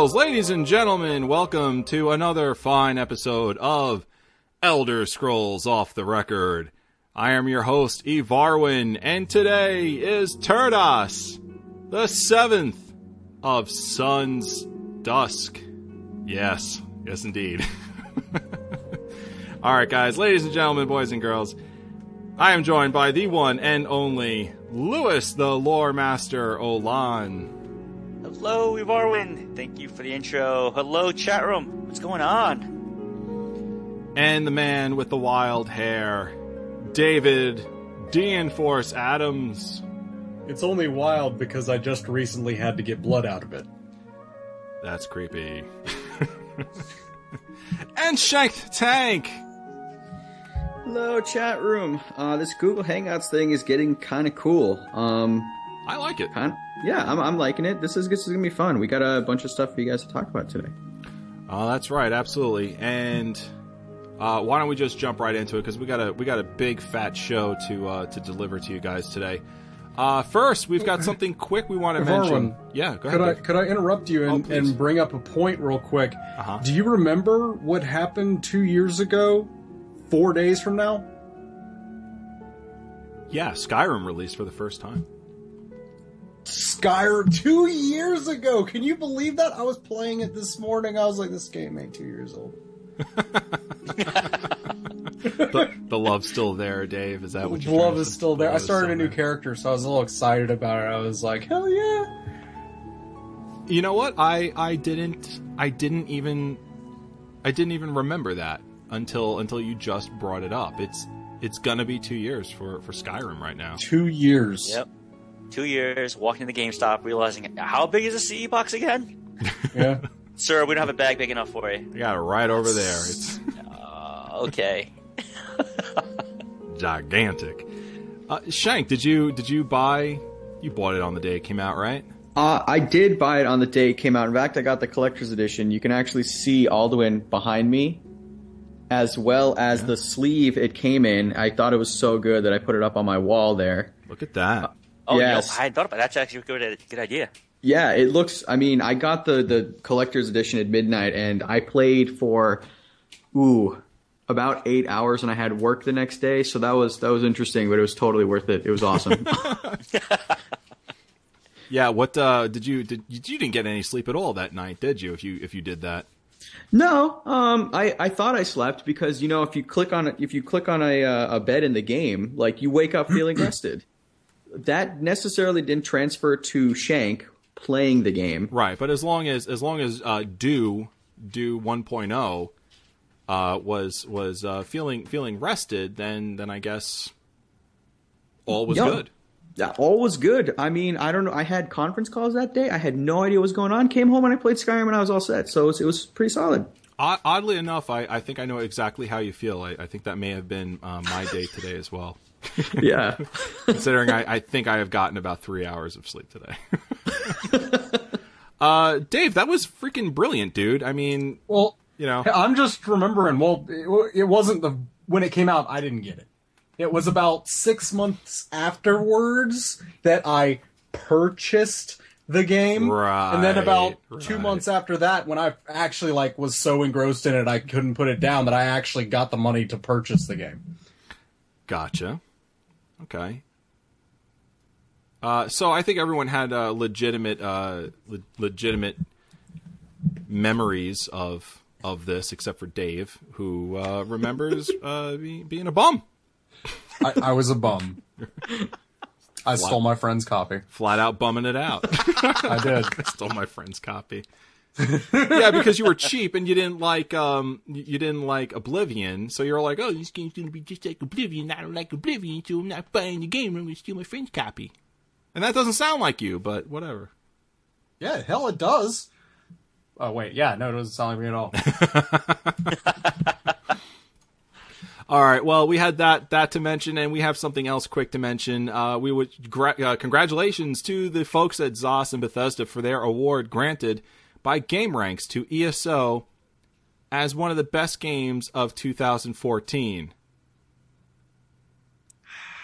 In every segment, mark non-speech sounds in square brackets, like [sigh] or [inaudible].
Girls, ladies and gentlemen. Welcome to another fine episode of Elder Scrolls Off the Record. I am your host, Evarwin, and today is Turdas, the seventh of Sun's Dusk. Yes, yes, indeed. [laughs] All right, guys, ladies and gentlemen, boys and girls, I am joined by the one and only Lewis, the Lore Master Olan. Hello, Ivarwin. Thank you for the intro. Hello, chat room. What's going on? and the man with the wild hair, David D-Enforce Adams. It's only wild because I just recently had to get blood out of it. That's creepy. [laughs] and Shanked Tank. Hello, chat room. Uh, this Google Hangouts thing is getting kind of cool. Um, I like it. kind yeah, I'm, I'm liking it. This is this is gonna be fun. We got a bunch of stuff for you guys to talk about today. Oh, that's right, absolutely. And uh, why don't we just jump right into it because we got a we got a big fat show to uh, to deliver to you guys today. Uh, first, we've got something quick we want to mention. Varwin, Yeah, go Could I could I interrupt you Oh, and, please. and bring up a point real quick? Uh-huh. Do you remember what happened two years ago, four days from now? Yeah, Skyrim released for the first time. Skyrim two years ago. Can you believe that? I was playing it this morning. I was like, this game ain't two years old. [laughs] The, the love's still there, Dave. Is that what you're Love trying to is still there. I love is started a new there. character, so I was a little excited about it. I was like, hell yeah! You know what? I I didn't I didn't even I didn't even remember that until until you just brought it up. It's it's gonna be two years for for Skyrim right now. Two years. Yep. Two years, walking to the GameStop, realizing how big is a CE box again? [laughs] Yeah. Sir, we don't have a bag big enough for you. I got it right over there. It's [laughs] Uh, okay. [laughs] gigantic. Uh, Shank, did you did you buy? You bought it on the day it came out, right? Uh, I did buy it on the day it came out. In fact, I got the collector's edition. You can actually see Alduin behind me, as well as the sleeve it came in. I thought it was so good that I put it up on my wall there. Look at that. Oh, Yes. you know, I hadn't thought about that. That's actually a good, good idea. Yeah, it looks. I mean, I got the the collector's edition at midnight, and I played for ooh about eight hours, and I had work the next day, so that was that was interesting, but it was totally worth it. It was awesome. [laughs] [laughs] Yeah. What uh, did you did you, you didn't get any sleep at all that night, did you? If you if you did that. no, um, I I thought I slept because you know if you click on if you click on a uh, a bed in the game, like you wake up feeling [clears throat] rested. That necessarily didn't transfer to Shank playing the game. Right, but as long as as long as uh, do do 1.0 uh, was was uh, feeling feeling rested, then then I guess all was Yeah. good. Yeah, all was good. I mean, I don't know. I had conference calls that day. I had no idea what was going on. Came home and I played Skyrim and I was all set. So it was, it was pretty solid. Oddly enough, I, I think I know exactly how you feel. I, I think that may have been uh, my day today as well. [laughs] Yeah. Considering I, I think I have gotten about three hours of sleep today. [laughs] uh, Dave, that was freaking brilliant, dude. I mean, Well, you know, I'm just remembering. Well, it, it wasn't the when it came out. I didn't get it. It was about six months afterwards that I purchased the game, and then about Right, two months after that, when I actually like was so engrossed in it, I couldn't put it down. That I actually got the money to purchase the game. Gotcha. Okay. Uh, so I think everyone had uh, legitimate, uh, le- legitimate memories of of this, except for Dave, who uh, remembers [laughs] uh, be, being a bum. I, I was a bum. [laughs] I stole my friend's copy. Flat out bumming it out. [laughs] I did. I stole my friend's copy. [laughs] yeah, because you were cheap and you didn't like um you didn't like Oblivion, so you're like, oh, this game's gonna be just like Oblivion. I don't like Oblivion, so I'm not buying the game. I'm gonna steal my friend's copy. And that doesn't sound like you, but whatever. Yeah, hell, it does. Oh wait, yeah, no, it doesn't sound like me at all. [laughs] [laughs] All right. Well, we had that that to mention, and we have something else quick to mention. Uh, we would gra- uh, congratulations to the folks at ZOS and Bethesda for their award granted by GameRanks to ESO as one of the best games of 2014.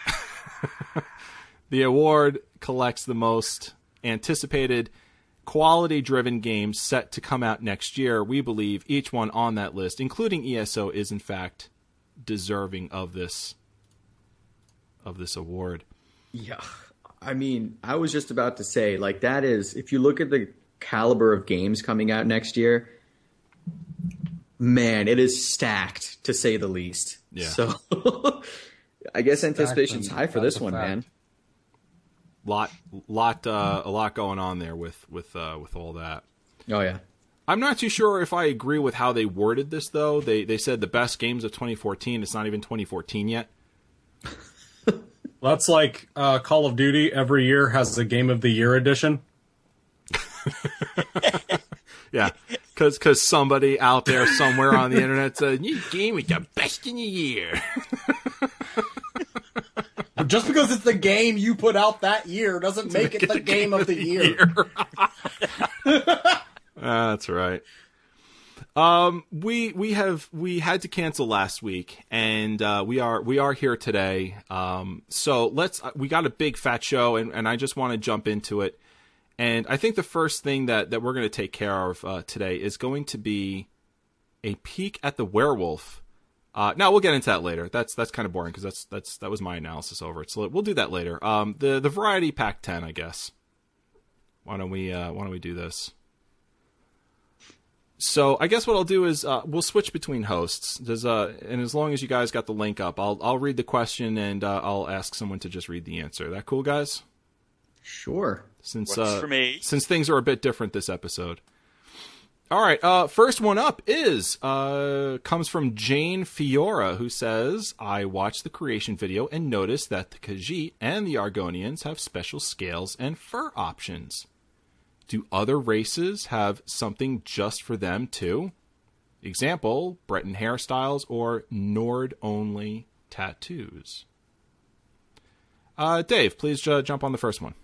[laughs] the award collects the most anticipated quality driven games set to come out next year. We believe each one on that list, including ESO, is in fact deserving of this of this award. Yeah. I mean, I was just about to say, like, that is, if you look at the caliber of games coming out next year, man, it is stacked to say the least. Yeah. So [laughs] I guess anticipation's high for this one, fact. man. Lot lot uh, a lot going on there with with uh, with all that. Oh, yeah. I'm not too sure if I agree with how they worded this though. They they said the best games of 2014. It's not even 2014 yet. [laughs] That's like uh, Call of Duty every year has a Game of the Year edition. [laughs] Yeah, because cause somebody out there somewhere on the internet said new game is the best in the year. [laughs] Just because it's the game you put out that year doesn't make it the game of the [laughs] year. Ah, that's right. Um, we we have we had to cancel last week, and uh, we are we are here today. Um, so let's we got a big fat show, and, and I just want to jump into it. And I think the first thing that that we're going to take care of uh, today is going to be a peek at the werewolf. Uh, now we'll get into that later. That's that's kind of boring because that's that's that was my analysis over it. So we'll do that later. Um, the the variety pack ten, I guess. Why don't we uh, why don't we do this? So I guess what I'll do is uh, we'll switch between hosts. Does uh, and as long as you guys got the link up, I'll I'll read the question and uh, I'll ask someone to just read the answer. That cool, guys? Sure. Since uh, for me. since things are a bit different this episode. All right, uh, first one up is uh, comes from Jane Fiora, who says, "I watched the creation video and noticed that the Khajiit and the Argonians have special scales and fur options. Do other races have something just for them too? Example: Breton hairstyles or Nord-only tattoos." Uh, Dave, please uh, jump on the first one.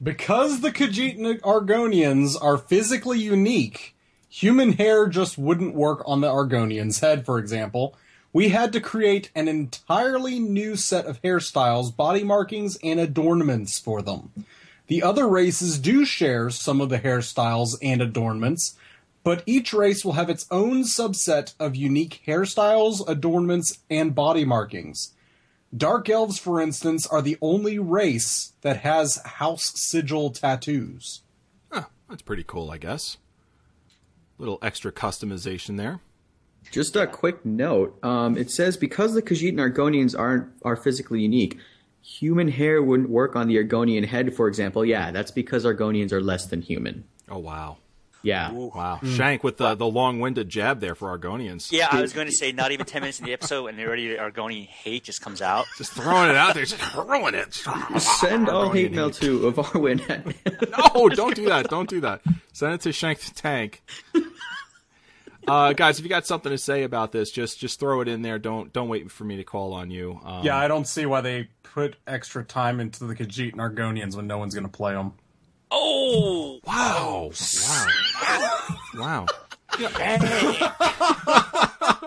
Because the Khajiit Argonians are physically unique, human hair just wouldn't work on the Argonian's head, for example. We had to create an entirely new set of hairstyles, body markings, and adornments for them. The other races do share some of the hairstyles and adornments, but each race will have its own subset of unique hairstyles, adornments, and body markings. Dark elves, for instance, are the only race that has house sigil tattoos. Huh, that's pretty cool, I guess. Little extra customization there. Just a quick note. Um, it says because the Khajiit and Argonians aren't are physically unique, human hair wouldn't work on the Argonian head, for example. Yeah, that's because Argonians are less than human. Oh wow, Yeah. wow! Shank with the the long-winded jab there for Argonians. Yeah, I was going to say not even ten minutes in the episode, and already Argonian hate just comes out. [laughs] just throwing it out there, just throwing it. Send all Argonian hate mail to Avarwin at [laughs] No, don't do that. Don't do that. Send it to Shank the Tank. Uh, guys, if you got something to say about this, just just throw it in there. Don't don't wait for me to call on you. Um, Yeah, I don't see why they put extra time into the Khajiit and Argonians when no one's going to play them. Oh, Wow! Wow! [laughs] Wow! [laughs] wow!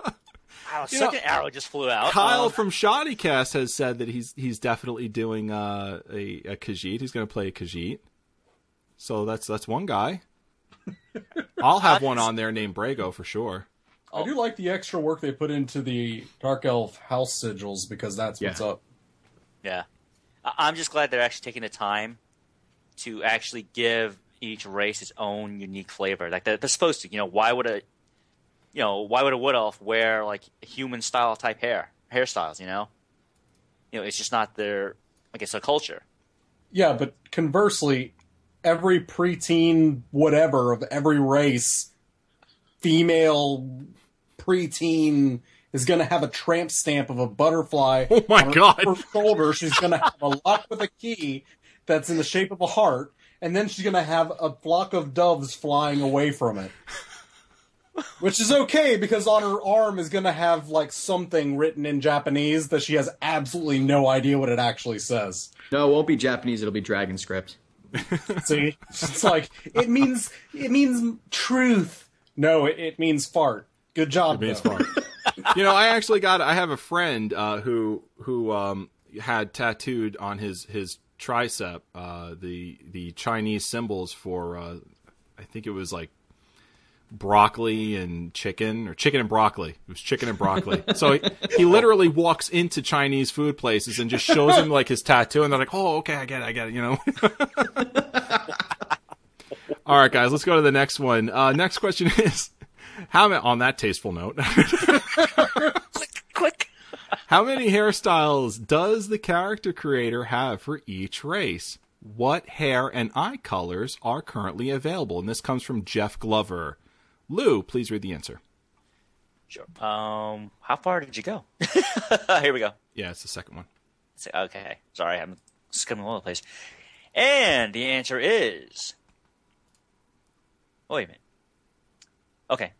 You know, Second arrow just flew out. Kyle Um, from Shoddycast has said that he's he's definitely doing uh, a a Khajiit. He's going to play a Khajiit. So that's that's one guy. [laughs] I'll have one on there named Brago for sure. I do like the extra work they put into the Dark Elf house sigils because that's what's up. Yeah, I'm just glad they're actually taking the time to actually give each race its own unique flavor. Like they're, they're supposed to. You know, why would a you know why would a wood elf wear like human style type hair hairstyles? You know, you know it's just not their I guess a culture. Yeah, but conversely, every preteen whatever of every race, female preteen is going to have a tramp stamp of a butterfly. Oh my on her God. upper shoulder. She's going to have a lock with a key that's in the shape of a heart, and then she's going to have a flock of doves flying away from it. Which is okay because on her arm is going to have like something written in Japanese that she has absolutely no idea what it actually says. No, it won't be Japanese. It'll be Dragon script. [laughs] See, it's like it means it means truth. No, it, it means fart. Good job. It means though. fart. [laughs] you know, I actually got. I have a friend uh, who who um, had tattooed on his his tricep uh, the the Chinese symbols for. Uh, I think it was like broccoli and chicken or chicken and broccoli. It was chicken and broccoli. [laughs] so he, he literally walks into Chinese food places and just shows them like his tattoo, and they're like, "Oh, okay, I get it, I get it," you know. [laughs] All right, guys, let's go to the next one. Uh, next question [laughs] is how on that tasteful note. How many hairstyles does the character creator have for each race? What hair and eye colors are currently available? And this comes from Jeff Glover. Lou, please read the answer. Sure. Um, how far did you go? [laughs] Here we go. Yeah, it's the second one. Okay, sorry, I'm skimming all over the place. And the answer is. Wait a minute. Okay.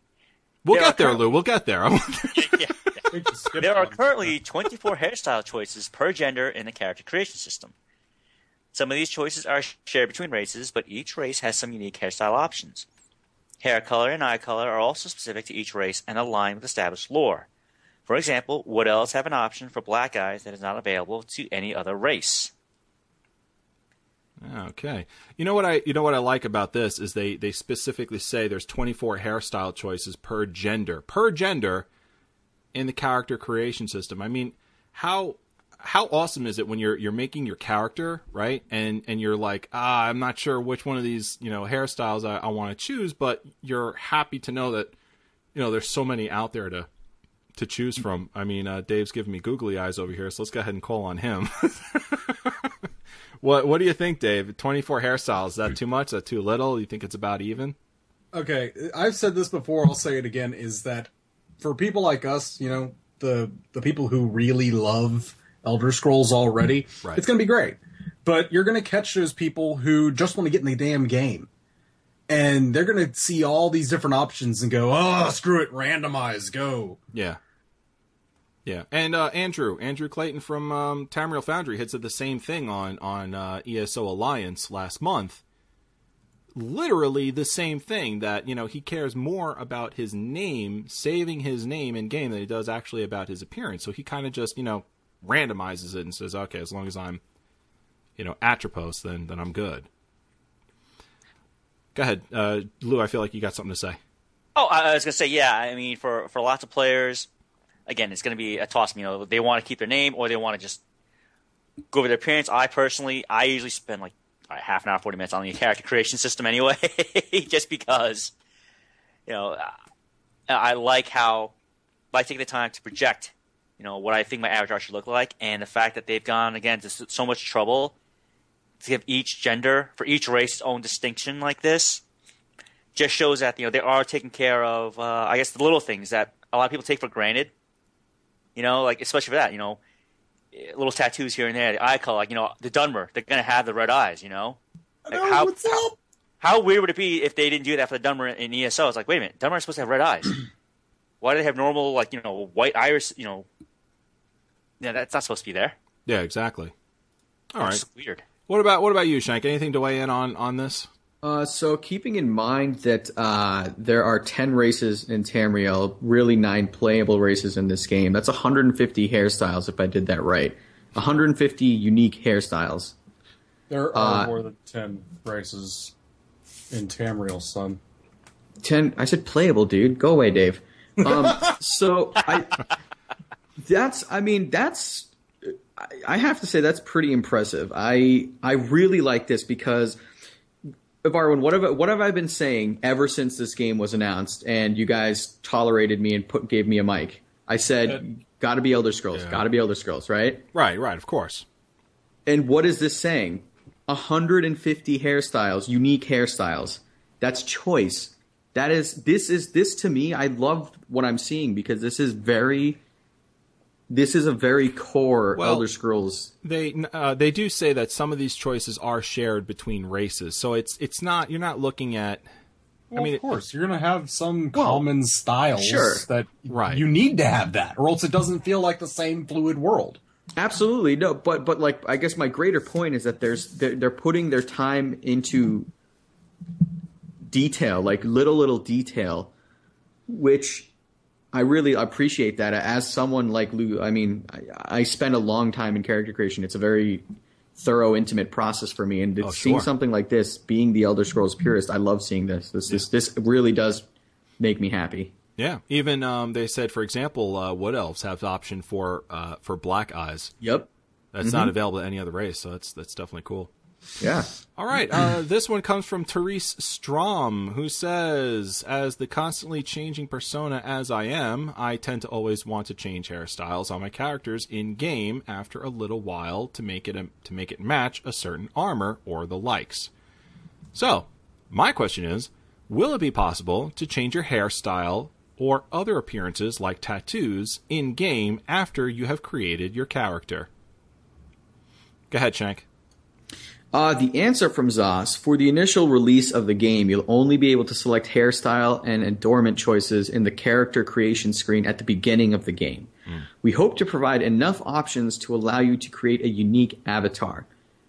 We'll There get there, Lou. We'll get there. [laughs] yeah. I think you skipped There are currently 24 hairstyle choices per gender in the character creation system. Some of these choices are shared between races, but each race has some unique hairstyle options. Hair color and eye color are also specific to each race and align with established lore. For example, Wood Elves have an option for black eyes that is not available to any other race. Okay. You know what I you know what I like about this is they they specifically say there's 24 hairstyle choices per gender. Per gender in the character creation system. I mean, how how awesome is it when you're you're making your character, right? And and you're like, "Ah, I'm not sure which one of these, you know, hairstyles I, I want to choose, but you're happy to know that you know, there's so many out there to to choose from. I mean, uh, Dave's giving me googly eyes over here, so let's go ahead and call on him. [laughs] what What do you think, Dave? Twenty four hairstyles is that too much? Is that too little? You think it's about even? Okay, I've said this before. I'll say it again. Is that for people like us, you know, the the people who really love Elder Scrolls already, Right. it's going to be great. But you're going to catch those people who just want to get in the damn game, and they're going to see all these different options and go, "Oh, screw it, randomize, go." Yeah. Yeah, and uh, Andrew Andrew Clayton from um, Tamriel Foundry had said the same thing on on uh, ESO Alliance last month. Literally the same thing that you know he cares more about his name, saving his name in game than he does actually about his appearance. So he kind of just you know randomizes it and says, okay, as long as I'm you know Atropos, then then I'm good. Go ahead, uh, Lou. I feel like you got something to say. Oh, I was gonna say, yeah. I mean, for for lots of players, again, it's gonna be a toss. You know, they want to keep their name or they want to just go over their appearance. I personally, I usually spend like right, half an hour, forty minutes on the character creation system anyway, [laughs] just because, you know, I, I like how I take the time to project, you know, what I think my avatar should look like, and the fact that they've gone again to so much trouble to give each gender for each race its own distinction like this just shows that you know they are taking care of uh, I guess the little things that a lot of people take for granted. You know, like especially for that, you know, Eh, little tattoos here and there, the eye color, like you know, the Dunmer, they're gonna have the red eyes. You know, like Hello, how, what's how up? how weird would it be if they didn't do that for the Dunmer in ESO? It's like, wait a minute, Dunmer is supposed to have red eyes. [clears throat] Why do they have normal like you know white iris? You know, yeah, that's not supposed to be there. Yeah, exactly. All right. It's weird. What about what about you, Shank? Anything to weigh in on on this? Uh, so keeping in mind that uh, there are 10 races in Tamriel, really nine playable races in this game, that's 150 hairstyles if I did that right. 150 unique hairstyles. There are Uh, more than ten races in Tamriel, son. 10 I said playable, dude. Go away, Dave. Um, [laughs] so I that's I mean that's I- I have to say that's pretty impressive. I I really like this because Varwin, what have what have I been saying ever since this game was announced and you guys tolerated me and put gave me a mic? I said, uh, "Got to be Elder Scrolls. Yeah. Got to be Elder Scrolls." Right? Right, right, of course. And what is this saying? 150 hairstyles, unique hairstyles. That's choice. That is this is this to me. I love what I'm seeing because this is very. This is a very core Well, Elder Scrolls. They uh, they do say that some of these choices are shared between races, so it's it's not you're not looking at. Well, I mean, of course, you're going to have some common styles sure. that Right. you need to have that, or else it doesn't feel like the same fluid world. Absolutely no, but but like I guess my greater point is that there's they're, they're putting their time into detail, like little little detail, which I really appreciate that. As someone like Lou, I mean, I, I spend a long time in character creation. It's a very thorough, intimate process for me, and Oh, seeing sure. something like this, being the Elder Scrolls purist, I love seeing this. This this this really does make me happy. Yeah, even um, they said, for example, uh, wood elves have the option for uh, for black eyes. Yep. That's not available to any other race, so that's that's definitely cool. Yeah. All right, uh, [laughs] this one comes from Therese Strom, who says, "As the constantly changing persona as I am, I tend to always want to change hairstyles on my characters in game after a little while to make it a, to make it match a certain armor or the likes." So, my question is, will it be possible to change your hairstyle or other appearances like tattoos in game after you have created your character? Go ahead, Shank. Uh, the answer from Zos for the initial release of the game, you'll only be able to select hairstyle and adornment choices in the character creation screen at the beginning of the game. We hope to provide enough options to allow you to create a unique avatar.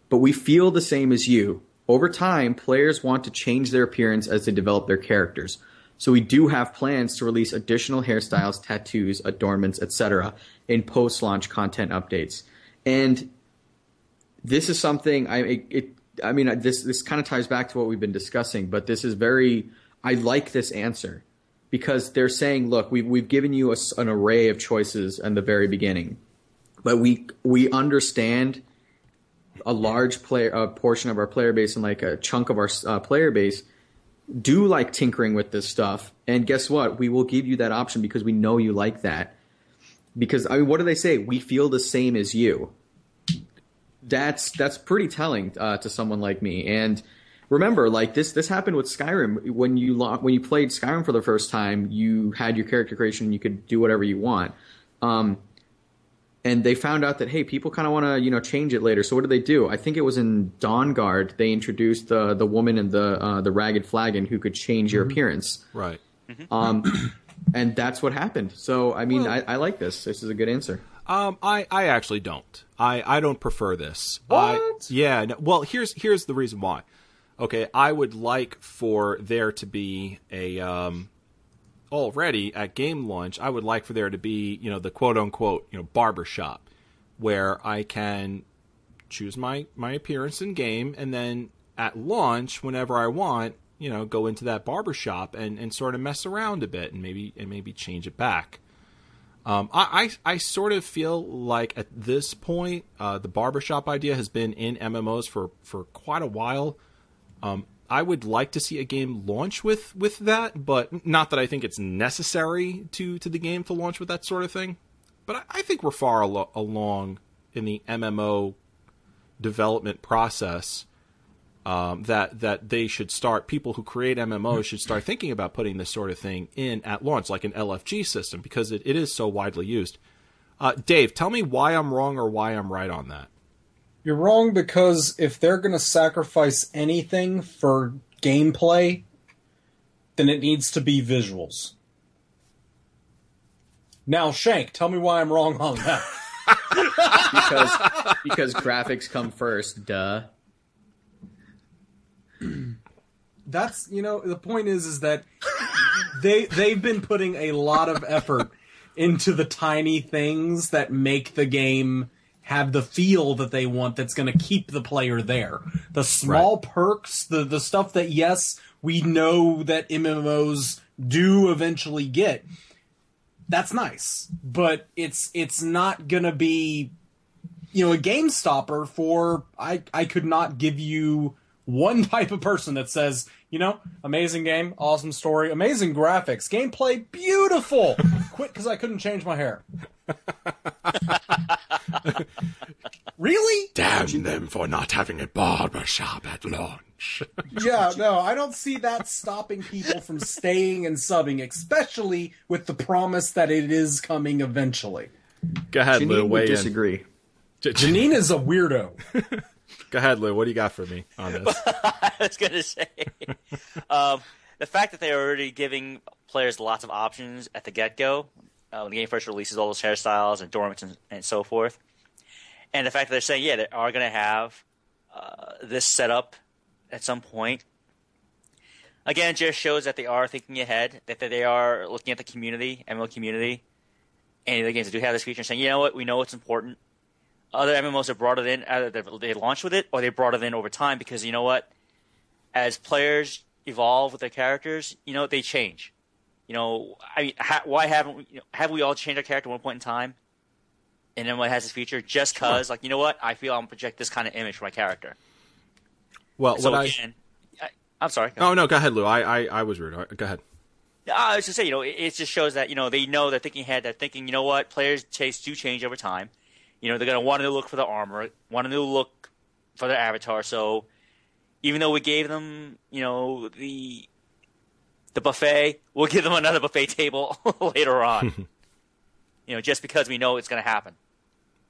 But we feel the same as you. Over time, players want to change their appearance as they develop their characters. So we do have plans to release additional hairstyles, tattoos, adornments, etc. in post-launch content updates. And this is something I it, it I mean this this kind of ties back to what we've been discussing, but this is very I like this answer because they're saying, look, we've we've given you a an array of choices in the very beginning, but we we understand a large player a portion of our player base and like a chunk of our uh, player base do like tinkering with this stuff, and guess what? We will give you that option because we know you like that. Because I mean, what do they say? We feel the same as you that's that's pretty telling uh, to someone like me. And remember, like this this happened with Skyrim when you lo- when you played Skyrim for the first time, you had your character creation, you could do whatever you want. Um, and they found out that hey, people kind of want to you know change it later. So what did they do? I think it was in Dawnguard they introduced the the woman and the uh, the ragged flagon who could change your appearance. Right. Um, and that's what happened. So I mean, Well- I, I like this. This is a good answer. Um, I, I actually don't. I, I don't prefer this. What? I, yeah. No, well, here's here's the reason why. Okay, I would like for there to be a um, already at game launch. I would like for there to be you know the quote unquote you know barber shop where I can choose my my appearance in game and then at launch whenever I want you know go into that barber shop and and sort of mess around a bit and maybe and maybe change it back. Um, I, I I sort of feel like at this point, uh, the barbershop idea has been in MMOs for, for quite a while. Um, I would like to see a game launch with, with that, but not that I think it's necessary to, to the game to launch with that sort of thing. But I, I think we're far alo- along in the MMO development process um, that that they should start. People who create MMOs should start thinking about putting this sort of thing in at launch, like an LFG system, because it, it is so widely used. Uh, Dave, tell me why I'm wrong or why I'm right on that. You're wrong because if they're going to sacrifice anything for gameplay, then it needs to be visuals. Now, Shank, tell me why I'm wrong on that. [laughs] because because graphics come first. Duh. [clears throat] That's you know the point is is that they they've been putting a lot of effort into the tiny things that make the game have the feel that they want that's going to keep the player there. The small perks, the the stuff that yes, we know that MMOs do eventually get. That's nice, but it's it's not going to be you know a game stopper for I I could not give you one [laughs] type of person that says, you know, amazing game, awesome story, amazing graphics, gameplay, beautiful. Quit because I couldn't change my hair. [laughs] really? Damn them for not having a barber shop at launch. [laughs] yeah, no, I don't see that stopping people from staying and subbing, especially with the promise that it is coming eventually. Go ahead, Janine Lou. would Weigh in. disagree. J- Janine is a weirdo. Go ahead, Lou. What do you got for me on this? [laughs] I was gonna say, [laughs] um, the fact that they're already giving players lots of options at the get go, uh, when the game first releases all those hairstyles and dormants and, and so forth, and the fact that they're saying, yeah, they are gonna have uh, this set up at some point. Again, it just shows that they are thinking ahead, that they are looking at the community, MMO community, and the games that do have this feature, and saying, you know what, we know it's important other MMOs have brought it in, uh, either they- they launched with it or they brought it in over time because you know what? As players evolve with their characters, you know they change. You know, I mean, ha- why haven't we, you know, have we all changed our character at one point in time? And then what has this feature just cause, like, you know what? I feel I'm project this kind of image for my character. Well, So what I. again, I, I'm sorry. Oh no, go ahead, Lou. I I, I was rude. Right, Go ahead. I was just say, you know, it, it just shows that you know they know they're thinking ahead. They're thinking, you know what, players' tastes do change over time. You know, they're going to want to look for the armor, want to look for their avatar. So, even though we gave them, you know, the the buffet, we'll give them another buffet table [laughs] later on. [laughs] you know, just because we know it's going to happen,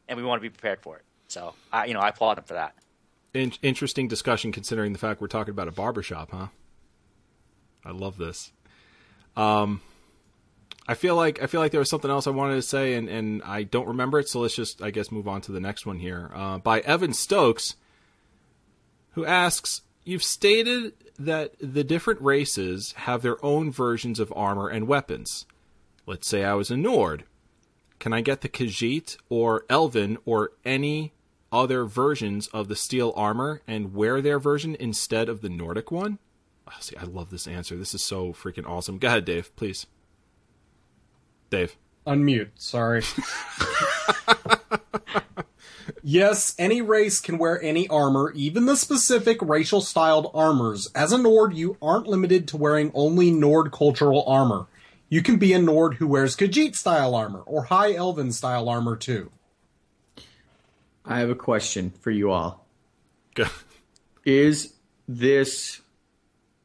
and we want to be prepared for it. So, I, you know, I applaud them for that. In- interesting discussion considering the fact we're talking about a barbershop, huh? I love this. Um, I feel like I feel like there was something else I wanted to say, and, and I don't remember it. So let's just, I guess, move on to the next one here. Uh, by Evan Stokes, who asks, "You've stated that the different races have their own versions of armor and weapons. Let's say I was a Nord. Can I get the Khajiit or Elven or any other versions of the steel armor and wear their version instead of the Nordic one? Oh, see, I love this answer. This is so freaking awesome. Go ahead, Dave, please. Dave. Unmute. Sorry. yes, any race can wear any armor, even the specific racial styled armors. As a Nord, you aren't limited to wearing only Nord cultural armor. You can be a Nord who wears Khajiit style armor or High Elven style armor too. I have a question for you all. Go. Is this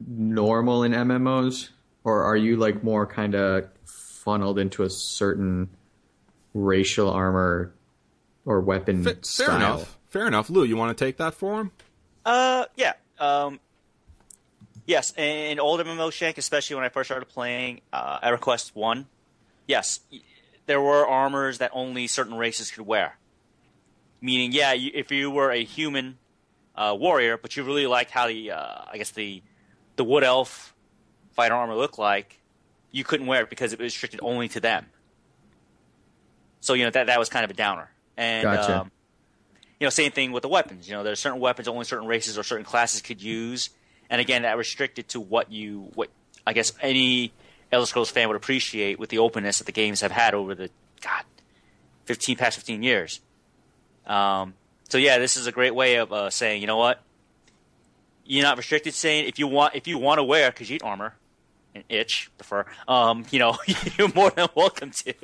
normal in MMOs, or are you like more kind of funneled into a certain racial armor or weapon Fa- fair style? enough. Fair enough. Lou, you want to take that for him? Uh, yeah. Um, yes, in older MMO Shank, especially when I first started playing uh, request One, yes, there were armors that only certain races could wear. Meaning, yeah, you, if you were a human uh, warrior, but you really liked how the, uh, I guess the, the wood elf fighter armor looked like, you couldn't wear it because it was restricted only to them. So you know that that was kind of a downer. And Gotcha. um, you know, same thing with the weapons. You know, there's certain weapons only certain races or certain classes could use, and again, that restricted to what you, what I guess any Elder Scrolls fan would appreciate with the openness that the games have had over the God, fifteen past fifteen years. Um, so yeah, this is a great way of uh, saying, you know what, you're not restricted. Saying if you want, if you want to wear Khajiit armor, and itch the fur, um, you know, [laughs] you're more than welcome to.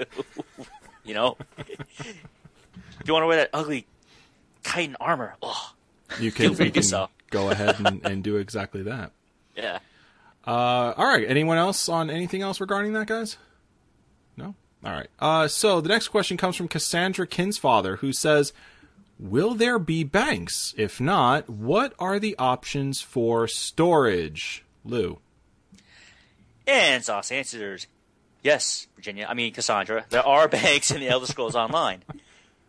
you know, if you want to wear that ugly Titan armor, oh You can, you can so. go ahead and, and do exactly that. [laughs] yeah. Uh, all right. Anyone else on anything else regarding that, guys? No. All right. Uh, so the next question comes from Cassandra Kinsfather, who says, "Will there be banks? If not, what are the options for storage?" Lou. And ZOS answers, yes, Virginia. I mean Cassandra. There are [laughs] banks in the Elder Scrolls Online,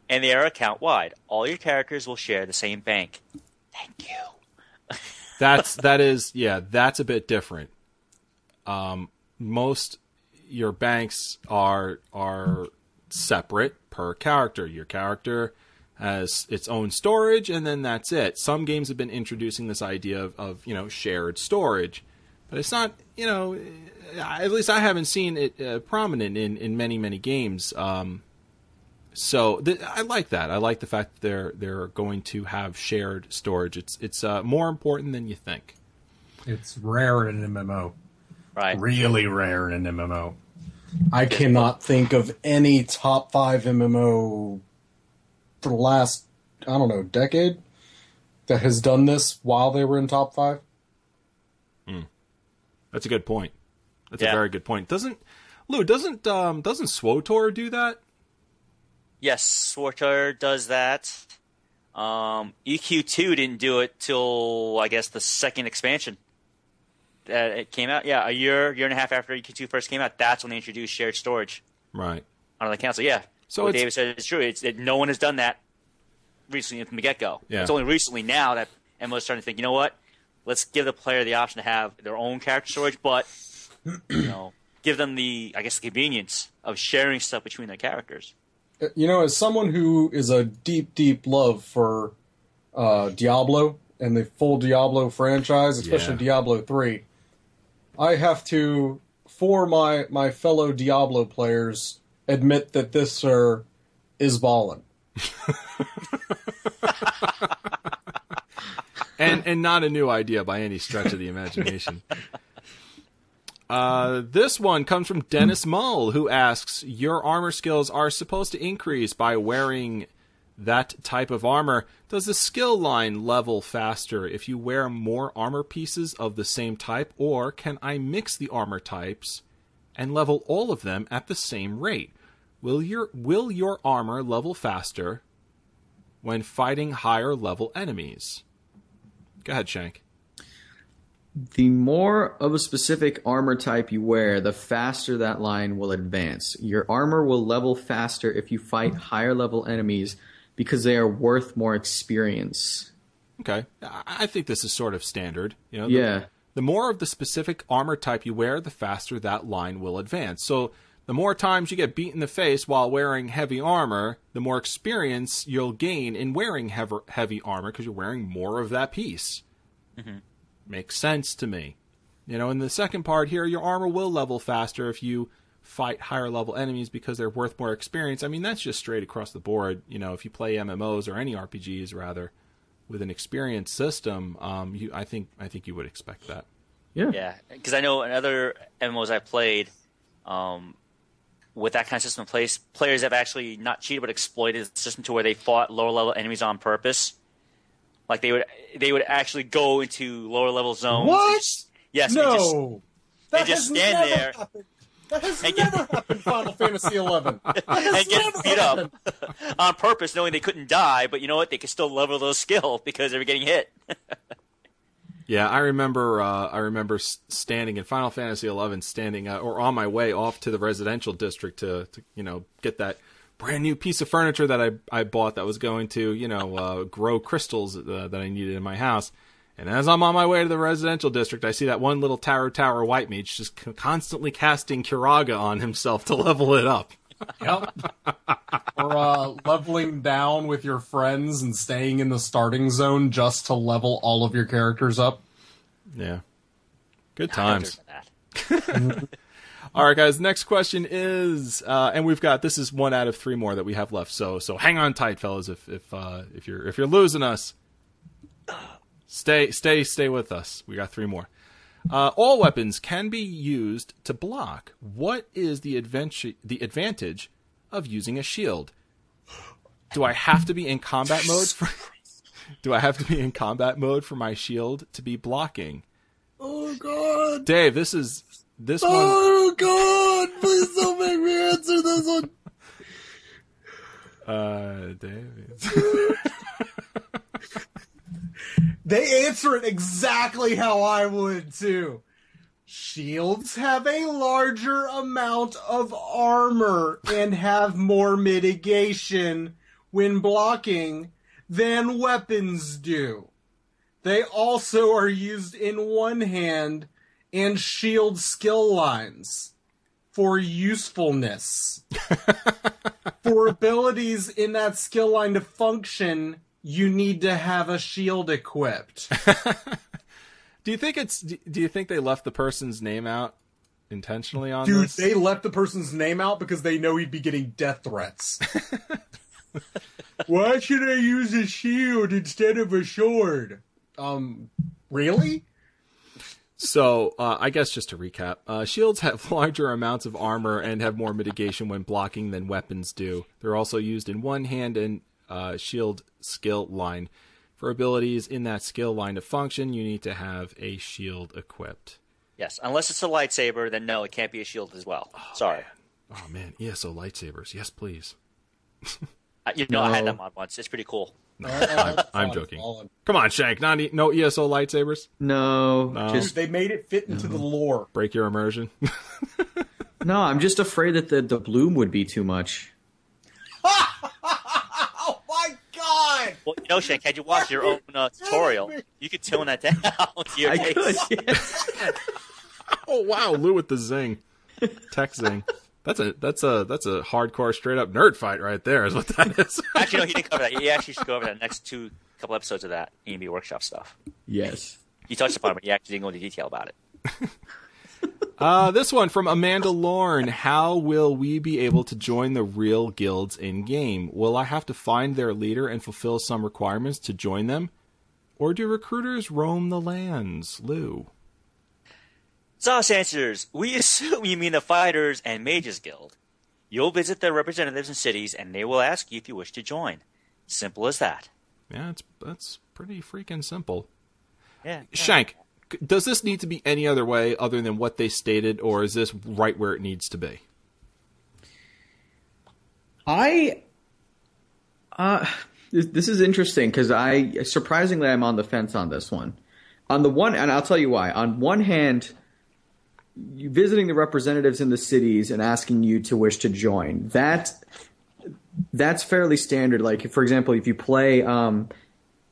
and they are account wide. All your characters will share the same bank. Thank you. [laughs] That's that is yeah, that's a bit different. Um, most your banks are are separate per character. Your character has its own storage, and then that's it. Some games have been introducing this idea of, of you know shared storage, but it's not you know at least I haven't seen it uh, prominent in in many many games. Um, So th- I like that. I like the fact that they're they're going to have shared storage. It's it's uh, more important than you think. It's rare in an MMO. Right. Really rare in an MMO. I cannot think of any top five MMO for the last I don't know decade that has done this while they were in top five. That's a good point. That's Yeah. a very good point. Doesn't Lou doesn't um doesn't SWTOR do that? Yes, SWTOR does that. Um, EQ2 didn't do it till I guess the second expansion that it came out. Yeah, a year, year and a half after EQ2 first came out, that's when they introduced shared storage Right. on the council, Yeah. So what David said is true. It's that no one has done that recently from the get go. Yeah. It's only recently now that MMO's starting to think, you know what? Let's give the player the option to have their own character storage, but you know, [clears throat] give them the I guess the convenience of sharing stuff between their characters. You know, as someone who is a deep, deep love for uh, Diablo and the full Diablo franchise, especially Yeah. Diablo three, I have to, for my my fellow Diablo players, admit that this sir is ballin'. [laughs] and and not a new idea by any stretch of the imagination. [laughs] Uh, this one comes from Dennis Mull, who asks: Your armor skills are supposed to increase by wearing that type of armor. Does the skill line level faster if you wear more armor pieces of the same type, or can I mix the armor types and level all of them at the same rate? Will your will your armor level faster when fighting higher level enemies? Go ahead, Shank. The more of a specific armor type you wear, the faster that line will advance. Your armor will level faster if you fight higher level enemies because they are worth more experience. Okay, I think this is sort of standard. You know, the, Yeah. The more of the specific armor type you wear, the faster that line will advance. So, the more times you get beat in the face while wearing heavy armor, the more experience you'll gain in wearing heavy, heavy armor because you're wearing more of that piece. Makes sense to me. You know, in the second part here, your armor will level faster if you fight higher level enemies because they're worth more experience. I mean, that's just straight across the board. You know, if you play MMOs or any RPGs rather with an experience system, um, you I think I think you would expect that. Yeah. Yeah, because I know in other MMOs I played, um, with that kind of system in place, players have actually not cheated but exploited the system to where they fought lower level enemies on purpose. Like they would, they would actually go into lower level zones. What? Yes. just- No, they that just has stand never there. happened. That has And get- never happened. Final Fantasy Eleven. [laughs] That has and get never beat happened. up [laughs] on purpose, knowing they couldn't die, but you know what? They could still level those [laughs] skill because they were getting hit. Yeah, I remember. Uh, I remember standing in Final Fantasy XI, standing uh, or on my way off to the residential district to, to you know get that brand new piece of furniture that I I bought that was going to you know uh, grow crystals uh, that I needed in my house. And as I'm on my way to the residential district, I see that one little Tarutaru White Mage just constantly casting Curaga on himself to level it up. Yep. or uh, leveling down with your friends and staying in the starting zone just to level all of your characters up. Yeah, good times. [laughs] All right, guys. Next question is, uh, and we've got this is one out of three more that we have left. So, so hang on tight, fellas. If if uh, if you're if you're losing us, stay stay stay with us. We got three more. Uh, all weapons can be used to block. What is the advantage the advantage of using a shield? Do I have to be in combat mode? For, [laughs] do I have to be in combat mode for my shield to be blocking? Oh god! Dave, this is this one. Oh god! Please don't make me answer this one. [laughs] Uh, Dave. [laughs] They answer it exactly how I would too. Shields have a larger amount of armor and have more mitigation when blocking than weapons do. They also are used in one hand and shield skill lines for usefulness. [laughs] for abilities in that skill line to function, you need to have a shield equipped. [laughs] Do you think it's? Do you think they left the person's name out intentionally on Dude, this. they left the person's name out because they know he'd be getting death threats. [laughs] Why should I use a shield instead of a sword? Um, really? So, uh, I guess just to recap, uh, shields have [laughs] larger amounts of armor and have more mitigation when blocking than weapons do. They're also used in one hand and uh, shield skill line. For abilities in that skill line to function, you need to have a shield equipped. Yes, unless it's a lightsaber, then no, it can't be a shield as well. Sorry. Oh man, ESO lightsabers, yes please. [laughs] Uh, you know, I had No. them on once. It's pretty cool. [laughs] I'm, I'm joking. Come on, Shank, not e- no ESO lightsabers. No, No. Just they made it fit into the lore. Break your immersion. [laughs] no. I'm just afraid that the the bloom would be too much. Well, you know, Shank, had you watched your own uh, tutorial, you could tone that [laughs] down to your I could. yes. [laughs] oh wow, Lou with the zing, tech zing. That's a that's a that's a hardcore straight up nerd fight right there. Is what that is. [laughs] Actually, no, he didn't cover that. He actually should go over that next two couple episodes of that ENB workshop stuff. yes. He touched upon it, but he actually didn't go into detail about it. Uh, this one from Amanda Lorne. How will we be able to join the real guilds in game? Will I have to find their leader and fulfill some requirements to join them? Or do recruiters roam the lands? Lou. ZOS answers, we assume you mean the Fighters and Mages Guild. You'll visit their representatives in cities, and they will ask you if you wish to join. Simple as that. Yeah, it's that's pretty freaking simple. Yeah. yeah. Shank, c- does this need to be any other way other than what they stated, or is this right where it needs to be? I uh this, this is interesting because I surprisingly I'm on the fence on this one. On the one, and I'll tell you why. On one hand, visiting the representatives in the cities and asking you to wish to join that that's fairly standard. Like for example, if you play um,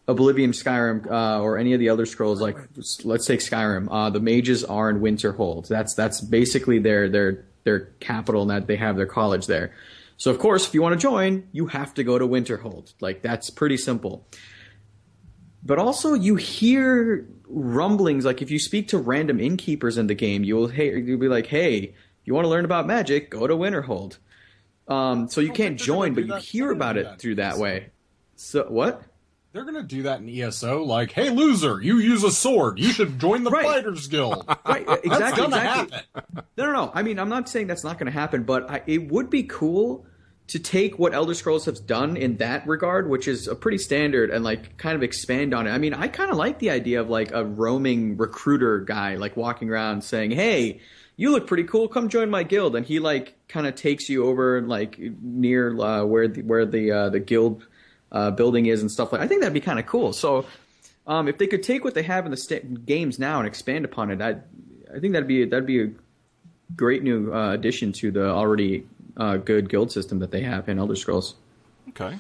Oblivion, Skyrim, uh, or any of the other scrolls, like let's take Skyrim, uh, the mages are in Winterhold. That's that's basically their their their capital, and that they have their college there. So of course, if you want to join, you have to go to Winterhold. Like that's pretty simple. But also, you hear rumblings. Like if you speak to random innkeepers in the game, you'll hear you'll be like, "Hey, you want to learn about magic? Go to Winterhold." Um, so you don't can't think they're gonna join, but you hear about it through that way. So what? They're gonna do that in ESO. Like, hey, loser, you use a sword. You should join the Right. Fighters Guild. [laughs] Right, [laughs] That's exactly. gonna exactly. happen. No, no, no. I mean, I'm not saying that's not going to happen, but I, it would be cool to take what Elder Scrolls has done in that regard, which is a pretty standard, and like kind of expand on it. I mean, I kind of like the idea of like a roaming recruiter guy, like walking around saying, "Hey, you look pretty cool. Come join my guild," and he like kind of takes you over like near uh, where the, where the uh, the guild uh, building is and stuff like. I think that'd be kind of cool. So. Um, if they could take what they have in the sta- games now and expand upon it, I, I think that'd be that'd be a great new uh, addition to the already uh, good guild system that they have in Elder Scrolls. Okay.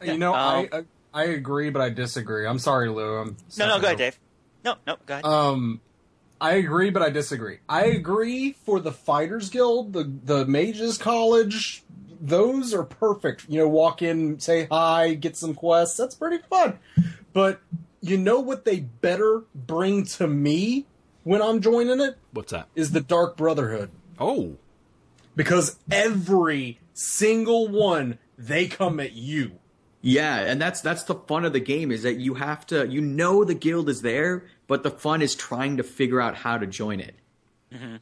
You know, Um, I, I I agree, but I disagree. I'm sorry, Lou. I'm No, no, go ahead, Dave. No, no, go ahead. Um, I agree, but I disagree. I agree for the Fighters Guild, the the Mages College. Those are perfect. You know, walk in, say hi, get some quests. That's pretty fun. But you know what they better bring to me when I'm joining it What's that? is the Dark Brotherhood Oh, because every single one they come at you. Yeah, and that's that's the fun of the game is that you have to you know the guild is there, but the fun is trying to figure out how to join it. Mm-hmm.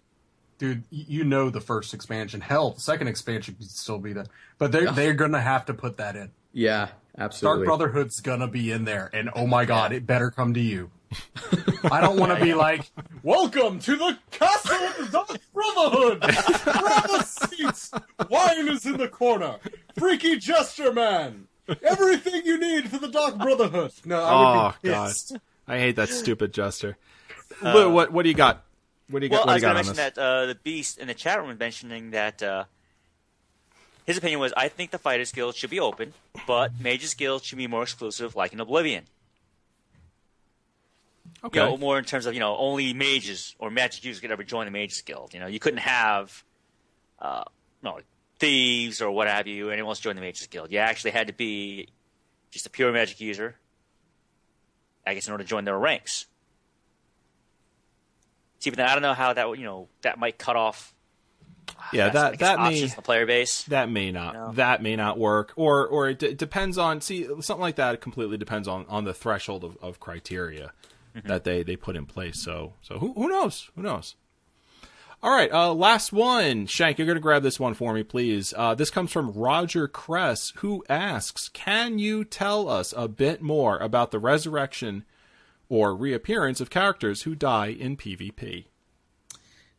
Dude, you know the first expansion. Hell, the second expansion could still be there, but they're they're gonna have to put that in. Yeah, absolutely. Dark. Brotherhood's gonna be in there, and oh my god, it better come to you. [laughs] I don't want to be like, "Welcome to the castle of the Dark Brotherhood. Grab a seat. Wine is in the corner. Freaky gesture man. Everything you need for the Dark Brotherhood." No, I oh would be oh, god. I hate that stupid jester. Uh, Lou, what what do you got? What do you got? well, I was going to mention this? that uh, the Beast in the chat room was mentioning that uh, his opinion was, I think the Fighters Guild should be open, but Mages Guild should be more exclusive, like in Oblivion. Okay. You know, more in terms of you know only mages or magic users could ever join the Mages Guild. You know, you couldn't have, uh, no thieves or what have you. Anyone else join the Mages Guild? You actually had to be just a pure magic user. I guess in order to join their ranks. See, but then I don't know how that you know that might cut off. Yeah, that that may the player base. that may not No. that may not work, or or it d- depends on see something like that. completely depends on on the threshold of, of criteria that they they put in place. So so who who knows who knows. All right, uh, last one. Shank, you're going to grab this one for me, please. Uh, this comes from Roger Kress, who asks Can you tell us a bit more about the resurrection or reappearance of characters who die in PvP?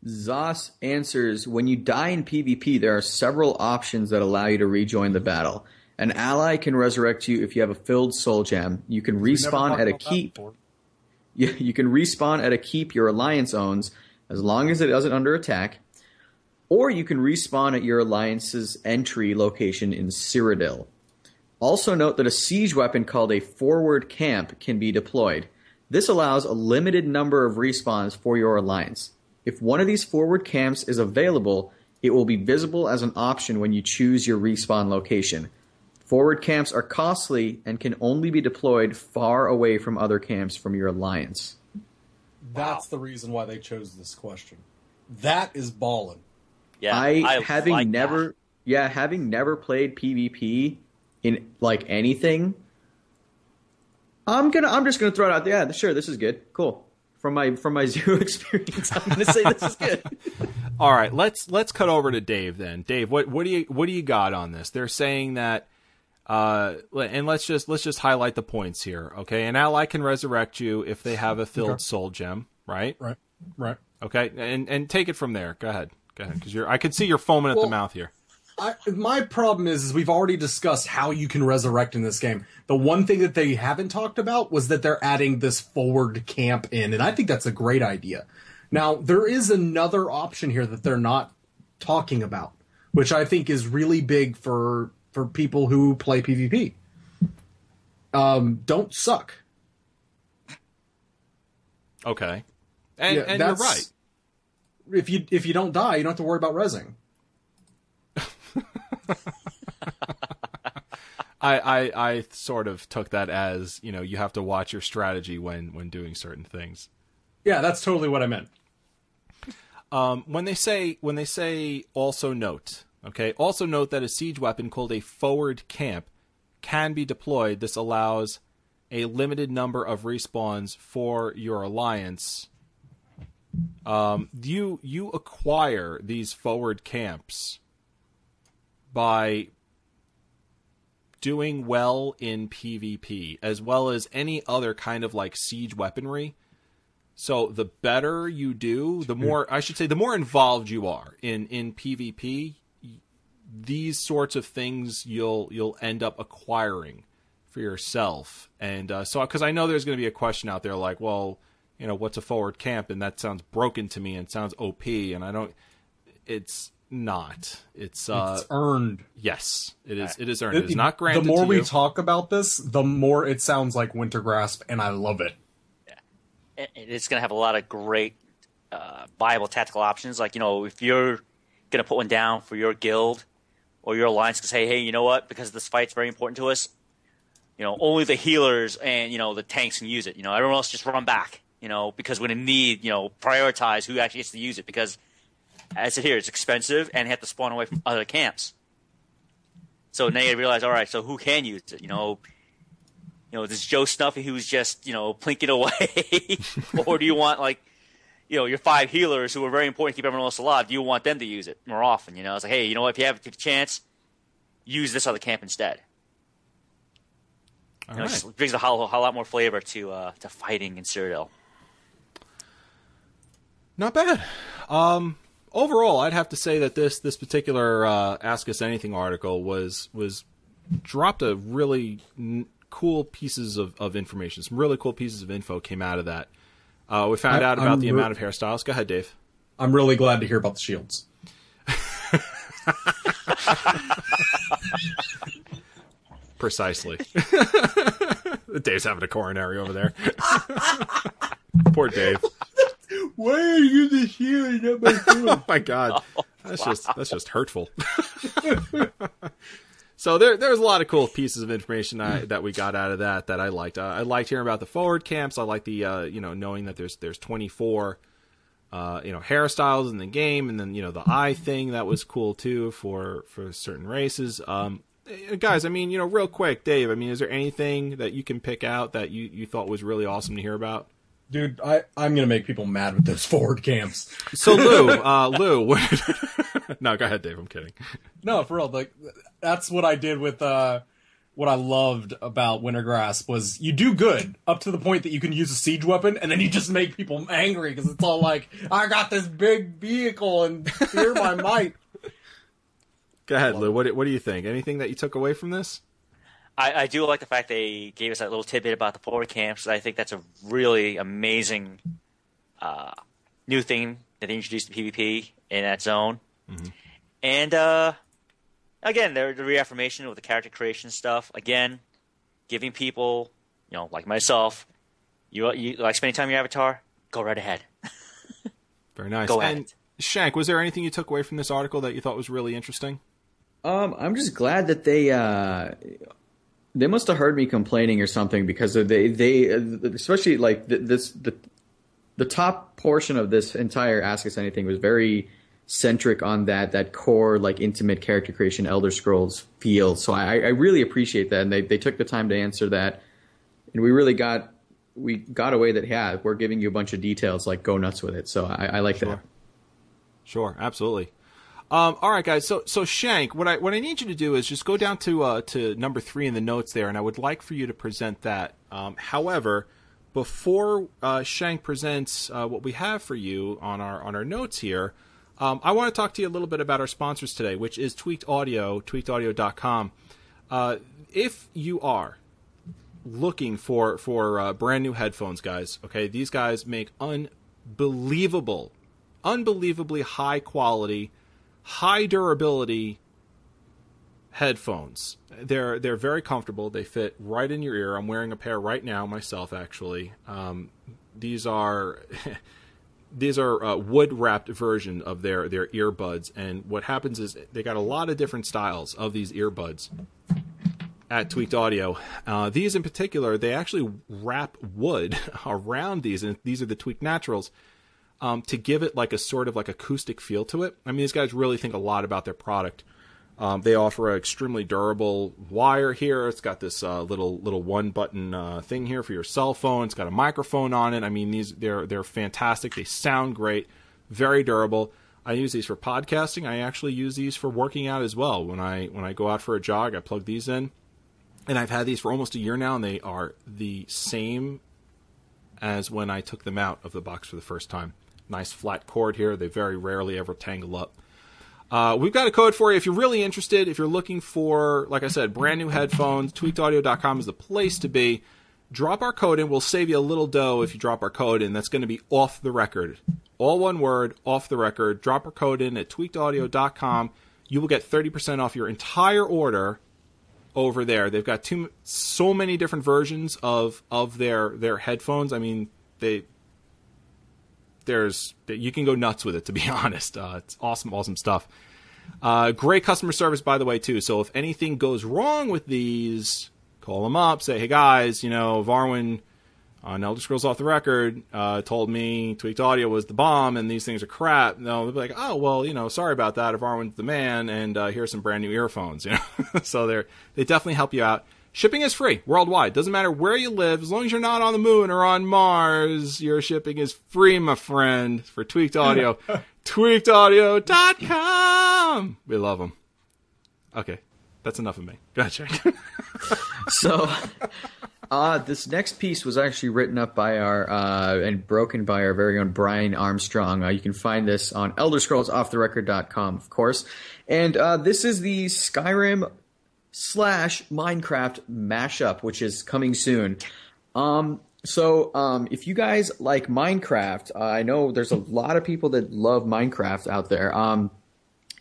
ZOS answers When you die in PvP, there are several options that allow you to rejoin the battle. An ally can resurrect you if you have a filled soul gem. You can respawn at a keep. before. [laughs] You, you can respawn at a keep your alliance owns as long as it isn't under attack. Or you can respawn at your alliance's entry location in Cyrodiil. Also note that a siege weapon called a forward camp can be deployed. This allows a limited number of respawns for your alliance. If one of these forward camps is available, it will be visible as an option when you choose your respawn location. Forward camps are costly and can only be deployed far away from other camps from your alliance. That's the reason why they chose this question. That is ballin'. Yeah, I, having like never that. yeah, having never played PvP in like anything, I'm gonna I'm just gonna throw it out there. Yeah, sure, this is good. Cool. From my from my [laughs] zero experience, I'm gonna say this is good. [laughs] All right, let's let's cut over to Dave then. Dave, what what do you what do you got on this? They're saying that uh and let's just let's just highlight the points here, okay? An ally can resurrect you if they have a filled Okay. soul gem, right? Right. Right. Okay? And and take it from there. Go ahead. Go ahead cuz you're I can see you're foaming at the mouth here. I, my problem is, is we've already discussed how you can resurrect in this game. The one thing that they haven't talked about was that they're adding this forward camp in, and I think that's a great idea. Now, there is another option here that they're not talking about, which I think is really big for for people who play PvP. Um, don't suck. Okay. And Yeah, and you're that's- right. If you if you don't die, you don't have to worry about resing. I, I I sort of took that as, you know, you have to watch your strategy when when doing certain things. Yeah, that's totally what I meant. Um, when they say when they say also note, okay, also note that a siege weapon called a forward camp can be deployed. This allows a limited number of respawns for your alliance. Um, you you acquire these forward camps by doing well in PvP, as well as any other kind of like siege weaponry. So the better you do, the more I should say, the more involved you are in in PvP. These sorts of things you'll you'll end up acquiring for yourself, and uh, so because I know there's going to be a question out there like, well, you know, what's a forward camp, and that sounds broken to me and sounds OP, and I don't. It's not. It's uh It's earned. yes, it is. It is earned. It is not granted. The more to we you. talk about this, the more it sounds like Wintergrasp, and I love it. it- it's going to have a lot of great uh, viable tactical options. Like you know, if you're going to put one down for your guild or your alliance, to say, hey, you know what? Because this fight's very important to us. You know, only the healers and you know the tanks can use it. You know, everyone else just run back. You know, because we're going to need you know prioritize who actually gets to use it because. As I said here, it's expensive and have to spawn away from other camps. So now you realize, all right, so who can use it? You know, you know, this Joe Snuffy who's just, you know, plinking away? [laughs] or do you want, like, you know, your five healers who are very important to keep everyone else alive, do you want them to use it more often? You know, it's like, hey, you know what, if you have a chance, use this other camp instead. You know, it just brings a whole, whole lot more flavor to uh, to fighting in Cyrodiil. Not bad. Um, overall, I'd have to say that this this particular uh, Ask Us Anything article was was dropped a really n- cool pieces of, of information. Some really cool pieces of info came out of that. Uh, we found I- out about I'm the re- amount of hairstyles. Go ahead, Dave. I'm really glad to hear about the shields. [laughs] Precisely. [laughs] Dave's having a coronary over there. [laughs] Poor Dave. Why are you the shield? Not my [laughs] shield? Oh my god, [laughs] that's just that's just hurtful. [laughs] so there there's a lot of cool pieces of information I, that we got out of that that I liked. Uh, I liked hearing about the forward camps. I like the uh, you know knowing that there's there's 24 uh, you know hairstyles in the game, and then you know the eye thing that was cool too for for certain races. Um, eh, guys, I mean, you know, real quick, Dave. I mean, is there anything that you can pick out that you you thought was really awesome to hear about? Dude, I, I'm gonna make people mad with those [laughs] forward camps. So Lou, [laughs] uh, Lou, [laughs] no, go ahead, Dave. I'm kidding. No, for real. Like that's what I did with uh, what I loved about Wintergrasp was you do good up to the point that you can use a siege weapon, and then you just make people angry because it's all like, I got this big vehicle and fear my might. Go ahead, Lou. What what do you think? Anything that you took away from this? I, I do like the fact they gave us that little tidbit about the forward camps. I think that's a really amazing uh, new thing that they introduced to PvP in that zone. Mm-hmm. And uh, again, the, the reaffirmation with the character creation stuff. Again, giving people, you know, like myself, you you like spending time in your avatar. Go right ahead. [laughs] Very nice. Go and ahead. Shank, was there anything you took away from this article that you thought was really interesting? Um, I'm just glad that they uh, they must have heard me complaining or something because they they especially like this the the top portion of this entire Ask Us Anything was very centric on that that core like intimate character creation Elder Scrolls feel. So I, I really appreciate that, and they they took the time to answer that, and we really got we got away that yeah we're giving you a bunch of details like go nuts with it. So I, I like sure. that. Sure, absolutely. Um, all right, guys. So, so Shank, what I what I need you to do is just go down to uh, to number three in the notes there, and I would like for you to present that. Um, however, before uh, Shank presents uh, what we have for you on our on our notes here, um, I want to talk to you a little bit about our sponsors today, which is Tweaked Audio, tweakedaudio.com. Uh, if you are looking for for uh, brand new headphones, guys, okay, these guys make unbelievable, unbelievably high quality high durability headphones. They're they're very comfortable. They fit right in your ear. I'm wearing a pair right now myself. Actually, um, these are. [laughs] these are a wood wrapped version of their their earbuds and what happens is they got a lot of different styles of these earbuds at tweaked audio uh, these in particular they actually wrap wood [laughs] around these and these are the tweaked naturals um, to give it like a sort of like acoustic feel to it. I mean, these guys really think a lot about their product. Um, they offer an extremely durable wire here. It's got this uh, little little one button uh, thing here for your cell phone. It's got a microphone on it. I mean, these they're they're fantastic. They sound great, very durable. I use these for podcasting. I actually use these for working out as well. When I when I go out for a jog, I plug these in, and I've had these for almost a year now, and they are the same as when I took them out of the box for the first time. Nice flat cord here. They very rarely ever tangle up. Uh, we've got a code for you if you're really interested. If you're looking for, like I said, brand new headphones, tweakedaudio.com is the place to be. Drop our code in. We'll save you a little dough if you drop our code in. That's going to be off the record. All one word, off the record. Drop our code in at tweakedaudio.com. You will get 30% off your entire order over there. They've got too, so many different versions of, of their, their headphones. I mean, they there's you can go nuts with it. To be [laughs] honest, uh, it's awesome, awesome stuff. Uh, great customer service, by the way, too. So if anything goes wrong with these, call them up. Say, hey guys, you know Varwin on Elder Scrolls Off the Record uh, told me Tweaked Audio was the bomb and these things are crap. No, they'll be like, oh well, you know, sorry about that. If Varwin's the man, and uh, here's some brand new earphones. [laughs] You know, so they they definitely help you out. Shipping is free worldwide. Doesn't matter where you live, as long as you're not on the moon or on Mars, your shipping is free, my friend. For Tweaked Audio, [laughs] tweakedaudio.com. We love them. Okay, that's enough of me. Gotcha. [laughs] so, uh, this next piece was actually written up by our uh, and broken by our very own Brian Armstrong. Uh, you can find this on ElderScrollsOffTheRecord.com, of course. And uh, this is the Skyrim slash Minecraft mashup, which is coming soon. Um, so um, if you guys like Minecraft, uh, I know there's a lot of people that love Minecraft out there. Um,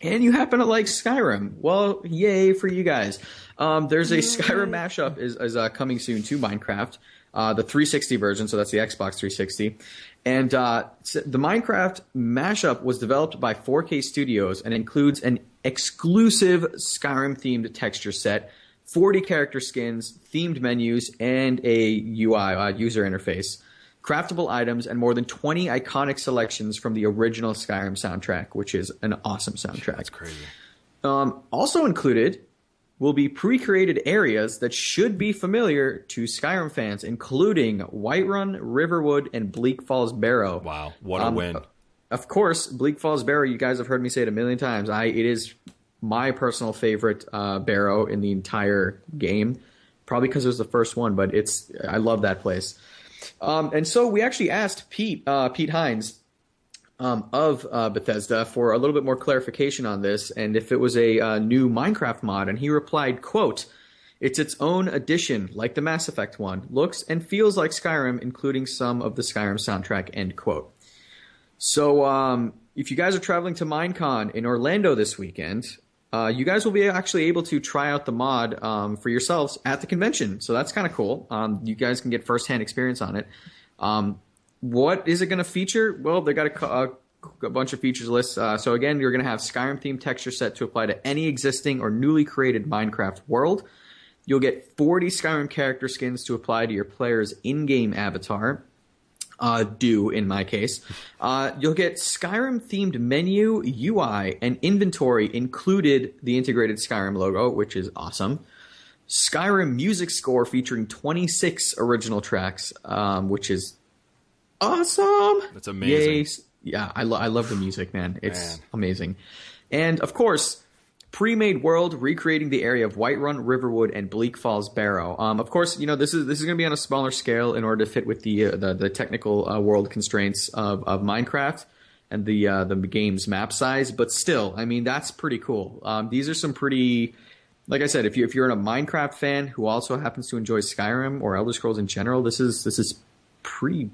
and you happen to like Skyrim. Well, yay for you guys. Um, there's a Skyrim mashup is, is uh, coming soon to Minecraft, uh, the 360 version. So that's the Xbox 360. And uh, the Minecraft mashup was developed by 4J Studios and includes an exclusive Skyrim themed texture set, 40 character skins, themed menus, and a UI uh, user interface. craftable items, and more than 20 iconic selections from the original Skyrim soundtrack, which is an awesome soundtrack. That's crazy. Um, also included will be pre-created areas that should be familiar to Skyrim fans, including Whiterun, Riverwood, and Bleak Falls Barrow. Wow, what a Um, win! Of course, Bleak Falls Barrow. You guys have heard me say it a million times. I it is my personal favorite uh, barrow in the entire game. Probably because it was the first one, but it's I love that place. Um, and so we actually asked Pete uh, Pete Hines um, of uh, Bethesda for a little bit more clarification on this, and if it was a uh, new Minecraft mod, and he replied, "quote It's its own addition, like the Mass Effect one. Looks and feels like Skyrim, including some of the Skyrim soundtrack." End quote. So, um, if you guys are traveling to Minecon in Orlando this weekend, uh, you guys will be actually able to try out the mod um, for yourselves at the convention. So that's kind of cool. Um, you guys can get firsthand experience on it. Um, what is it going to feature? Well, they got a, a, a bunch of features lists. Uh, so again, you're going to have Skyrim themed texture set to apply to any existing or newly created Minecraft world. You'll get 40 Skyrim character skins to apply to your player's in-game avatar uh, do in my case. Uh, you'll get Skyrim themed menu, UI, and inventory included the integrated Skyrim logo, which is awesome. Skyrim music score featuring 26 original tracks, um, which is awesome. That's amazing. Yay. Yeah, I, lo- I love the music, man. It's Man. amazing. And of course, pre-made world recreating the area of Whiterun, Riverwood, and Bleak Falls Barrow. Um, of course, you know this is this is going to be on a smaller scale in order to fit with the uh, the, the technical uh, world constraints of, of Minecraft and the uh, the game's map size. But still, I mean that's pretty cool. Um, these are some pretty, like I said, if you if you're a Minecraft fan who also happens to enjoy Skyrim or Elder Scrolls in general, this is this is pretty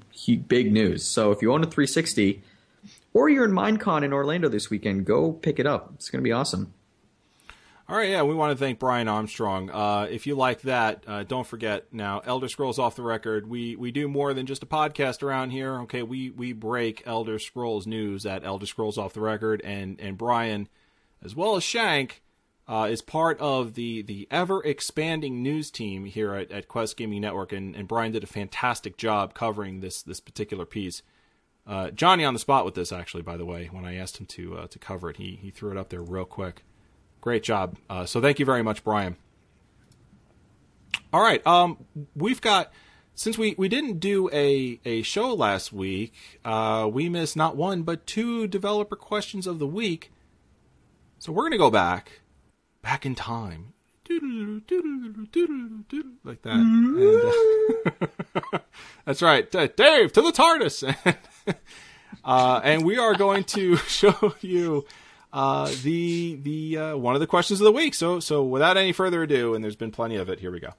big news. So if you own a 360. Or you're in Minecon in Orlando this weekend, go pick it up. It's going to be awesome. All right, yeah, we want to thank Brian Armstrong. Uh, if you like that, uh, don't forget now, Elder Scrolls Off the Record. We we do more than just a podcast around here. Okay, we we break Elder Scrolls news at Elder Scrolls Off the Record, and and Brian, as well as Shank, uh, is part of the the ever expanding news team here at, at Quest Gaming Network, and, and Brian did a fantastic job covering this this particular piece. Uh, Johnny on the spot with this, actually. By the way, when I asked him to uh, to cover it, he he threw it up there real quick. Great job. Uh, so thank you very much, Brian. All right. Um, we've got since we, we didn't do a, a show last week, uh, we missed not one but two developer questions of the week. So we're gonna go back, back in time, like that. And, uh, [laughs] that's right, Dave to the TARDIS, [laughs] uh, and we are going to [laughs] show you uh, the the uh, one of the questions of the week. So so without any further ado, and there's been plenty of it. Here we go.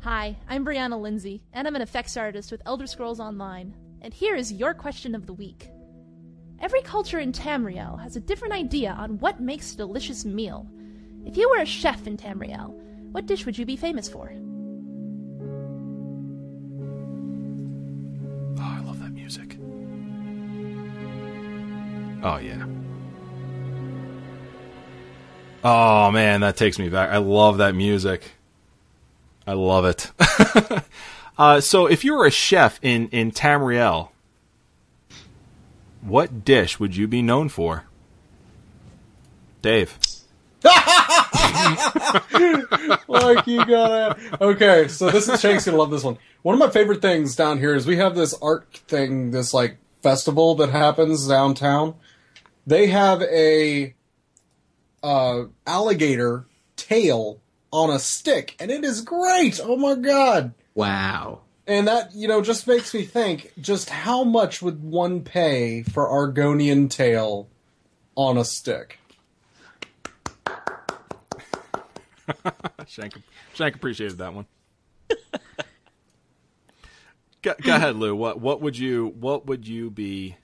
Hi, I'm Brianna Lindsay, and I'm an effects artist with Elder Scrolls Online. And here is your question of the week. Every culture in Tamriel has a different idea on what makes a delicious meal. If you were a chef in Tamriel, what dish would you be famous for? Oh, I love that music. Oh yeah. Oh man, that takes me back. I love that music. I love it. [laughs] uh, so, if you were a chef in in Tamriel, what dish would you be known for? Dave. [laughs] like you gotta. Okay, so this is Shank's gonna love this one. One of my favorite things down here is we have this art thing, this like festival that happens downtown. They have a uh, alligator tail on a stick, and it is great. Oh my god! Wow. And that you know just makes me think: just how much would one pay for Argonian tail on a stick? Shank, Shank appreciated that one. [laughs] go, go ahead, Lou. What what would you what would you be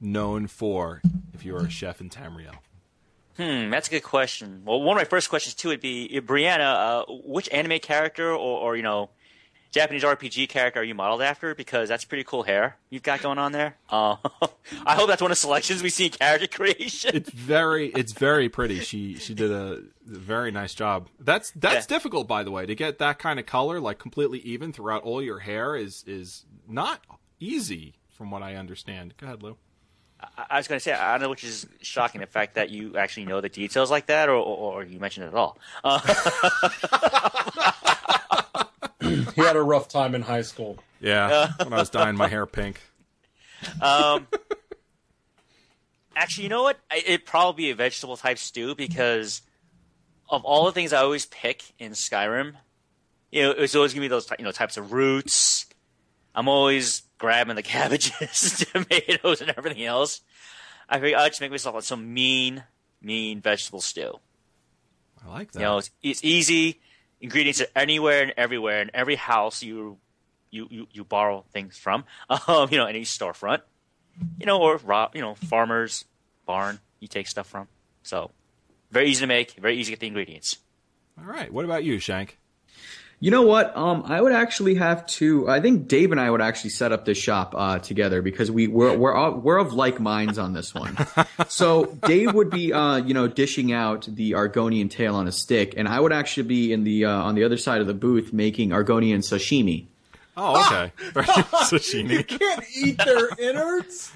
known for if you were a chef in Tamriel? Hmm, that's a good question. Well, one of my first questions too would be uh, Brianna. Uh, which anime character or, or you know Japanese RPG character are you modeled after? Because that's pretty cool hair you've got going on there. Uh, [laughs] I hope that's one of the selections we see in character [laughs] creation. It's very, it's very pretty. She she did a very nice job. That's that's Yeah. difficult, by the way, to get that kind of color like completely even throughout all your hair is is not easy, from what I understand. Go ahead, Lou. I, I was going to say, I don't know which is shocking, the fact that you actually know the details like that, or, or, or you mentioned it at all. Uh, [laughs] [clears throat] He had a rough time in high school. Yeah, when I was dyeing my hair pink. [laughs] Um, actually, you know what? I- It'd probably be a vegetable type stew because of all the things I always pick in Skyrim, you know, it's always gonna be those you know types of roots. I'm always grabbing the [laughs] cabbages, [laughs] tomatoes, and everything else. I figure I'll just make myself like some mean, mean vegetable stew. I like that. You know, it's, it's easy. Ingredients are anywhere and everywhere in every house you you you, you borrow things from. [laughs] Um, you know, any storefront. You know, or raw, you know, farmers barn you take stuff from. So very easy to make, very easy to get the ingredients. all right. What about you, Shank? You know what? Um, I would actually have to. I think Dave and I would actually set up this shop uh, together because we we're we're all, we're of like minds on this one. [laughs] so Dave would be, uh, you know, dishing out the Argonian tail on a stick, and I would actually be in the uh, on the other side of the booth making Argonian sashimi. Oh, okay. [laughs] Sashimi. You can't eat their innards.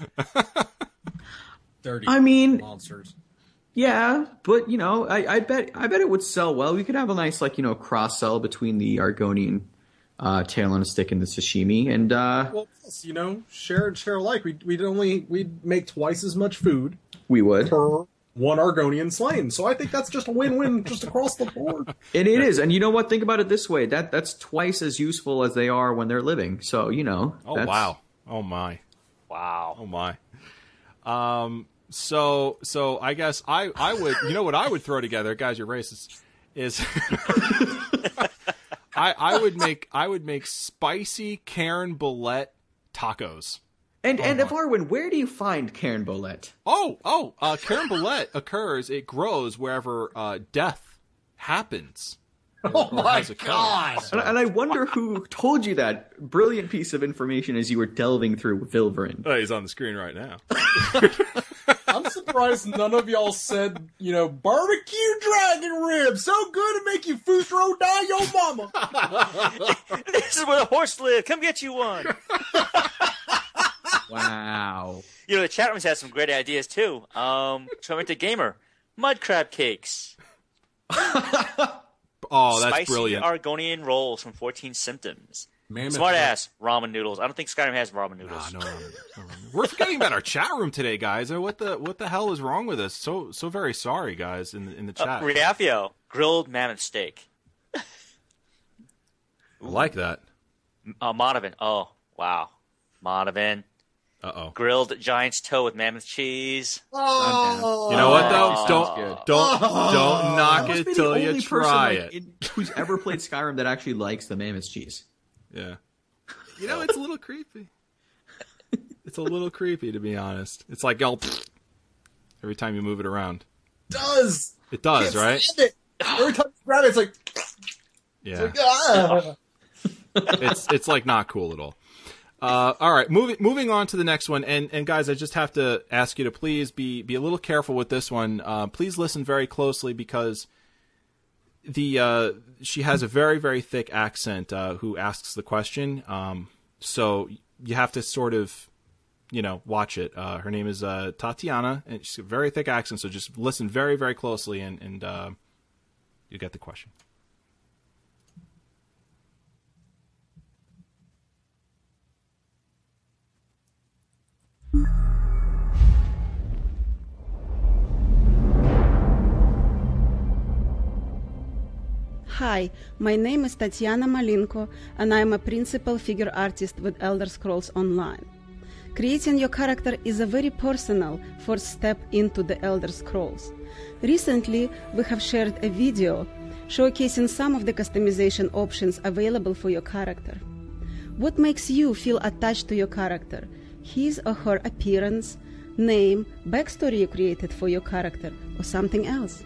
[laughs] Dirty I mean, monsters. Yeah, but you know, I, I bet I bet it would sell well. We could have a nice like you know cross sell between the Argonian uh, tail on a stick and the sashimi, and uh, Well, plus, you know, share and share alike. We'd, we'd only we'd make twice as much food we would. per one Argonian slain. So I think that's just a win-win [laughs] just across the board. And it is, and you know what? Think about it this way: that that's twice as useful as they are when they're living. So you know. Oh that's- wow. Oh my. Wow. Oh my. Um. So so I guess I I would you know what I would throw together, guys. You're racist. Is [laughs] I I would make I would make spicy Karen Bolette tacos. And and if Arwen, where do you find Karen Bolette? Oh oh, uh, Karen Bolette occurs. It grows wherever uh, death happens. Oh my has occurred. god! And, and I wonder who told you that brilliant piece of information as you were delving through Vilverin. Oh, he's on the screen right now. [laughs] [laughs] I'm surprised none of y'all said, you know, barbecue dragon ribs, so good to make you Fusro die your mama. this is where the horse live. Come get you one. Wow. You know, the chat rooms has some great ideas too. Um, Tormented Gamer, mud crab cakes, [laughs] Oh, that's spicy brilliant. Argonian rolls from 14 Symptoms. Mammoth Smart ass ramen noodles. I don't think Skyrim has ramen noodles. Ah, no, no, no, no. We're forgetting about our chat room today, guys. Uh, What the what the hell is wrong with us? So so very sorry, guys, in the in the Uh, chat. Riafio, grilled mammoth steak. I like that. Uh, Monovan. Oh, wow. Monovan. Uh oh. Grilled giant's toe with mammoth cheese. Oh, You know what though? Oh, don't good. don't don't knock it till you try person, like, it. in- who's ever played Skyrim that actually likes the mammoth cheese. Yeah. You know, it's a little creepy. [laughs] It's a little creepy to be honest. It's like all every time you move it around. does. It does, Can't right? stand it. Every time you grab it, it's like, Yeah. ah. [laughs] it's it's like not cool at all. Uh, all right, moving moving on to the next one, and and guys, I just have to ask you to please be be a little careful with this one. Uh, please listen very closely because the uh, she has a very very thick accent. Uh, who asks the question? Um, so you have to sort of you know watch it. Uh, her name is uh, Tatiana, and she's a very thick accent. So just listen very very closely, and and uh, you get the question. Hi, my name is Tatiana Malinko, and I am a principal figure artist with Elder Scrolls Online. Creating your character is a very personal first step into the Elder Scrolls. Recently, we have shared a video showcasing some of the customization options available for your character. What makes you feel attached to your character? His or her appearance, name, backstory you created for your character, or something else?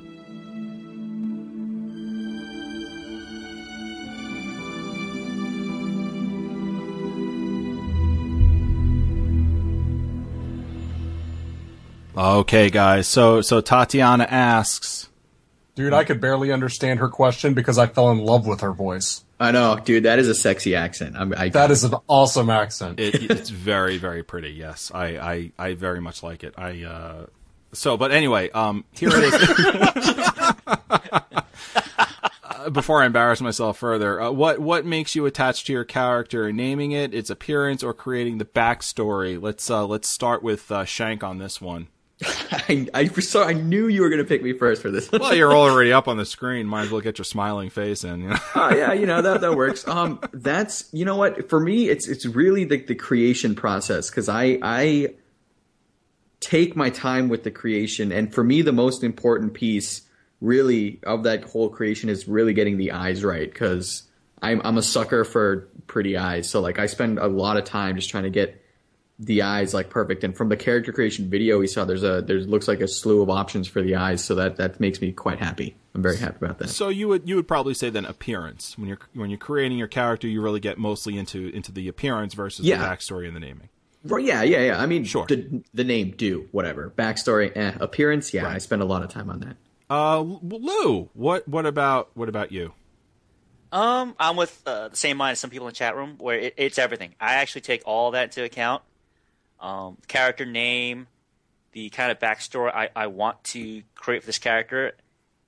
Okay, guys. So so Tatiana asks, Dude, I could barely understand her question because I fell in love with her voice. I know, dude. That is a sexy accent. I'm, I, That is an awesome accent. it, it's very very pretty. Yes, I, I I very much like it. I uh, so but anyway, um, here it is. [laughs] Uh, Before I embarrass myself further, uh, what what makes you attached to your character? Naming it, its appearance, or creating the backstory? Let's uh, let's start with uh, Shank on this one. [laughs] I, I, so, I knew you were going to pick me first for this. [laughs] Well, you're already up on the screen. Might as well get your smiling face in. You know? oh yeah, you know that that works. [laughs] Um, that's you know what for me, it's it's really the the creation process because I I take my time with the creation, and for me, the most important piece really of that whole creation is really getting the eyes right because I'm I'm a sucker for pretty eyes. So like I spend a lot of time just trying to get the eyes like perfect. And from the character creation video we saw, there's a there's looks like a slew of options for the eyes. So that that makes me quite happy. I'm very happy about that. So you would you would probably say then appearance when you're when you're creating your character, you really get mostly into into the appearance versus Yeah. the backstory and the naming. Right, yeah, yeah, yeah. I mean, Sure. The, the name, do whatever. Backstory, eh. Appearance, yeah. I spend a lot of time on that. Uh, Lou, what what about what about you? Um, I'm with uh, the same mind as some people in the chat room, where it, it's everything. I actually take all that into account. Um, character name, the kind of backstory I, I want to create for this character,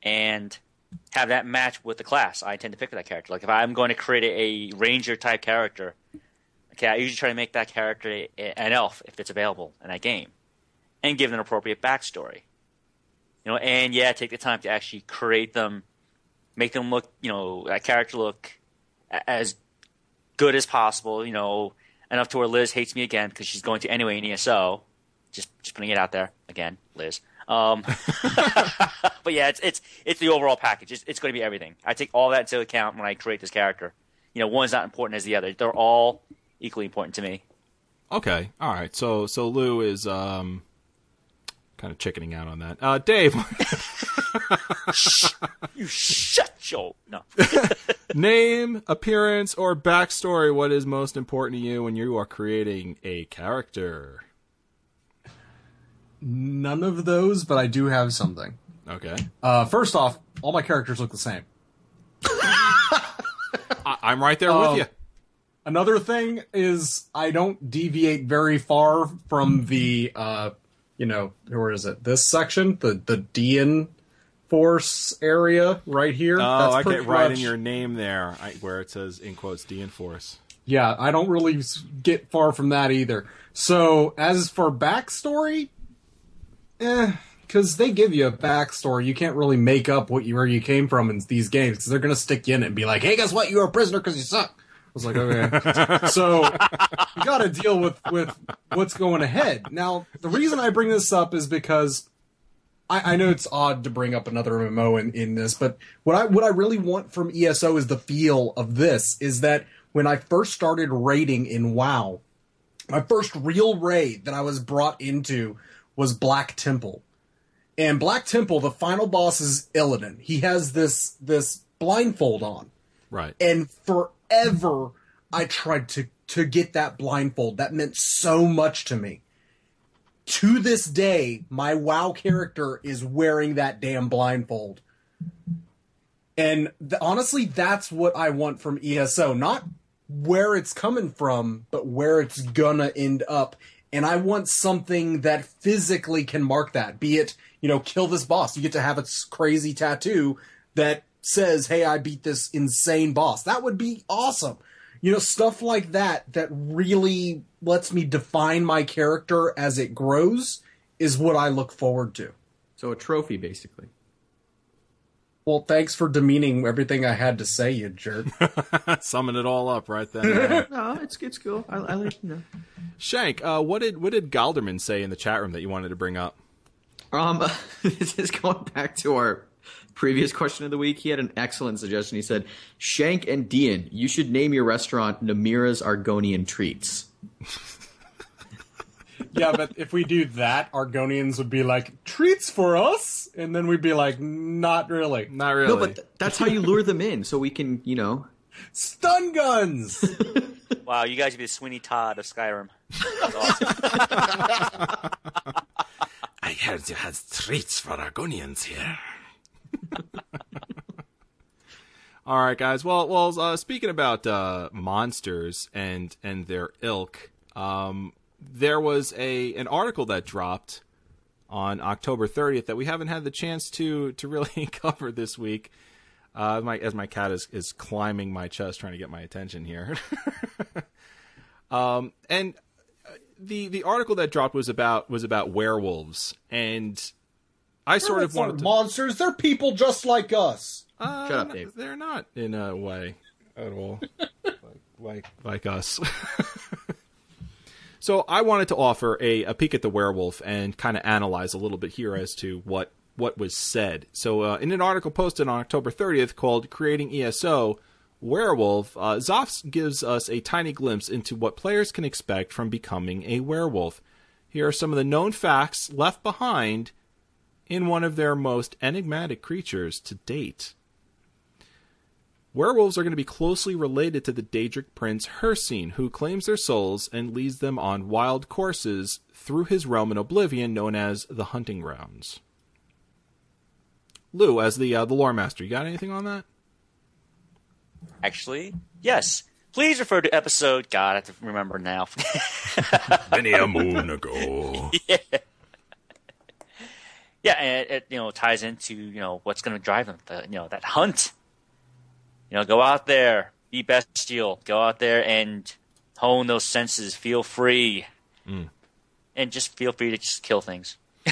and have that match with the class I intend to pick for that character. Like if I'm going to create a, ranger type character, okay, I usually try to make that character a, an elf if it's available in that game, and give them an appropriate backstory. You know, and yeah, take the time to actually create them make them look, you know, that character look as good as possible. You know, enough to where Liz hates me again because she's going to anyway in ESO. Just just putting it out there again, Liz. Um, [laughs] but yeah, it's it's it's the overall package. It's, it's going to be everything. I take all that into account when I create this character. You know, one's not important as the other. They're all equally important to me. Okay, all right. So so Lou is um kind of chickening out on that. Uh, Dave, [laughs] You shut your no. [laughs] [laughs] name, appearance, or backstory. What is most important to you when you are creating a character? None of those, but I do have something. Okay, Uh, first off, all my characters look the same. I- I'm right there Oh. with you. Another thing is I don't deviate very far from the uh you know, where is it? This section, the the Dian Force area right here. Oh, That's I get right in your name there, I, where it says in quotes D and Force. Yeah, I don't really get far from that either. So as for backstory, eh, because they give you a backstory, you can't really make up what you where you came from in these games because they're gonna stick you in it and be like, "Hey, guess what? You were a prisoner because you suck." I was like, okay. so you got to deal with with what's going ahead. Now, the reason I bring this up is because I, I know it's odd to bring up another MMO in, in this, but what I what I really want from ESO is the feel of this. Is that when I first started raiding in WoW, my first real raid that I was brought into was Black Temple. And Black Temple, the final boss is Illidan. He has this this blindfold on Right. and forever I tried to to get that blindfold. That meant so much to me. To this day, my WoW character is wearing that damn blindfold. And th- honestly, that's what I want from ESO. Not where it's coming from, but where it's gonna end up. And I want something that physically can mark that. Be it, you know, kill this boss. You get to have a crazy tattoo that says, hey, I beat this insane boss. That would be awesome. You know, stuff like that that really lets me define my character as it grows is what I look forward to. So a trophy, basically. Well, thanks for demeaning everything I had to say, you jerk. [laughs] Summing it all up right then. [laughs] No, it's it's cool. I, I like you know. Shank, uh, what did what did Galderman say in the chat room that you wanted to bring up? Um, [laughs] this is going back to our previous question of the week. He had an excellent suggestion. He said, "Shank and Dian, you should name your restaurant Namira's Argonian Treats." [laughs] yeah, but if we do that, Argonians would be like, treats for us? And then we'd be like, not really. Not really. No, but th- that's how you [laughs] lure them in, so we can, you know. Stun guns! [laughs] Wow, you guys would be the Sweeney Todd of Skyrim. That's awesome. I I heard you had treats for Argonians here. [laughs] All right, guys. Well, well. Uh, speaking about uh, monsters and and their ilk, um, there was a an article that dropped on October 30th that we haven't had the chance to to really [laughs] cover this week. Uh, my as my cat is is climbing my chest trying to get my attention here. [laughs] um, and uh, the the article that dropped was about was about werewolves, and I sort of wanted to, monsters. They're people just like us. uh, Shut up, Dave. They're not in a way at all like [laughs] like like us. [laughs] so I wanted to offer a, a peek at the werewolf and kind of analyze a little bit here as to what what was said. So uh, in an article posted on October 30th called "Creating ESO." Werewolf, uh, ZOS gives us a tiny glimpse into what players can expect from becoming a werewolf. Here are some of the known facts left behind in one of their most enigmatic creatures to date. Werewolves are going to be closely related to the Daedric prince Hircine, who claims their souls and leads them on wild courses through his realm in Oblivion known as the Hunting Grounds. Lou, as the uh, the lore master, you got anything on that? Actually, yes. Please refer to episode. God, I have to remember now. [laughs] Many a moon ago. [laughs] yeah, and it, it you know ties into you know what's going to drive them. The you know that hunt. You know, go out there, be bestial. Go out there and hone those senses. Feel free, and just feel free to just kill things. [laughs]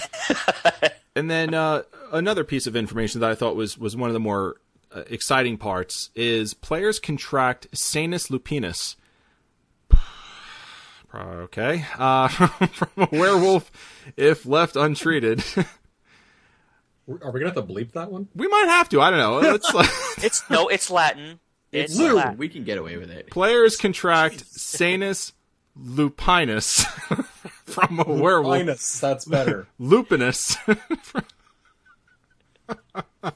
And then uh, another piece of information that I thought was was one of the more uh, exciting parts is players contract Sanus lupinus. [sighs] Okay, uh, [laughs] from a werewolf if left untreated. [laughs] Are we gonna have to bleep that one? we might have to. I don't know. [laughs] It's like, It's no, it's Latin. It's Lou, Latin. we can get away with it. players contract Sanus lupinus [laughs] from a werewolf. Linus, that's better. [laughs] Lupinus.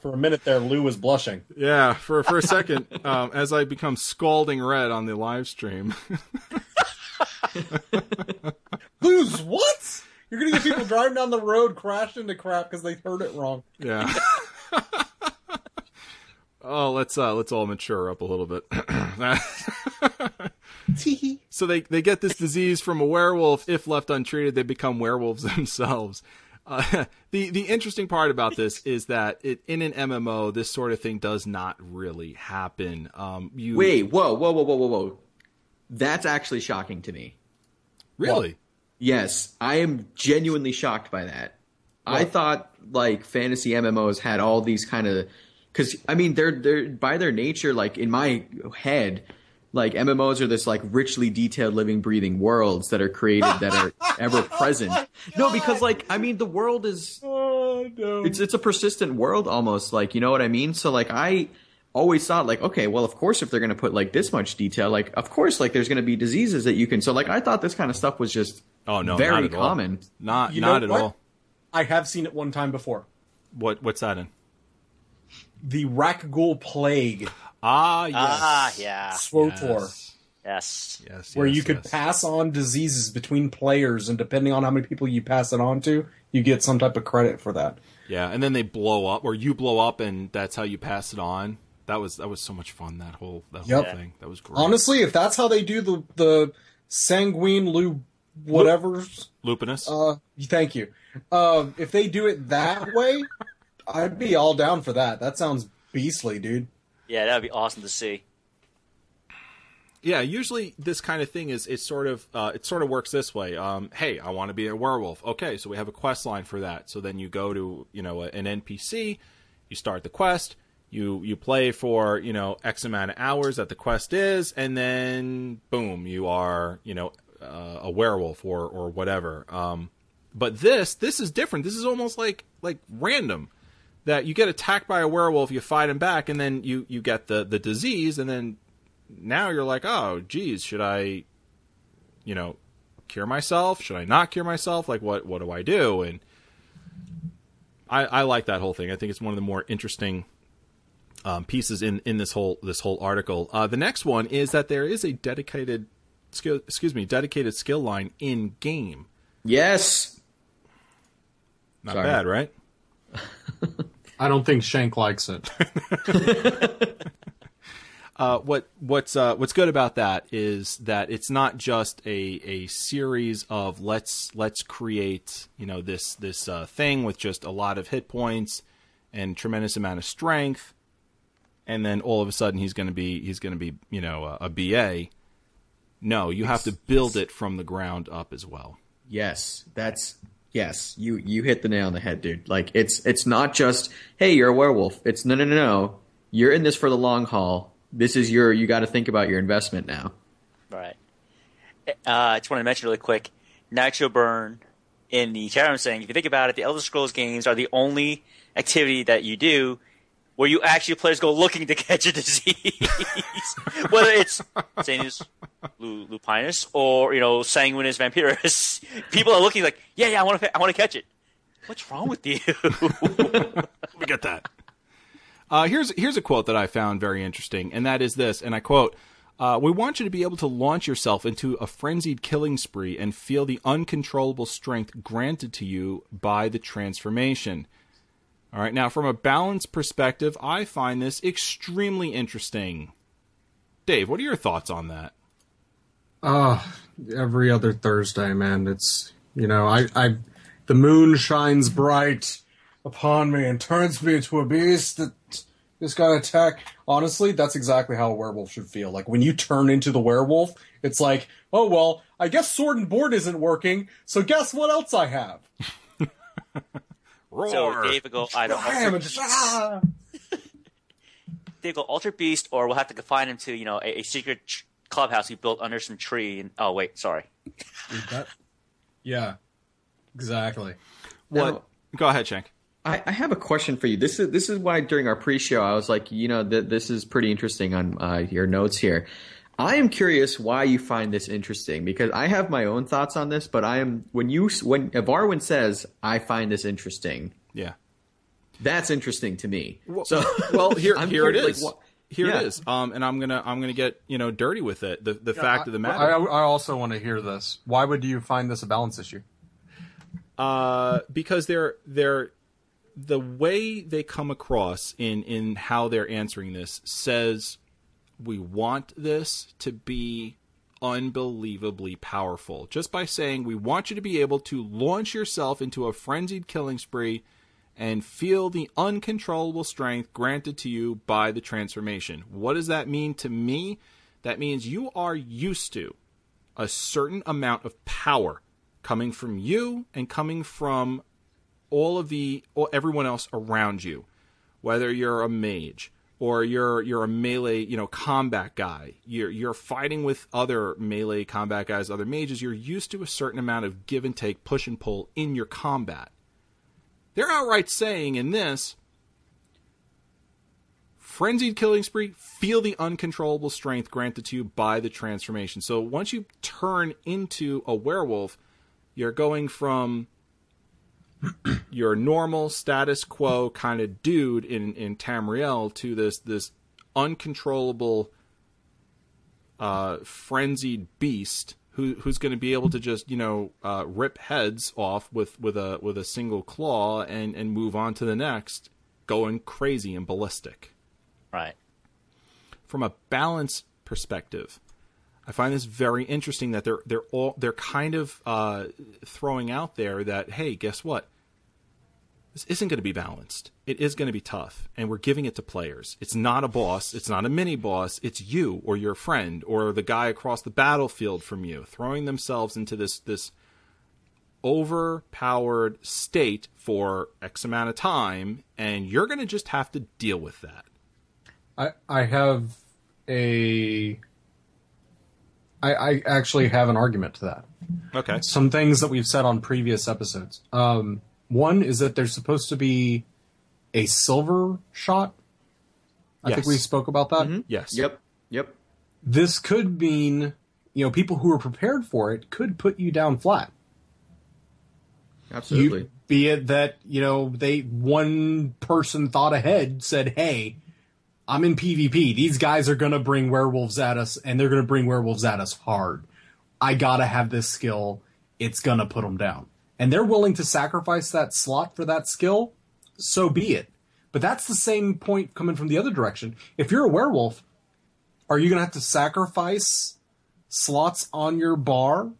For a minute there, Lou was blushing. yeah, for for a second, um, as I become scalding red on the live stream. Lou's what? You're gonna get people driving down the road crash into crap because they heard it wrong. Yeah. [laughs] oh, let's uh let's all mature up a little bit. [laughs] so they they get this disease from a werewolf. If left untreated, they become werewolves [laughs] themselves. Uh, the the interesting part about this is that it, in an MMO, this sort of thing does not really happen. Um, you Wait, whoa, whoa, whoa, whoa, whoa, whoa. That's actually shocking to me. really? Yes, I am genuinely shocked by that. I thought like fantasy MMOs had all these kind of because I mean they're they're by their nature like in my head like MMOs are this like richly detailed living breathing worlds that are created that are [laughs] ever present. No, because like I mean the world is Oh no! it's it's a persistent world almost like you know what I mean. So like I always thought like okay well of course if they're going to put like this much detail like of course like there's going to be diseases that you can so like I thought this kind of stuff was just Oh no, very not at all. common. Not You not at what? all. I have seen it one time before. What what's that in? The Rakghoul Plague, Ah yes. Ah, yeah. SWTOR, Yes. Yes. Yes, where yes, you could yes. pass on diseases between players, and depending on how many people you pass it on to, you get some type of credit for that. Yeah, and then they blow up, or you blow up, and that's how you pass it on. That was that was so much fun. That whole that whole Yep. thing. That was great. Honestly, if that's how they do the the sanguine Lou whatever's, Lupinus. uh, thank you. Uh, if they do it that way, I'd be all down for that. That sounds beastly, dude. Yeah, that would be awesome to see. yeah, usually this kind of thing is it sort of uh, it sort of works this way. Um, hey, I want to be a werewolf. Okay, so we have a quest line for that. So then you go to you know an NPC, you start the quest, you you play for you know X amount of hours that the quest is, and then boom, you are you know uh, a werewolf or or whatever. Um, but this this is different. This is almost like like random. That you get attacked by a werewolf, you fight him back, and then you you get the the disease, and then now you're like, oh, geez, should I, you know, cure myself? Should I not cure myself? Like, what what do I do? And I, I like that whole thing. I think it's one of the more interesting um, pieces in in this whole this whole article. Uh, the next one is that there is a dedicated skill, excuse me, dedicated skill line in game. Yes. Not Sorry. bad, right? [laughs] I don't think Shank likes it. [laughs] Uh, what what's uh, what's good about that is that it's not just a, a series of let's let's create you know this this uh, thing with just a lot of hit points and tremendous amount of strength, and then all of a sudden he's going to be he's going to be you know a, a BA. No, you have to build it from the ground up as well. Yes, that's yes. You you hit the nail on the head, dude. Like it's it's not just hey, you're a werewolf. It's no no no no. You're in this for the long haul. This is your you got to think about your investment now. Right. Uh, I just want to mention really quick. Nitro Burn in the chat room saying, if you think about it, the Elder Scrolls games are the only activity that you do where you actually players go looking to catch a disease, [laughs] whether it's Sanus lupinus or you know Sanguinus vampirus. [laughs] People are looking like, yeah, yeah, I want to, I want to catch it. What's wrong with you? [laughs] We get that. Uh, here's here's a quote that I found very interesting, and that is this, and I quote: uh, "We want you to be able to launch yourself into a frenzied killing spree and feel the uncontrollable strength granted to you by the transformation." All right, now from a balance perspective, I find this extremely interesting. Dave, what are your thoughts on that? Uh, every other Thursday, man. It's you know, I, I, the moon shines bright upon me and turns me into a beast that is gonna attack. Honestly, that's exactly how a werewolf should feel. Like when you turn into the werewolf, it's like, oh well, I guess sword and board isn't working, so guess what else I have? [laughs] Roar! so Dave will go either Bam, Ultra and just, Beast, ah! Dave will go Ultra Beast, or we'll have to confine him to you know a, a secret ch- clubhouse he built under some tree. And oh wait, sorry. That- yeah, exactly. what? Now- Go ahead, Shank. I, I have a question for you. This is this is why during our pre-show I was like, you know, th- this is pretty interesting on uh, your notes here. I am curious why you find this interesting because I have my own thoughts on this, but I am when you when if Arwen says I find this interesting, Yeah. that's interesting to me. Well, so [laughs] well, here I'm here it curious, is. like, what- here Yeah. it is. Um, and I'm gonna I'm gonna get you know dirty with it. The the fact of the matter. I, I also want to hear this. Why would you find this a balance issue? uh, because they're they're the way they come across in in how they're answering this says we want this to be unbelievably powerful. Just by saying we want you to be able to launch yourself into a frenzied killing spree and feel the uncontrollable strength granted to you by the transformation. What does that mean to me? That means you are used to a certain amount of power coming from you and coming from all of the everyone else around you whether you're a mage or you're you're a melee you know combat guy. You're you're fighting with other melee combat guys other mages. You're used to a certain amount of give and take push and pull in your combat. They're outright saying in this frenzied killing spree feel the uncontrollable strength granted to you by the transformation. So once you turn into a werewolf you're going from your normal status quo kind of dude in in Tamriel to this this uncontrollable uh frenzied beast who who's going to be able to just you know uh, rip heads off with with a with a single claw and and move on to the next going crazy and ballistic Right. from a balance perspective, I find this very interesting that they're they're all they're kind of uh, throwing out there that hey, guess what? This isn't going to be balanced. It is going to be tough, and we're giving it to players. It's not a boss. It's not a mini boss. It's you or your friend or the guy across the battlefield from you throwing themselves into this this overpowered state for X amount of time, and you're going to just have to deal with that. I I have a I, I actually have an argument to that. Okay. Some things that we've said on previous episodes. Um, one is that there's supposed to be a silver shot. I think we spoke about that. Mm-hmm. Yes. Yep. Yep. This could mean, you know, people who are prepared for it could put you down flat. Absolutely. You, be it that you know they one person thought ahead, said, "Hey, I'm in PvP. These guys are gonna bring werewolves at us, and they're gonna bring werewolves at us hard. I gotta have this skill. It's gonna put them down." And they're willing to sacrifice that slot for that skill, so be it. But that's the same point coming from the other direction. If you're a werewolf, are you going to have to sacrifice slots on your bar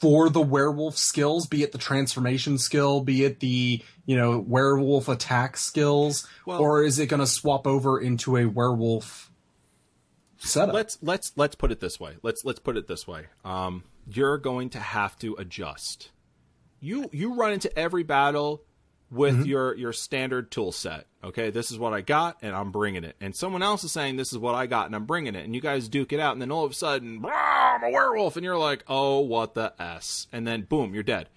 for the werewolf skills, be it the transformation skill, be it the, you know, werewolf attack skills, well, or is it going to swap over into a werewolf setup? Let's let's let's put it this way. Let's let's put it this way. Um, you're going to have to adjust. You you run into every battle with mm-hmm. your your standard tool set. Okay, this is what I got, and I'm bringing it. And someone else is saying this is what I got, and I'm bringing it. And you guys duke it out, and then all of a sudden, I'm a werewolf, and you're like, oh, what the s? And then boom, you're dead.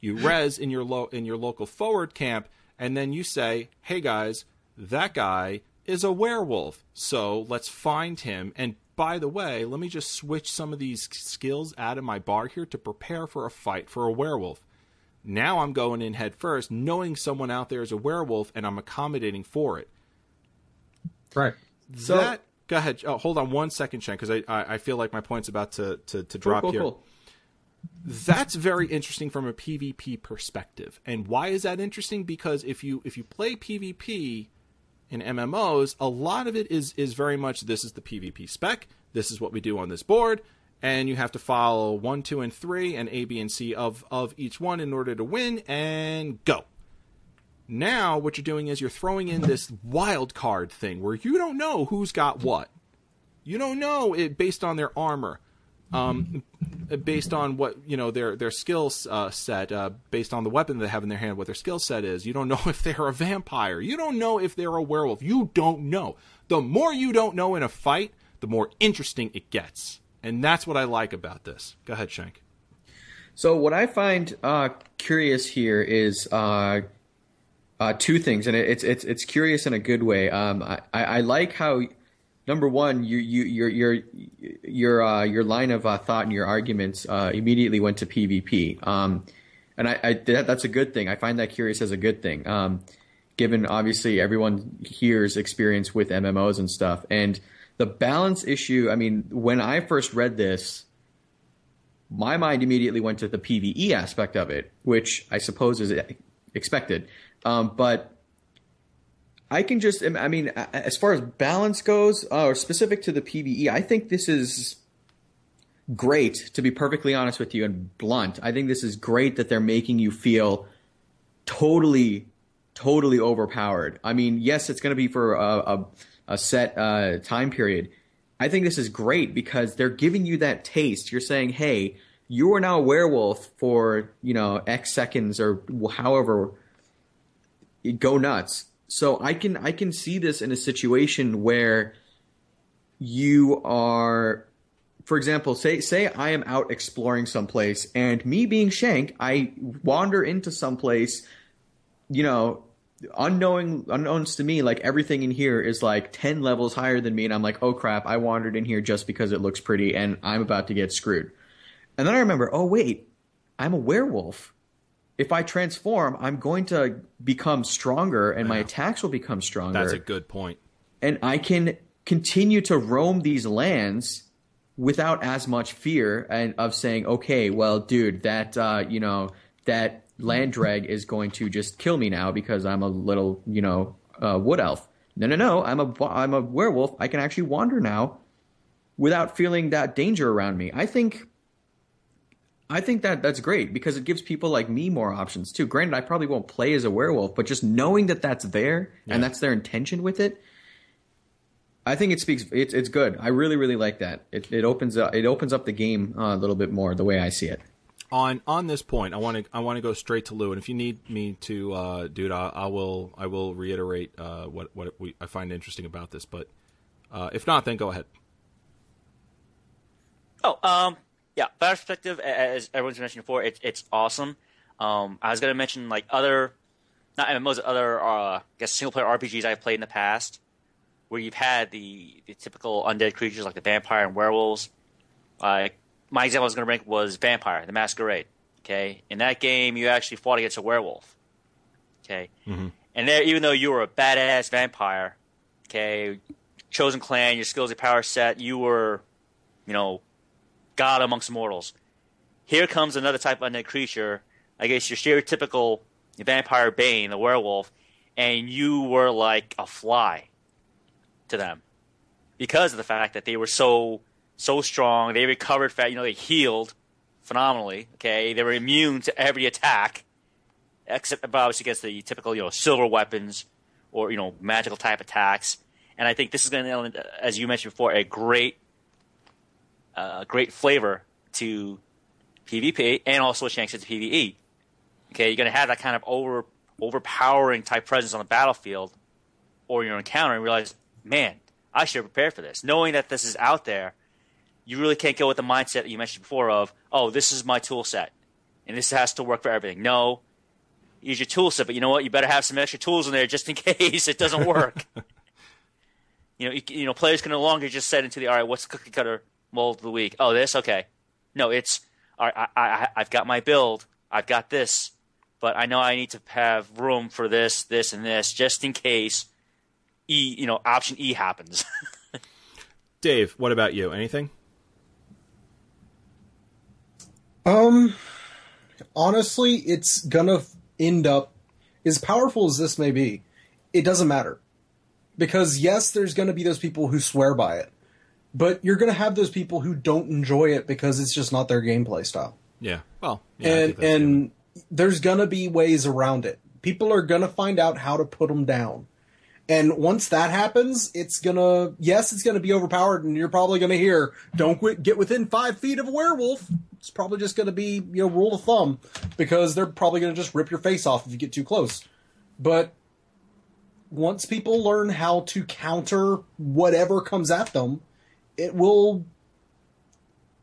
You [laughs] res in your low in your local forward camp, and then you say, hey guys, that guy is a werewolf, so let's find him. And by the way, let me just switch some of these skills out of my bar here to prepare for a fight for a werewolf now I'm going in head first, knowing someone out there is a werewolf, and I'm accommodating for it. Right. So that, go ahead. Oh, hold on one second, Shen, because I, I, I feel like my point's about to to, to drop cool, cool, here. Cool. That's very interesting from a PvP perspective. And why is that interesting? Because if you if you play PvP in MMOs, a lot of it is is very much this is the PvP spec. This is what we do on this board and you have to follow one, two, and three, and A, B, and C of of each one in order to win. And go. Now, what you're doing is you're throwing in this wild card thing where you don't know who's got what. You don't know it based on their armor, um, based on what you know their their skill uh, set, uh, based on the weapon they have in their hand, what their skill set is. You don't know [laughs] if they're a vampire. You don't know if they're a werewolf. You don't know. The more you don't know in a fight, the more interesting it gets. And that's what I like about this. Go ahead, Shank. So what I find uh, curious here is uh, uh, two things, and it's it's it's curious in a good way. Um, I, I like how number one, you, you, your your your uh, your line of uh, thought and your arguments uh, immediately went to PvP, um, and I, I that, that's a good thing. I find that curious as a good thing, um, given obviously everyone here's experience with MMOs and stuff, and the balance issue, I mean, when I first read this, my mind immediately went to the PVE aspect of it, which I suppose is expected. Um, but I can just, I mean, as far as balance goes, uh, or specific to the PVE, I think this is great, to be perfectly honest with you and blunt. I think this is great that they're making you feel totally, totally overpowered. I mean, yes, it's going to be for a, a a set uh, time period. I think this is great because they're giving you that taste. You're saying, hey, you are now a werewolf for, you know, X seconds or however. Go nuts. So I can I can see this in a situation where you are for example, say say I am out exploring someplace and me being Shank, I wander into someplace, you know, unknowing unknowns to me like everything in here is like 10 levels higher than me and i'm like oh crap i wandered in here just because it looks pretty and i'm about to get screwed. And then i remember oh wait i'm a werewolf. If i transform i'm going to become stronger and my attacks will become stronger. That's a good point. And i can continue to roam these lands without as much fear and of saying okay well dude that uh, you know that land drag is going to just kill me now because I'm a little, you know, uh, wood elf. No, no, no. I'm a I'm a werewolf. I can actually wander now without feeling that danger around me. I think I think that that's great because it gives people like me more options too. Granted, I probably won't play as a werewolf, but just knowing that that's there yeah. and that's their intention with it, I think it speaks. It's it's good. I really really like that. It it opens up it opens up the game uh, a little bit more the way I see it on on this point, I want to I want to go straight to Lou, and if you need me to uh, do it, I, I, will I will reiterate uh, what what we, I find interesting about this. But uh, if not, then go ahead. Oh, um, yeah, perspective, as everyone's mentioned before, it's it's awesome. Um, I was gonna mention like other, not MMOs, other uh, I guess single player RPGs I've played in the past, where you've had the the typical undead creatures like the vampire and werewolves. Like my example I was going to bring was Vampire, the Masquerade. Okay, in that game, you actually fought against a werewolf. Okay, mm-hmm. and there, even though you were a badass vampire, okay, chosen clan, your skills, your power set, you were, you know, god amongst mortals. Here comes another type of undead creature I guess your stereotypical vampire Bane, the werewolf, and you were like a fly to them because of the fact that they were so so strong. They recovered fat. You know, they healed phenomenally. Okay, they were immune to every attack, except obviously against the typical you know silver weapons or you know magical type attacks. And I think this is going to, as you mentioned before, a great, uh, great flavor to PvP and also a chance to PvE. Okay, you're going to have that kind of over overpowering type presence on the battlefield or your encounter and realize, man, I should prepare for this. Knowing that this is out there, you really can't go with the mindset that you mentioned before of, oh, this is my tool set and this has to work for everything. No, use your tool set, but you know what? You better have some extra tools in there just in [laughs] case it doesn't work. [laughs] you know, you, you, know, players can no longer just set into the all right. What's the cookie cutter mold of the week? Oh, this okay. No, it's all right. I, I, I've got my build. I've got this, but I know I need to have room for this, this, and this, just in case E, you know, option E happens. [laughs] Dave, what about you? Anything? Um, honestly, it's gonna end up as powerful as this may be. It doesn't matter because yes, there's gonna be those people who swear by it, but you're gonna have those people who don't enjoy it because it's just not their gameplay style. Yeah. Well, yeah, and and there's gonna be ways around it. People are gonna find out how to put them down. And once that happens, it's gonna, yes, it's gonna be overpowered and you're probably gonna hear, don't get within five feet of a werewolf. It's probably just gonna be, you know, rule of thumb because they're probably gonna just rip your face off if you get too close. But once people learn how to counter whatever comes at them, it will,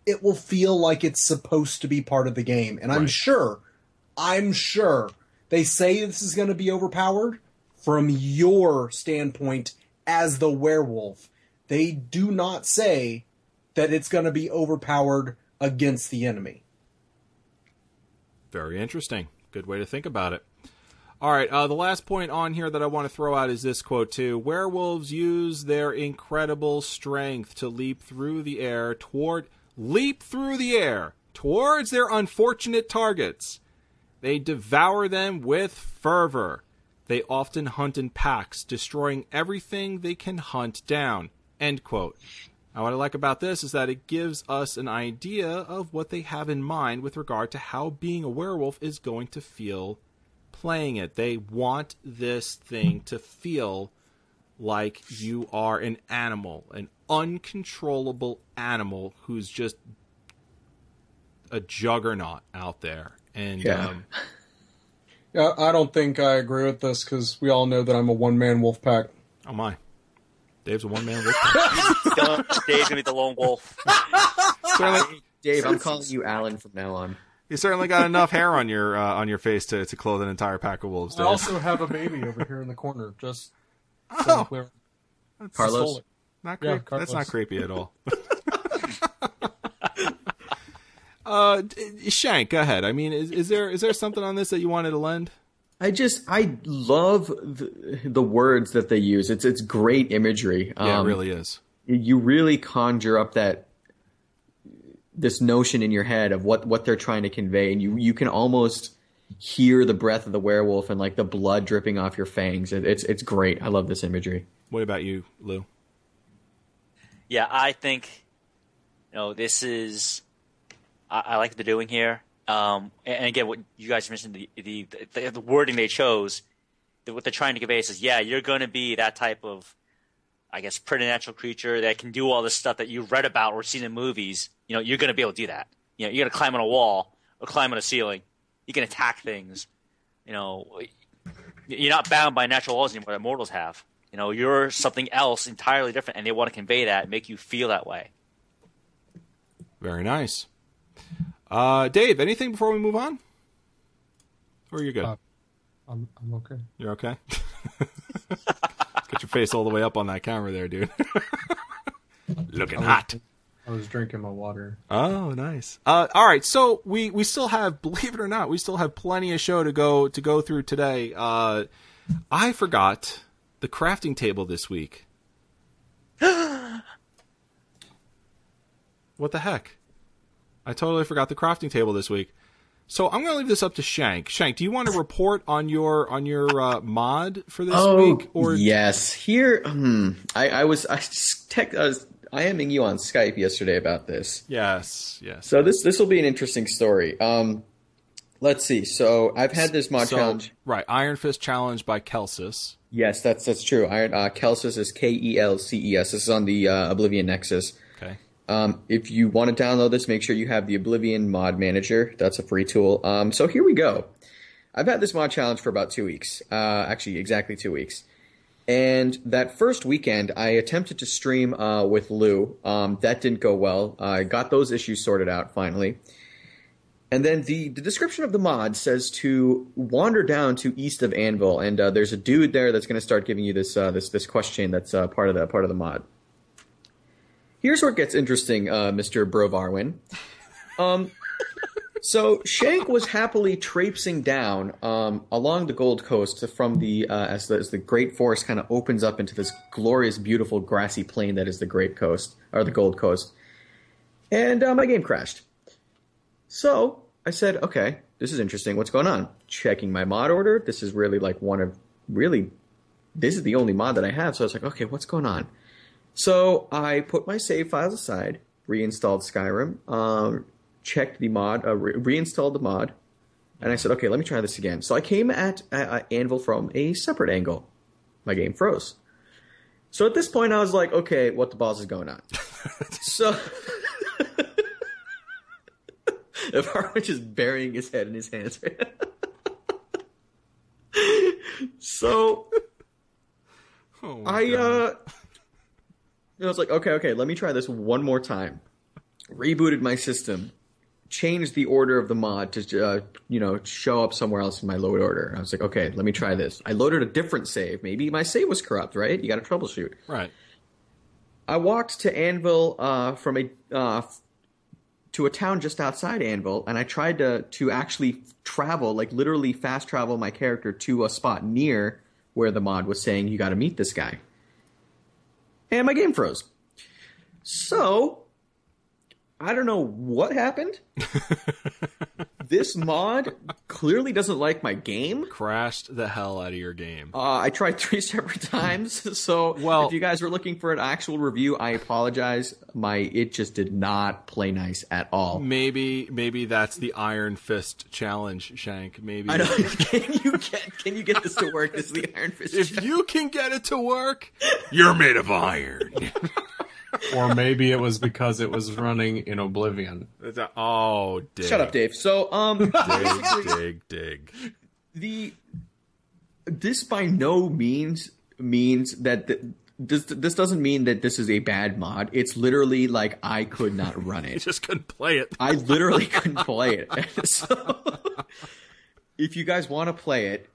it will feel like it's supposed to be part of the game. And I'm sure, I'm sure they say this is gonna be overpowered from your standpoint as the werewolf. They do not say that it's going to be overpowered against the enemy. Very interesting. Good way to think about it. All right, uh, the last point on here that I want to throw out is this quote too. Werewolves use their incredible strength to leap through the air toward leap through the air towards their unfortunate targets. They devour them with fervor. They often hunt in packs, destroying everything they can hunt down. End quote. Now, what I like about this is that it gives us an idea of what they have in mind with regard to how being a werewolf is going to feel playing it. They want this thing to feel like you are an animal, an uncontrollable animal who's just a juggernaut out there. And yeah. um, [laughs] yeah, I don't think I agree with this because we all know that I'm a one man wolf pack. Oh my. Dave's a one man [laughs] wolf. Dave's gonna be the lone wolf. [laughs] certainly, Dave, I'm calling you Alan from now on. You certainly got enough hair on your uh, on your face to, to clothe an entire pack of wolves. Dave. I also have a baby over here in the corner. Just oh, so Carlos. Not creep- yeah, Carlos. That's not creepy at all. [laughs] Uh, Shank, go ahead. I mean, is, is there is there something on this that you wanted to lend? I just I love the, the words that they use. It's it's great imagery. Yeah, um, it really is. You really conjure up that this notion in your head of what what they're trying to convey, and you you can almost hear the breath of the werewolf and like the blood dripping off your fangs. It, it's it's great. I love this imagery. What about you, Lou? Yeah, I think you know this is I, I like the doing here. Um, and again, what you guys mentioned the the, the, the wording they chose, the, what they're trying to convey is, yeah, you're going to be that type of, I guess, preternatural creature that can do all this stuff that you read about or seen in movies. You know, you're going to be able to do that. You know, you're going to climb on a wall or climb on a ceiling. You can attack things. You know, you're not bound by natural laws anymore that mortals have. You know, you're something else entirely different, and they want to convey that, and make you feel that way. Very nice. Uh, Dave, anything before we move on? Or are you good? Uh, I'm I'm okay. You're okay. [laughs] Get your face all the way up on that camera there, dude. [laughs] Looking I was, hot. I was drinking my water. Oh, nice. Uh, all right, so we we still have, [laughs] believe it or not, we still have plenty of show to go to go through today. Uh, I forgot the crafting table this week. [gasps] what the heck? I totally forgot the crafting table this week. So I'm going to leave this up to Shank. Shank, do you want to report on your on your uh, mod for this Oh, week? Or yes. Here, hmm, I, I was I tech, I was IMing you on Skype yesterday about this. yes, yes. So this this will be an interesting story. Um, let's see. So I've had this mod So, challenge. right, Iron Fist challenge by Kelces. Yes, that's that's true. Iron uh, Kelces is K E L C E S. This is on the uh, Oblivion Nexus. Um, if you want to download this, make sure you have the Oblivion Mod Manager. That's a free tool. Um, so here we go. I've had this mod challenge for about two weeks. Uh, actually, exactly two weeks. And that first weekend, I attempted to stream uh, with Lou. Um, that didn't go well. I got those issues sorted out finally. And then the, the description of the mod says to wander down to east of Anvil, and uh, there's a dude there that's going to start giving you this uh, this this question chain that's uh, part of the part of the mod. Here's where it gets interesting, uh, Mr. Brovarwin. Um, so Shank was happily traipsing down um, along the Gold Coast from the uh, as the as the Great Forest kind of opens up into this glorious, beautiful grassy plain that is the Great Coast or the Gold Coast, and uh, my game crashed. So I said, okay, this is interesting. What's going on? Checking my mod order. This is really like one of really. This is the only mod that I have. So I was like, okay, what's going on? So I put my save files aside, reinstalled Skyrim, um, checked the mod, uh, re- reinstalled the mod, and I said, okay, let me try this again. So I came at uh, Anvil from a separate angle. My game froze. So at this point, I was like, okay, what the balls is going on? [laughs] so. if Harwich is burying his head in his hands. [laughs] so Oh I God. uh I was like, okay, okay, let me try this one more time. Rebooted my system, changed the order of the mod to uh, you know show up somewhere else in my load order. I was like, okay, let me try this. I loaded a different save. Maybe my save was corrupt, right? You got to troubleshoot. right. I walked to Anvil uh, from a uh, to a town just outside Anvil, and I tried to to actually travel, like literally fast travel my character to a spot near where the mod was saying you got to meet this guy, and my game froze. So I don't know what happened. [laughs] this mod clearly doesn't like my game. Crashed the hell out of your game. Uh, I tried three [laughs] separate times, so Well- if you guys were looking for an actual review, I apologize. My it just did not play nice at all. Maybe maybe that's the Iron Fist challenge, Shank. Maybe I know. [laughs] can you get can you get this to work? This is the Iron Fist. if you can get it to work, you're made of iron. [laughs] [laughs] or maybe it was because it was running in Oblivion. oh, dig. Shut up, Dave. So, um, Dig, [laughs] dig, dig. the this by no means means that the, this this doesn't mean that this is a bad mod. It's literally like I could not run [laughs] You it. just couldn't play it. I literally couldn't play it. so, if you guys want to play it,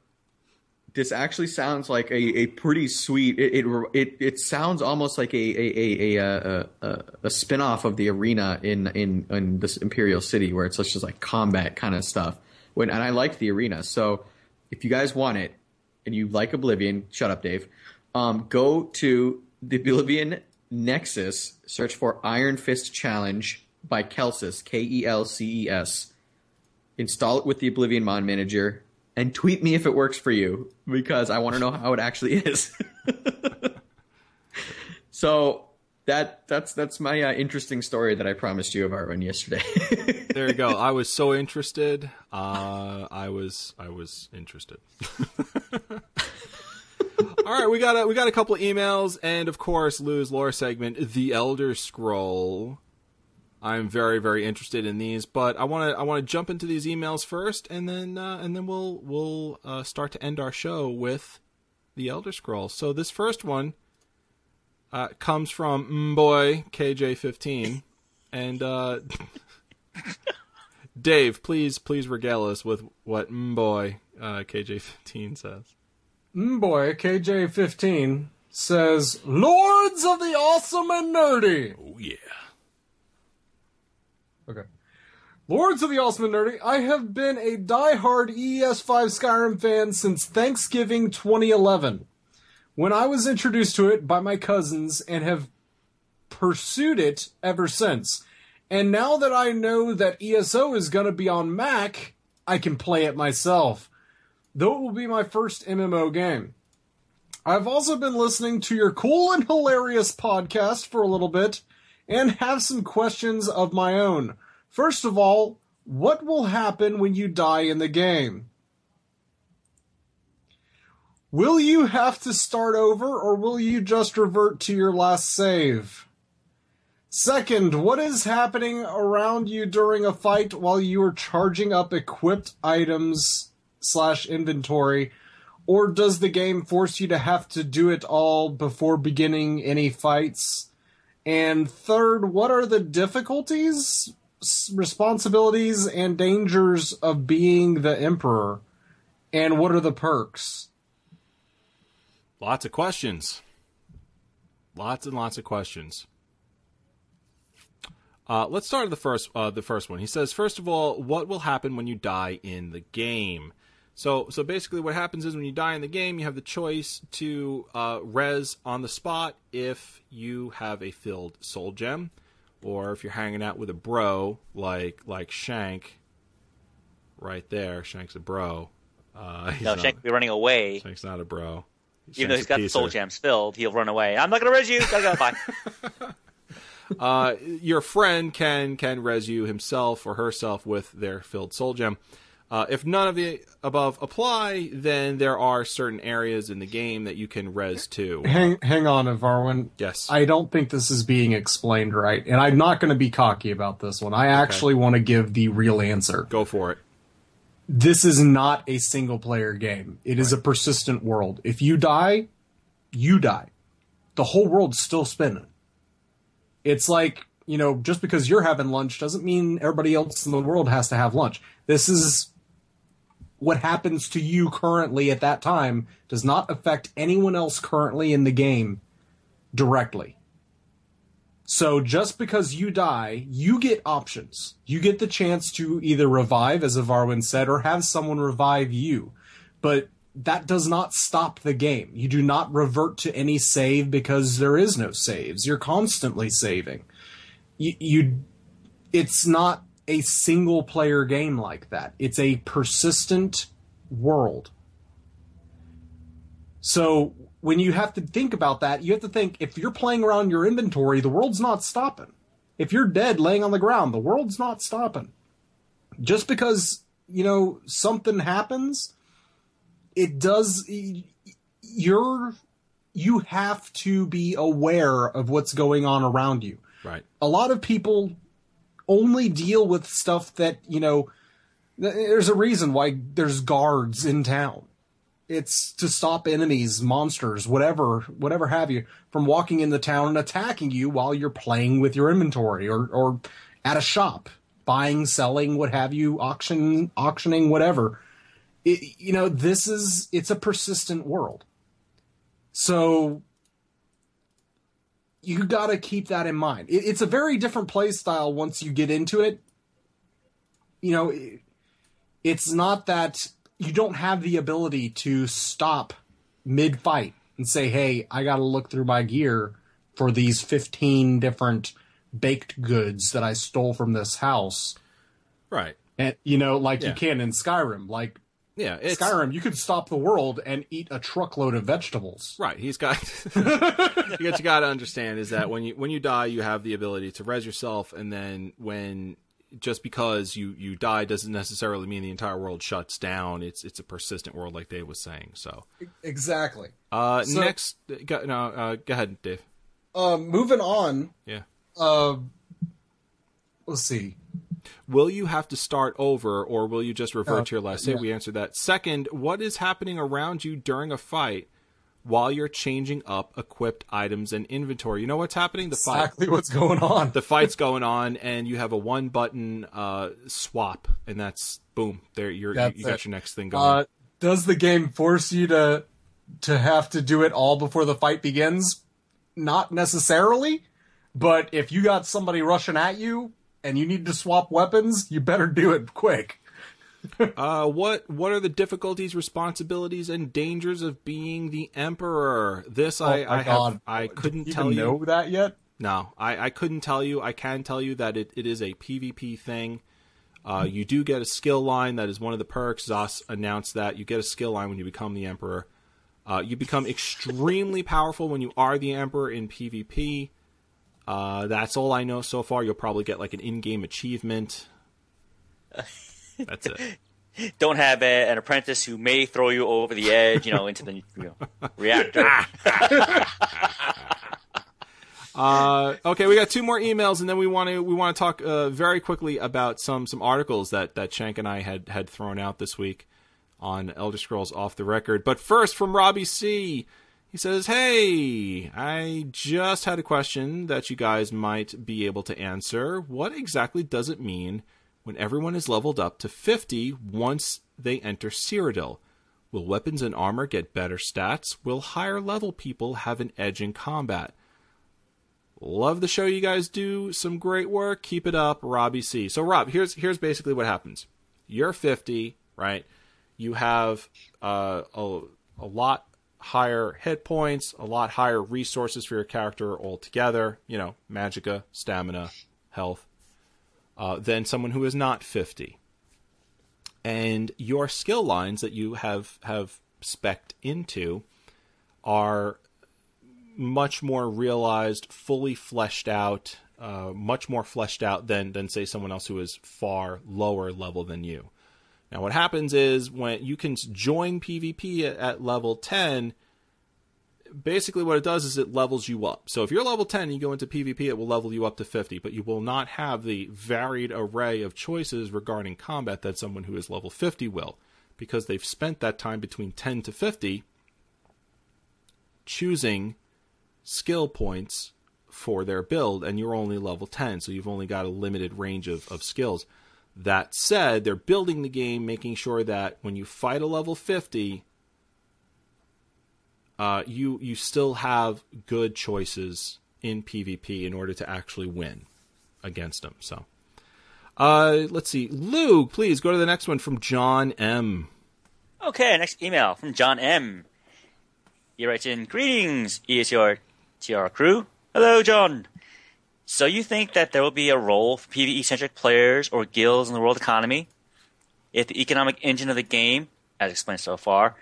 this actually sounds like a, a pretty sweet. It, it it it sounds almost like a a a a, uh, uh, uh, a, a spin off of the arena in in in this Imperial City where it's just like combat kind of stuff. When and I like the arena, so if you guys want it and you like Oblivion, shut up, Dave. Um, go to the Oblivion Nexus, search for Iron Fist Challenge by Kelces, K E L C E S. Install it with the Oblivion Mod Manager and tweet me if it works for you because I want to know how it actually is. [laughs] so that that's that's my uh, interesting story that I promised you of Arvin yesterday. [laughs] There you go. I was so interested. Uh, I was I was interested. [laughs] All right, we got a we got a couple of emails, and of course, Lou's lore segment, The Elder Scroll. I'm very very interested in these, but I want to I want to jump into these emails first, and then uh, and then we'll we'll uh, start to end our show with The Elder Scrolls. So this first one uh, comes from boy KJ15, and. Uh, [laughs] Dave, please, please regale us with what boy uh, KJ15 says. Mm, boy, KJ15 says, Lords of the Awesome and Nerdy! Oh yeah. Okay. Lords of the and Nerdy, I have been a die-hard ES5 Skyrim fan since Thanksgiving 2011, when I was introduced to it by my cousins and have pursued it ever since. And now that I know that ESO is going to be on Mac I can play it myself, though it will be my first MMO game. I've also been listening to your cool and hilarious podcast for a little bit and have some questions of my own. First of all, what will happen when you die in the game? Will you have to start over or will you just revert to your last save? Second, what is happening around you during a fight while you are charging up equipped items slash inventory? Or does the game force you to have to do it all before beginning any fights? And third, what are the difficulties, responsibilities, and dangers of being the Emperor? And what are the perks? Lots of questions. Lots and lots of questions. Uh, let's start with the first uh, the first one. He says, first of all, what will happen when you die in the game? So so basically, what happens is when you die in the game, you have the choice to uh, res on the spot if you have a filled soul gem, or if you're hanging out with a bro like like Shank. Right there, Shank's a bro. Uh, no, Shank will be running away. Shank's not a bro. Even though he's got the soul gems filled, he'll run away. I'm not gonna res you. Gotta go. Bye. [laughs] uh, your friend can can res you himself or herself with their filled soul gem. Uh, if none of the above apply, then there are certain areas in the game that you can res to. Hang, hang on, Varwin. Yes. I don't think this is being explained right, and I'm not going to be cocky about this one. I actually want to give the real answer. Go for it this is not a single player game. It right. is a persistent world. If you die, you die. The whole world's still spinning. It's like, you know, just because you're having lunch doesn't mean everybody else in the world has to have lunch. This is what happens to you currently at that time does not affect anyone else currently in the game directly. So just because you die, you get options. You get the chance to either revive, as Avarwin said, or have someone revive you. But that does not stop the game. You do not revert to any save because there is no saves. You're constantly saving. You, you it's not a single player game like that. It's a persistent world. So when you have to think about that, you have to think if you're playing around your inventory, the world's not stopping. If you're dead laying on the ground, the world's not stopping. Just because, you know, something happens, it does you're you have to be aware of what's going on around you. Right. A lot of people only deal with stuff that, you know, there's a reason why there's guards in town it's to stop enemies, monsters, whatever, whatever have you, from walking in the town and attacking you while you're playing with your inventory or, or at a shop, buying, selling, what have you, auction, auctioning, whatever. It, you know, this is, it's a persistent world. So you got to keep that in mind. It, it's a very different play style once you get into it. You know, it, it's not that you don't have the ability to stop mid fight and say, "Hey, I got to look through my gear for these 15 different baked goods that I stole from this house." Right. And you know, like yeah. you can in Skyrim, like yeah, Skyrim, you could stop the world and eat a truckload of vegetables. Right. He's got [laughs] [laughs] what you got to understand is that when you when you die, you have the ability to res yourself, and then when just because you you die doesn't necessarily mean the entire world shuts down. It's it's a persistent world, like Dave was saying. So exactly. Uh, so, next, go, no, uh, go ahead, Dave. Uh, moving on. Yeah. Uh, let's see. Will you have to start over, or will you just revert uh, to your last save? Yeah. We answered that. Second, what is happening around you during a fight? while you're changing up equipped items and inventory. You know what's happening? The fight. Exactly what's going on. The fight's going on, and you have a one button uh, swap, and that's boom. There, you're that's you, you got your next thing going. Uh, does the game force you to to have to do it all before the fight begins? Not necessarily, but if you got somebody rushing at you and you need to swap weapons, you better do it quick [laughs] uh, what what are the difficulties, responsibilities, and dangers of being the emperor? This oh I I, have, I couldn't you tell you. Know that yet? No, I, I couldn't tell you. I can tell you that it, it is a PvP thing. Uh, you do get a skill line. That is one of the perks. Zos announced that you get a skill line when you become the Emperor. Uh, you become extremely powerful when you are the Emperor in PvP. Uh, that's all I know so far. You'll probably get like an in-game achievement. [laughs] That's it. Don't have a, an apprentice who may throw you over the edge, you know, into the you know, reactor. [laughs] Uh, okay, we got two more emails, and then we want to we want to talk uh, very quickly about some some articles that that Shank and I had had thrown out this week on Elder Scrolls Off the Record. But first, from Robbie C. He says, Hey, I just had a question that you guys might be able to answer. What exactly does it mean when everyone is leveled up to 50 once they enter Cyrodiil? Will weapons and armor get better stats? Will higher level people have an edge in combat? Love the show you guys do. Some great work. Keep it up, Robbie C. So Rob, here's here's basically what happens. You're 50, right? You have uh, a, a lot higher hit points, a lot higher resources for your character altogether, you know, magicka, stamina, health, uh, than someone who is not 50. And your skill lines that you have have specced into are much more realized, fully fleshed out, uh, much more fleshed out than than say someone else who is far lower level than you. Now, what happens is when you can join PvP at, level 10, basically what it does is it levels you up. So if you're level 10 and you go into PvP, it will level you up to 50, but you will not have the varied array of choices regarding combat that someone who is level 50 will, because they've spent that time between 10 to 50 choosing skill points for their build, and you're only level 10, so you've only got a limited range of, of skills. That said, they're building the game, making sure that when you fight a level 50, uh, you you still have good choices in PvP in order to actually win against them. So, uh, let's see, Lou, please go to the next one from John M. Okay, next email from John M. He writes in Greetings, ESR TR crew. Hello, John. So you think that there will be a role for PvE-centric players or guilds in the world economy if the economic engine of the game, as explained so far,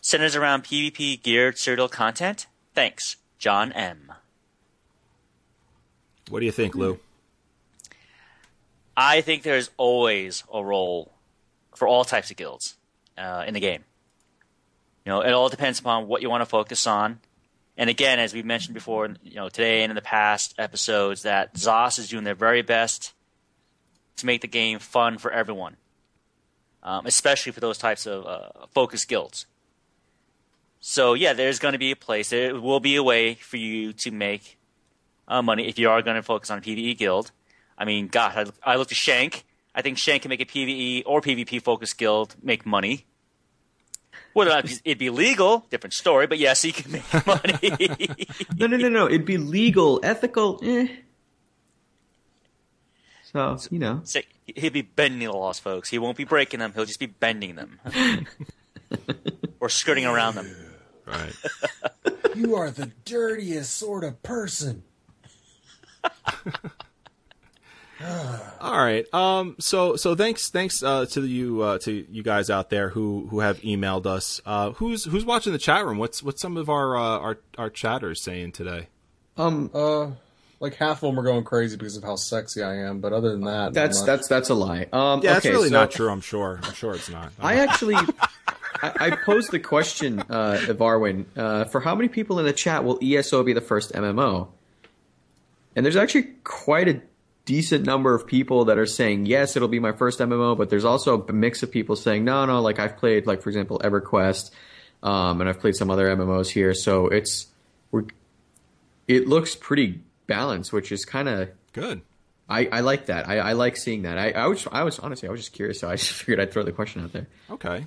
centers around PvP geared Cyrodiil content? Thanks, John M. What do you think, Lou? I think there's always a role for all types of guilds uh, in the game. You know, it all depends upon what you want to focus on and again, as we've mentioned before, you know, today and in the past episodes, that ZOS is doing their very best to make the game fun for everyone, um, especially for those types of uh, focus guilds. So yeah, there's going to be a place. There will be a way for you to make uh, money if you are going to focus on a PVE guild. I mean, God, I, I look to Shank. I think Shank can make a PVE or PvP focus guild make money. Whether or it'd be legal, different story. But yes, he can make [laughs] money. [laughs] no, no, no, no. It'd be legal, ethical. Eh. So you know, so he'll be bending the laws, folks. He won't be breaking them. He'll just be bending them, [laughs] or skirting around them. Right. you are the dirtiest sort of person. All right. Um. So so thanks thanks uh, to you uh, to you guys out there who who have emailed us. Uh, who's who's watching the chat room? What's what's some of our uh, our our chatters saying today? Um. Uh. Like half of them are going crazy because of how sexy I am, but other than that, that's that's that's a lie. Um, yeah, okay, that's really so not true. I'm sure. I'm sure it's not. I actually, I, I, posed the question, uh, Varwin, uh, for how many people in the chat will ESO be the first MMO? And there's actually quite a decent number of people that are saying yes, it'll be my first MMO, but there's also a mix of people saying no, no. Like I've played, like for example, EverQuest, um, and I've played some other MMOs here, so it's we're it looks pretty balanced, which is kind of good. I, I like that. I, I like seeing that. I, I was I was honestly I was just curious, so I [laughs] just figured I'd throw the question out there. Okay.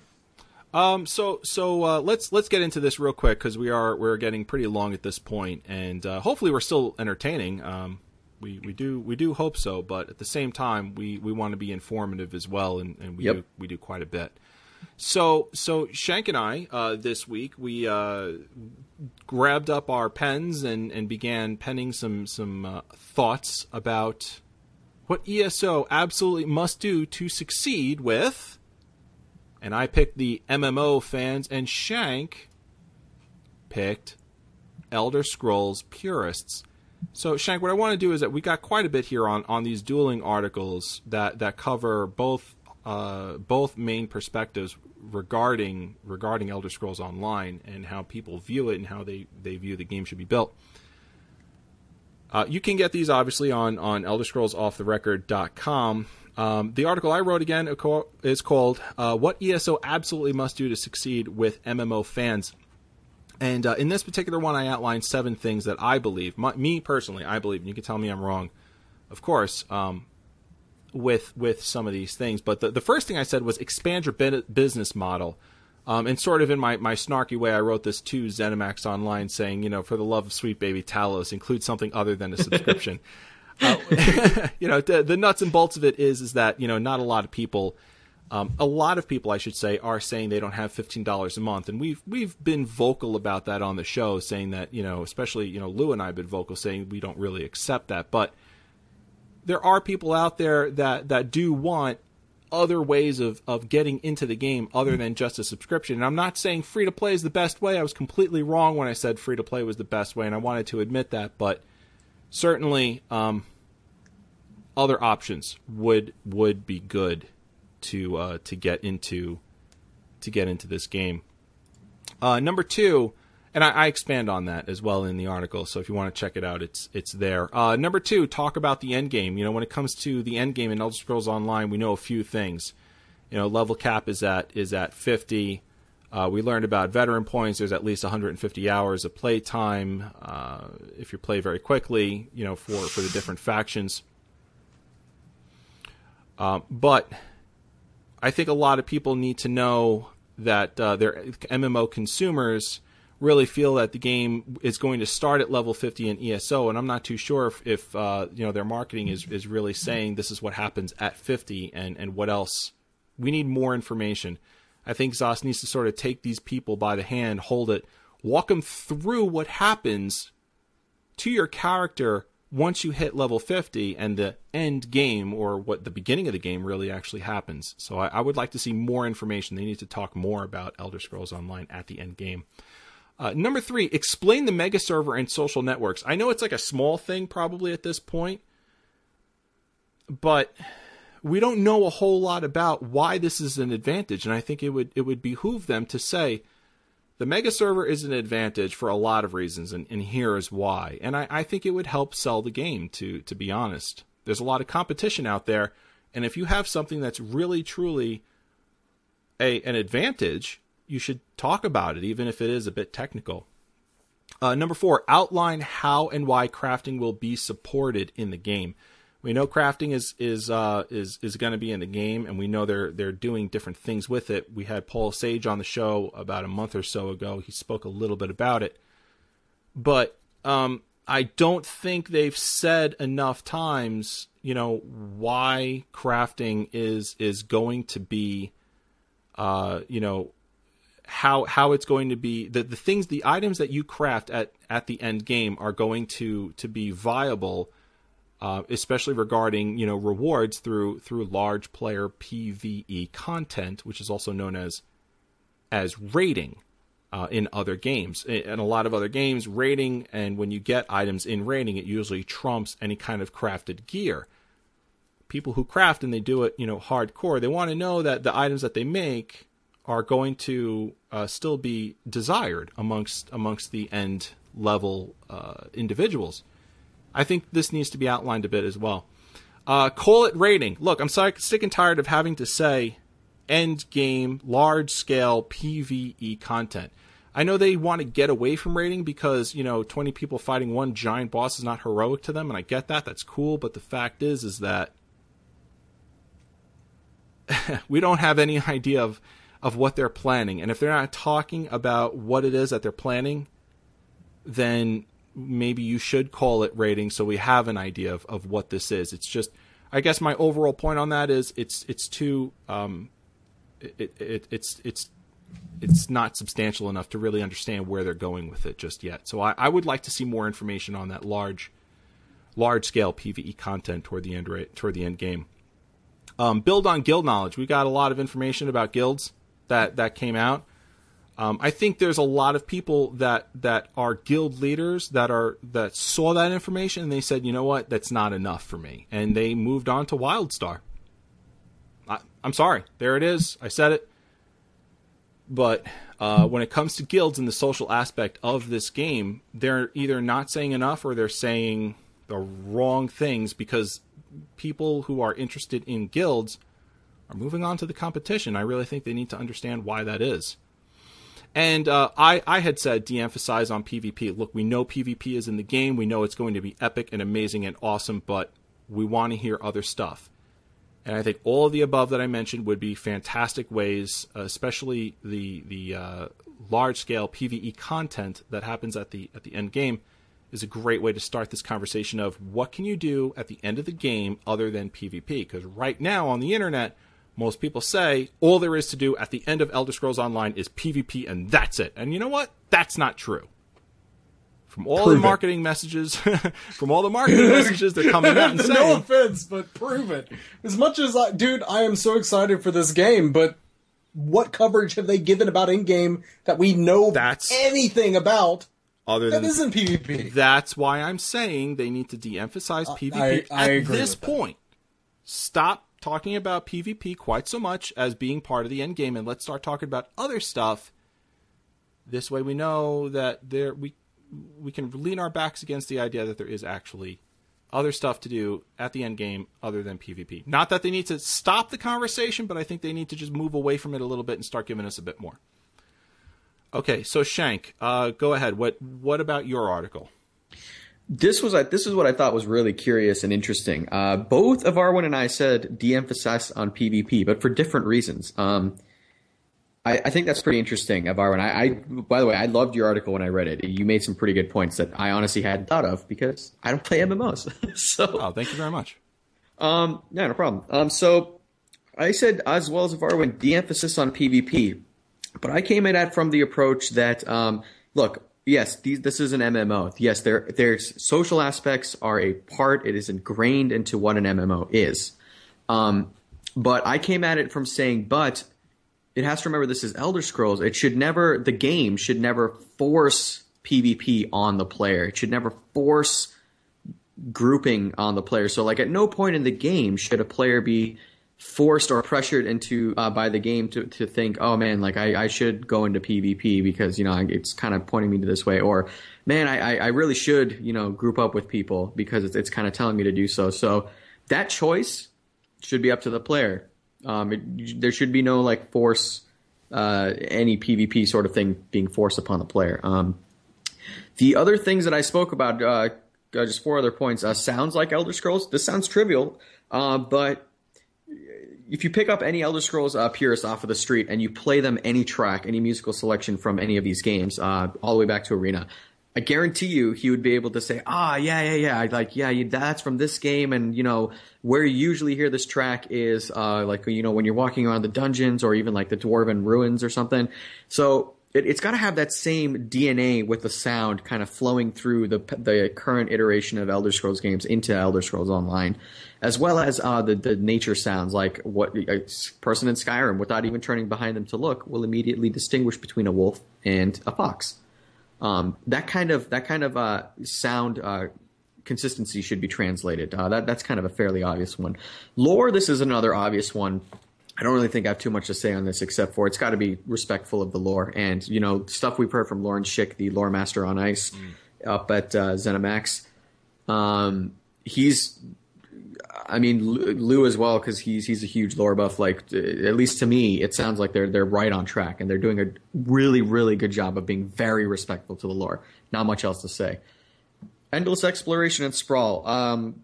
Um, so so uh, let's let's get into this real quick because we are we're getting pretty long at this point, and uh, hopefully we're still entertaining. Um, we, we do we do hope so, but at the same time, we, we want to be informative as well, and, and we yep. do we do quite a bit. So so Shank and I uh, this week we uh, grabbed up our pens and, and began penning some some uh, thoughts about what ESO absolutely must do to succeed with. And I picked the MMO fans, and Shank picked Elder Scrolls purists. So, Shank, what I want to do is that we got quite a bit here on, on these dueling articles that, that cover both uh, both main perspectives regarding regarding Elder Scrolls Online and how people view it and how they, they view the game should be built. Uh, you can get these obviously on on Elder ElderScrollsOffTheRecord.com. Um, the article I wrote again is called uh, "What ESO Absolutely Must Do to Succeed with MMO Fans." And uh, in this particular one, I outlined seven things that I believe, my, me personally, I believe, and you can tell me I'm wrong, of course, um, with with some of these things. But the, the first thing I said was expand your business model. Um, and sort of in my, my snarky way, I wrote this to ZeniMax Online saying, you know, for the love of sweet baby Talos, include something other than a subscription. [laughs] uh, [laughs] you know, the, the, nuts and bolts of it is is that you know not a lot of people, um, a lot of people I should say, are saying they don't have fifteen dollars a month, and we've we've been vocal about that on the show, saying that you know, especially you know, Lou and I have been vocal saying we don't really accept that, but there are people out there that that do want other ways of, of getting into the game other than just a subscription. And I'm not saying free to play is the best way. I was completely wrong when I said free to play was the best way, and I wanted to admit that. But certainly, um, other options would would be good to uh, to get into to get into this game. Uh, number two, and I, I, expand on that as well in the article. So if you want to check it out, it's it's there. Uh, number two, talk about the end game. You know, when it comes to the end game in Elder Scrolls Online, we know a few things. You know, level cap is at is at 50. Uh, we learned about veteran points. There's at least 150 hours of play time uh, if you play very quickly. You know, for for the different factions. Uh, but I think a lot of people need to know that uh, they're MMO consumers really feel that the game is going to start at level 50 in ESO, and I'm not too sure if, if uh, you know their marketing is, is really saying this is what happens at 50 and, and what else. We need more information. I think ZOS needs to sort of take these people by the hand, hold it, walk them through what happens to your character once you hit level 50 and the end game or what the beginning of the game really actually happens. So I, I would like to see more information. They need to talk more about Elder Scrolls Online at the end game. Uh, number three, explain the mega server and social networks. I know it's like a small thing probably at this point, but we don't know a whole lot about why this is an advantage, and I think it would it would behoove them to say the mega server is an advantage for a lot of reasons, and, and here is why. And I, I think it would help sell the game. To to be honest, there's a lot of competition out there, and if you have something that's really truly a an advantage you should talk about it, even if it is a bit technical. Uh, number four, outline how and why crafting will be supported in the game. We know crafting is is uh, is is going to be in the game, and we know they're they're doing different things with it. We had Paul Sage on the show about a month or so ago. He spoke a little bit about it, but um, I don't think they've said enough times, you know, why crafting is is going to be, uh, you know, how how it's going to be the, the things the items that you craft at at the end game are going to to be viable uh, especially regarding you know rewards through through large player PVE content which is also known as as raiding uh, in other games in a lot of other games raiding and when you get items in raiding it usually trumps any kind of crafted gear people who craft and they do it you know hardcore they want to know that the items that they make are going to uh, still be desired amongst amongst the end level uh, individuals. I think this needs to be outlined a bit as well. Uh, call it raiding. Look, I'm sick and tired of having to say end game, large scale PVE content. I know they want to get away from raiding because, you know, 20 people fighting one giant boss is not heroic to them, and I get that. That's cool, but the fact is, is that [laughs] we don't have any [laughs] idea of of what they're planning. And if they're not talking about what it is that they're planning, then maybe you should call it raiding so we have an idea of, of what this is. It's just, I guess my overall point on that is it's it's too um, it, it, it's it's it's not substantial enough to really understand where they're going with it just yet. So I, I would like to see more information on that large large scale PVE content toward the end right, toward the end game. Um, build on guild knowledge. We got a lot of information about guilds that that came out. Um, I think there's a lot of people that that are guild leaders that are that saw that information and they said, you know what, that's not enough for me, and they moved on to WildStar. I, I'm sorry, there it is. I said it. But uh, when it comes to guilds and the social aspect of this game, they're either not saying enough or they're saying the wrong things because people who are interested in guilds are moving on to the competition. I really think they need to understand why that is. And uh, I, I had said de-emphasize on PvP. Look, we know PvP is in the game. We know it's going to be epic and amazing and awesome, but we want to hear other stuff. And I think all of the above that I mentioned would be fantastic ways, especially the the uh, large scale PVE content that happens at the at the end game is a great way to start this conversation of what can you do at the end of the game other than PvP? Because right now on the internet, most people say all there is to do at the end of Elder Scrolls Online is PvP and that's it. And you know what? That's not true. From all prove the marketing it. messages, [laughs] from all the marketing [laughs] messages they're coming out and [laughs] saying. no offense, but prove it. As much as I, dude, I am so excited for this game, but what coverage have they given about in game that we know that's anything about? Other than that isn't PvP. That's why I'm saying they need to de-emphasize PvP I, I at this point. Stop talking about PvP quite so much as being part of the end game, and let's start talking about other stuff. This way, we know that there we we can lean our backs against the idea that there is actually other stuff to do at the end game other than PvP. Not that they need to stop the conversation, but I think they need to just move away from it a little bit and start giving us a bit more. Okay, so Shank, uh, go ahead. What what about your article? This was this is what I thought was really curious and interesting. Uh, both of Arwen and I said de-emphasize on PvP, but for different reasons. Um, I, I, think that's pretty interesting, of Arwen. I, I, by the way, I loved your article when I read it. You made some pretty good points that I honestly hadn't thought of because I don't play MMOs. [laughs] so, oh, thank you very much. Um, yeah, no problem. Um, so I said as well as Arwen, de-emphasis on PvP, but I came at it from the approach that, um, look, yes, these, this is an MMO. Yes, there, there's social aspects are a part. It is ingrained into what an MMO is. Um, but I came at it from saying, but it has to remember this is Elder Scrolls. It should never, the game should never force PvP on the player. It should never force grouping on the player. So, like, at no point in the game should a player be forced or pressured into uh, by the game to, to think, oh man, like I, I should go into PvP because you know it's kind of pointing me to this way, or man, I, I really should you know group up with people because it's, it's kind of telling me to do so. So that choice should be up to the player. Um, it, there should be no like force, uh, any PvP sort of thing being forced upon the player. Um, the other things that I spoke about, uh, uh, just four other points. Uh, sounds like Elder Scrolls. This sounds trivial, uh, but if you pick up any Elder Scrolls uh, purist off of the street and you play them any track, any musical selection from any of these games, uh, all the way back to Arena, I guarantee you he would be able to say, ah, yeah, yeah, yeah, like, yeah, you, that's from this game, and you know where you usually hear this track is uh, like you know when you're walking around the dungeons or even like the dwarven ruins or something. So it, has got to have that same DNA with the sound kind of flowing through the the current iteration of Elder Scrolls games into Elder Scrolls Online, as well as uh, the the nature sounds like what a person in Skyrim, without even turning behind them to look, will immediately distinguish between a wolf and a fox. Um, that kind of that kind of uh, sound uh, consistency should be translated. Uh, that that's kind of a fairly obvious one. Lore, this is another obvious one. I don't really think I have too much to say on this except for it's got to be respectful of the lore and you know stuff we've heard from Lawrence Schick, the lore master on Ice, mm. up at uh, ZeniMax. Um, he's I mean Lou as well because he's he's a huge lore buff. Like at least to me, it sounds like they're they're right on track and they're doing a really really good job of being very respectful to the lore. Not much else to say. Endless exploration and sprawl. Um,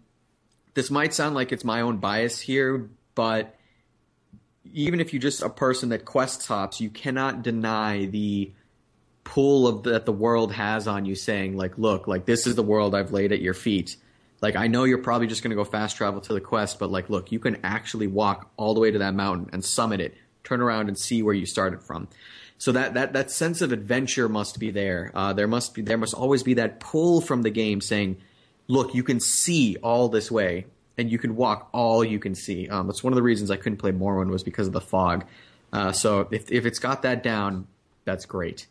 this might sound like it's my own bias here, but even if you're just a person that quest hops, you cannot deny the pull of that the world has on you, saying like, "Look, like this is the world I've laid at your feet." Like I know you're probably just going to go fast travel to the quest, but like look, you can actually walk all the way to that mountain and summit it, turn around and see where you started from. So that that that sense of adventure must be there. Uh, there must be there must always be that pull from the game saying, look, you can see all this way, and you can walk all you can see. Um, that's one of the reasons I couldn't play Morrowind was because of the fog. Uh, so if if it's got that down, that's great.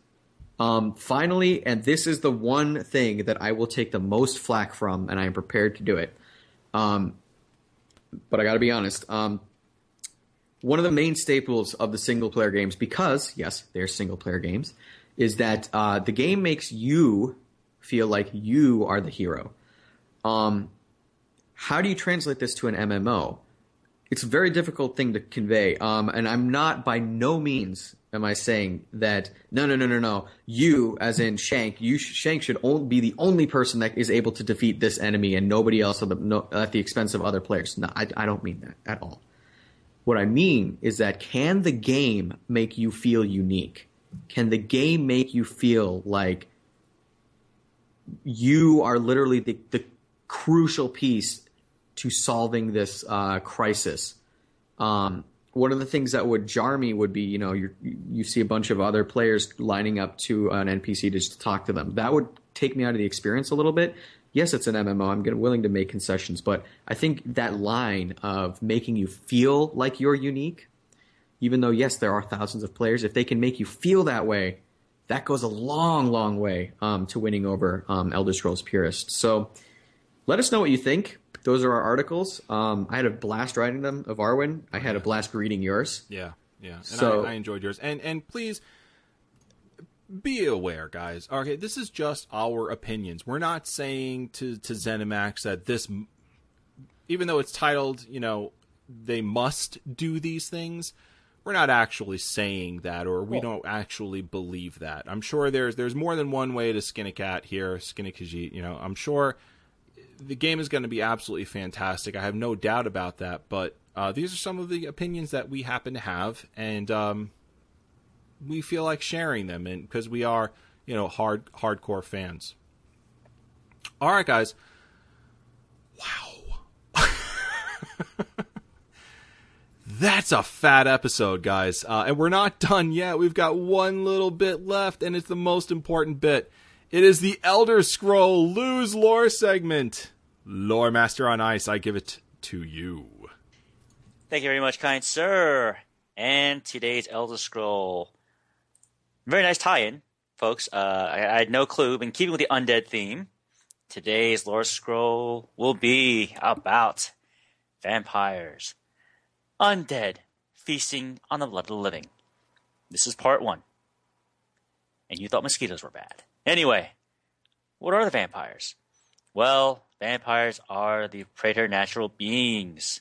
Um, finally, and this is the one thing that I will take the most flack from, and I am prepared to do it. Um, but I got to be honest. Um, one of the main staples of the single player games, because yes, they're single player games, is that uh, the game makes you feel like you are the hero. Um, how do you translate this to an MMO? It's a very difficult thing to convey. Um, and I'm not by no means am I saying that no, no, no, no, no. You, as in Shank, you Shank should be the only person that is able to defeat this enemy, and nobody else at the, no, at the expense of other players. No, I, I don't mean that at all. What I mean is that can the game make you feel unique? Can the game make you feel like you are literally the, the crucial piece to solving this uh, crisis? Um, one of the things that would jar me would be, you know, you see a bunch of other players lining up to an NPC just to talk to them. That would take me out of the experience a little bit. Yes, it's an MMO. I'm willing to make concessions, but I think that line of making you feel like you're unique, even though yes, there are thousands of players, if they can make you feel that way, that goes a long, long way um, to winning over um, Elder Scrolls purists. So, let us know what you think those are our articles. Um, I had a blast writing them of Arwen. I had a blast reading yours. Yeah, yeah. And so, I, I enjoyed yours. And and please be aware, guys. Okay, this is just our opinions. We're not saying to to ZeniMax that this, even though it's titled, you know, they must do these things. We're not actually saying that, or we don't actually believe that. I'm sure there's there's more than one way to skin a cat here, skin a Khajiit. You know, I'm sure the game is going to be absolutely fantastic. I have no doubt about that. But uh, these are some of the opinions that we happen to have, and um, we feel like sharing them, and because we are, you know, hard hardcore fans. All right, guys. Wow. [laughs] That's a fat episode, guys. Uh, and we're not done yet. We've got one little bit left, and it's the most important bit. It is the Elder Scroll Lose Lore segment. Lore Master on Ice, I give it to you. Thank you very much, kind sir. And today's Elder Scroll. Very nice tie in, folks. Uh, I, I, had no clue. In keeping with the undead theme, today's Lore Scroll will be about vampires. Undead feasting on the blood of the living. This is part one. And you thought mosquitoes were bad. Anyway, what are the vampires? Well, vampires are the preternatural beings,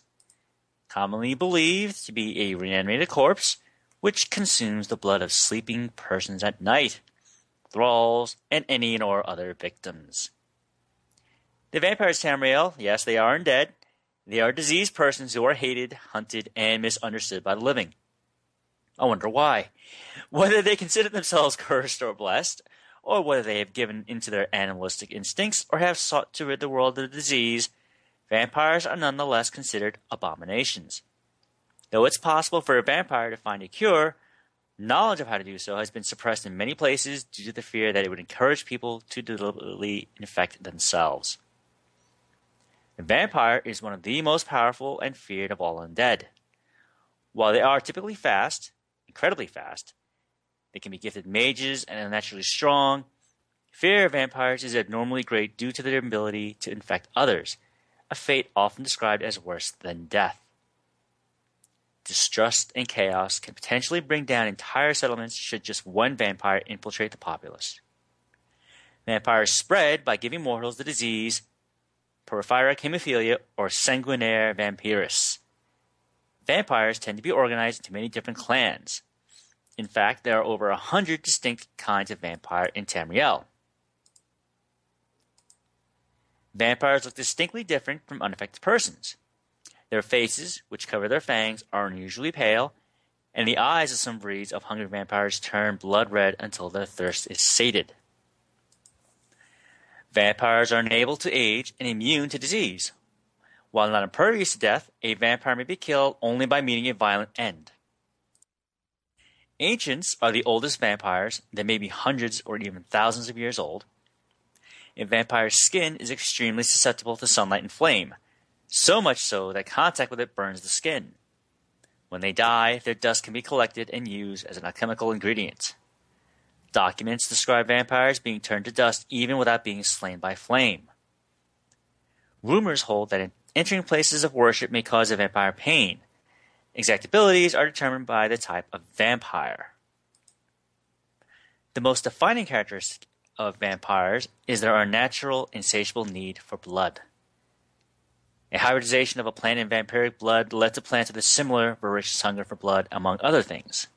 commonly believed to be a reanimated corpse which consumes the blood of sleeping persons at night, thralls, and any or other victims. The vampires, Tamriel, yes, they are undead. They are diseased persons who are hated, hunted, and misunderstood by the living. I wonder why. Whether they consider themselves [laughs] cursed or blessed, or whether they have given into their animalistic instincts or have sought to rid the world of the disease, vampires are nonetheless considered abominations. Though it's possible for a vampire to find a cure, knowledge of how to do so has been suppressed in many places due to the fear that it would encourage people to deliberately infect themselves. A vampire is one of the most powerful and feared of all undead. While they are typically fast, incredibly fast, they can be gifted mages and are naturally strong. Fear of vampires is abnormally great due to their ability to infect others, a fate often described as worse than death. Distrust and chaos can potentially bring down entire settlements should just one vampire infiltrate the populace. Vampires spread by giving mortals the disease porphyric hemophilia or sanguinare vampiris. Vampires tend to be organized into many different clans, in fact, there are over a hundred distinct kinds of vampire in Tamriel. Vampires look distinctly different from unaffected persons. Their faces, which cover their fangs, are unusually pale, and the eyes of some breeds of hungry vampires turn blood red until their thirst is sated. Vampires are unable to age and immune to disease. While not impervious to death, a vampire may be killed only by meeting a violent end. Ancients are the oldest vampires that may be hundreds or even thousands of years old. a vampire's skin is extremely susceptible to sunlight and flame, so much so that contact with it burns the skin. When they die, their dust can be collected and used as an alchemical ingredient. Documents describe vampires being turned to dust even without being slain by flame. Rumors hold that entering places of worship may cause a vampire pain. Exact abilities are determined by the type of vampire. The most defining characteristic of vampires is their unnatural, insatiable need for blood. A hybridization of a plant and vampiric blood led to plants with a similar voracious hunger for blood, among other things.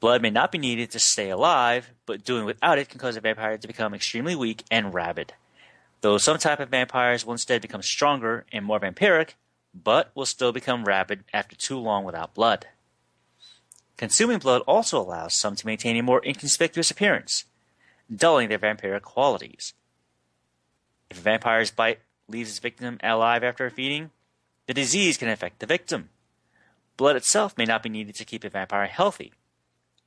Blood may not be needed to stay alive, but doing without it can cause a vampire to become extremely weak and rabid. Though some type of vampires will instead become stronger and more vampiric, but will still become rabid after too long without blood. Consuming blood also allows some to maintain a more inconspicuous appearance, dulling their vampiric qualities. If a vampire's bite leaves its victim alive after a feeding, the disease can affect the victim. Blood itself may not be needed to keep a vampire healthy.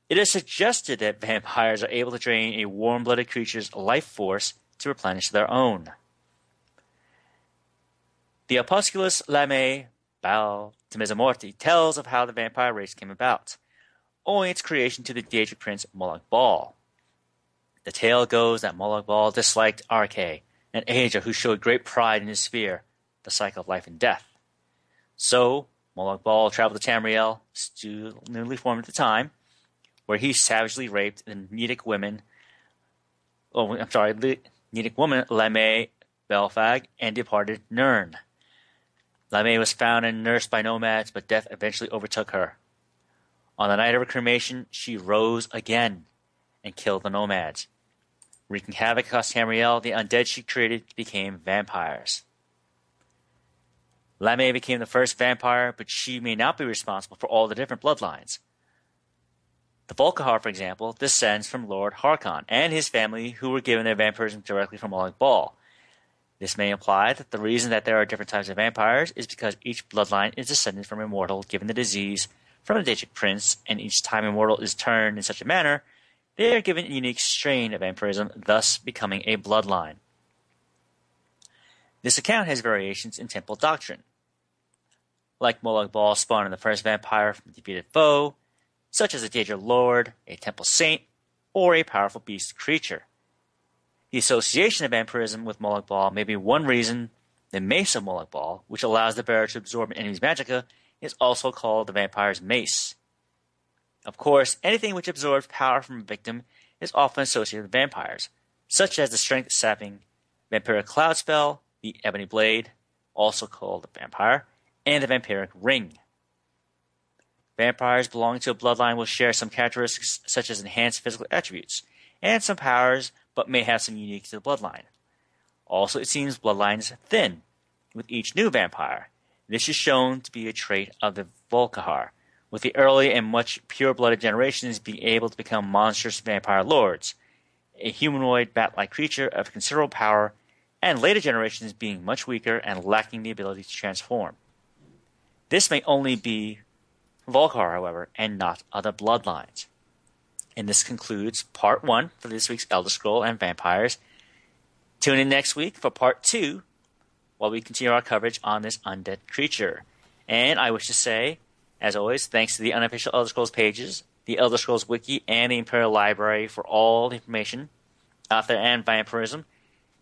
It is suggested that vampires are able to drain a warm blooded creature's life force to replenish their own. The Opusculus Lame Bal Temizamorti tells of how the vampire race came about, owing its creation to the Daedric prince Molag Bal. The tale goes that Molag Bal disliked Arkay, an Aedra who showed great pride in his sphere, the cycle of life and death. So, Molag Bal traveled to Tamriel, still newly formed at the time, where he savagely raped the Nedic women. Oh, I'm sorry, the Nedic woman Lamae Beolfag and departed Nirn. Lamae was found and nursed by nomads, but death eventually overtook her. On the night of her cremation, she rose again and killed the nomads. Wreaking havoc across Tamriel, the undead she created became vampires. Lamae became the first vampire, but she may not be responsible for all the different bloodlines. The Volkihar, for example, descends from Lord Harkon and his family, who were given their vampirism directly from Molag Bal. This may imply that the reason that there are different types of vampires is because each bloodline is descended from a mortal given the disease from the Daedric prince, and each time a mortal is turned in such a manner, they are given a unique strain of vampirism, thus becoming a bloodline. This account has variations in temple doctrine. Like Molag Bal spawning the first vampire from a defeated foe, such as a Daedra Lord, a temple saint, or a powerful beast creature. The association of vampirism with Molag Bal may be one reason the Mace of Molag Bal, which allows the bearer to absorb an enemy's magicka, is also called the vampire's mace. Of course, anything which absorbs power from a victim is often associated with vampires, such as the strength sapping vampiric cloud spell, the ebony blade, also called the vampire, and the vampiric ring. Vampires belonging to a bloodline will share some characteristics such as enhanced physical attributes and some powers but may have some unique to the bloodline. Also, it seems bloodlines thin with each new vampire. This is shown to be a trait of the Volkihar, with the early and much pure-blooded generations being able to become monstrous vampire lords, a humanoid bat-like creature of considerable power, and later generations being much weaker and lacking the ability to transform. This may only be Volkihar, however, and not other bloodlines. And this concludes part one for this week's Elder Scroll and Vampires. Tune in next week for part two while we continue our coverage on this undead creature. And I wish to say, as always, thanks to the unofficial Elder Scrolls pages, the Elder Scrolls Wiki, and the Imperial Library for all the information out there and vampirism.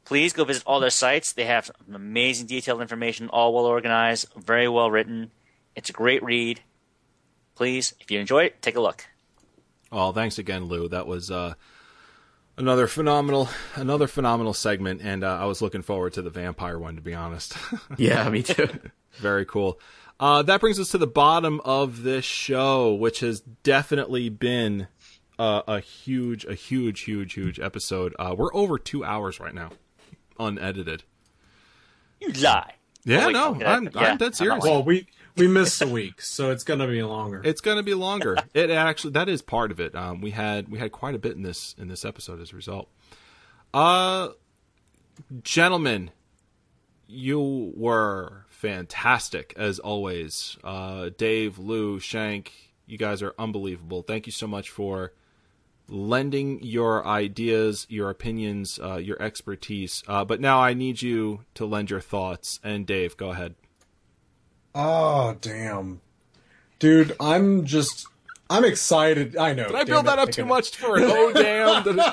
Please go visit all their sites. They have amazing detailed information, all well organized, very well written. It's a great read. Please, if you enjoy it, take a look. Well, thanks again, Lou. That was uh, another phenomenal, another phenomenal segment, and uh, I was looking forward to the vampire one. To be honest. [laughs] yeah, me too. Very cool. Uh, that brings us to the bottom of this show, which has definitely been uh, a huge, a huge, huge, huge episode. Uh, we're over two hours right now, unedited. You lie. Yeah, Oh, wait, no, okay, I'm, yeah, I'm dead I'm serious. Well, we we missed a week, so it's gonna be longer. It's going to be longer. it actually that is part of it. Um, we had we had quite a bit in this in this episode as a result. Uh, gentlemen, you were fantastic as always. Uh, Dave, Lou, Shank, you guys are unbelievable. Thank you so much for lending your ideas, your opinions, uh, your expertise. Uh, but now I need you to lend your thoughts. And Dave, go ahead. Oh, damn. Dude, I'm just. I'm excited. I know. Did I build that up too much for an oh damn? [laughs]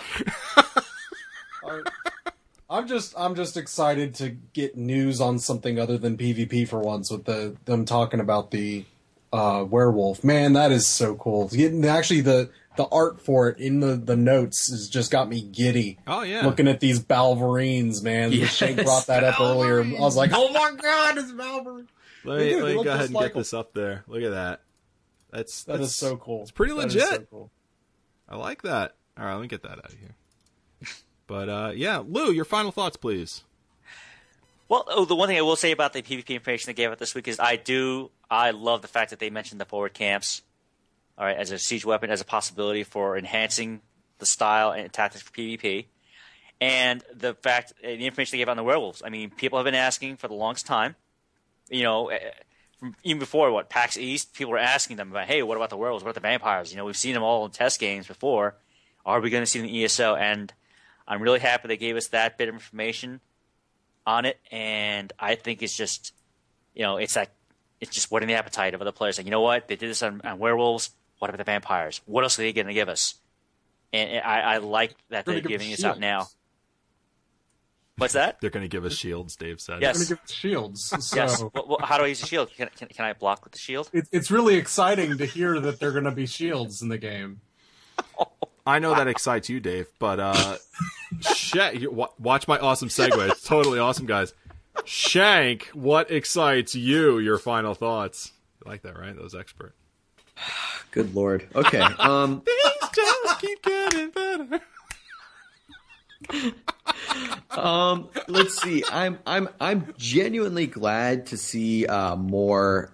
I'm just I'm just excited to get news on something other than PvP for once with the them talking about the uh, werewolf. Man, that is so cool. Getting actually the the art for it in the, the notes has just got me giddy. Oh yeah, looking at these Balverines, man. Yes, Shank brought that up earlier. I was like, oh my god, it's Balverine. Let me, Dude, let me go ahead and like get this up there. Look at that. That's that that's, is so cool. It's pretty legit. So cool. I like that. All right, let me get that out of here. [laughs] But uh, yeah, Lou, your final thoughts, please. Well, oh, the one thing I will say about the PvP information they gave out this week is I do I love the fact that they mentioned the forward camps, all right, as a siege weapon as a possibility for enhancing the style and tactics for PvP, and the fact the information they gave out on the werewolves. I mean, people have been asking for the longest time, you know, eh, from even before what PAX East, people were asking them about, hey, what about the werewolves? What about the vampires? You know, we've seen them all in test games before. Are we going to see them in ESO? And I'm really happy they gave us that bit of information on it, and I think it's just, you know, it's like it's just whetting the appetite of other players. Like, you know what, they did this on, on werewolves. What about the vampires? What else are they going to give us? And I, I like that they're, they're giving us out now. What's that? They're going to give us shields, Dave said. Yes. They're going to give us shields. So. Yes. Well, well, how do I use a shield? Can, can, can I block with the shield? It, it's really exciting to hear that they're going to be shields in the game. [laughs] I know that excites you, Dave, but uh, Shank, watch my awesome segue. It's totally awesome, guys. Shank, what excites you? Your final thoughts. You like that, right? That was expert. [sighs] Good lord. Okay. [laughs] Um, Things just keep getting better. [laughs] um, let's see. I'm I'm I'm genuinely glad to see uh, more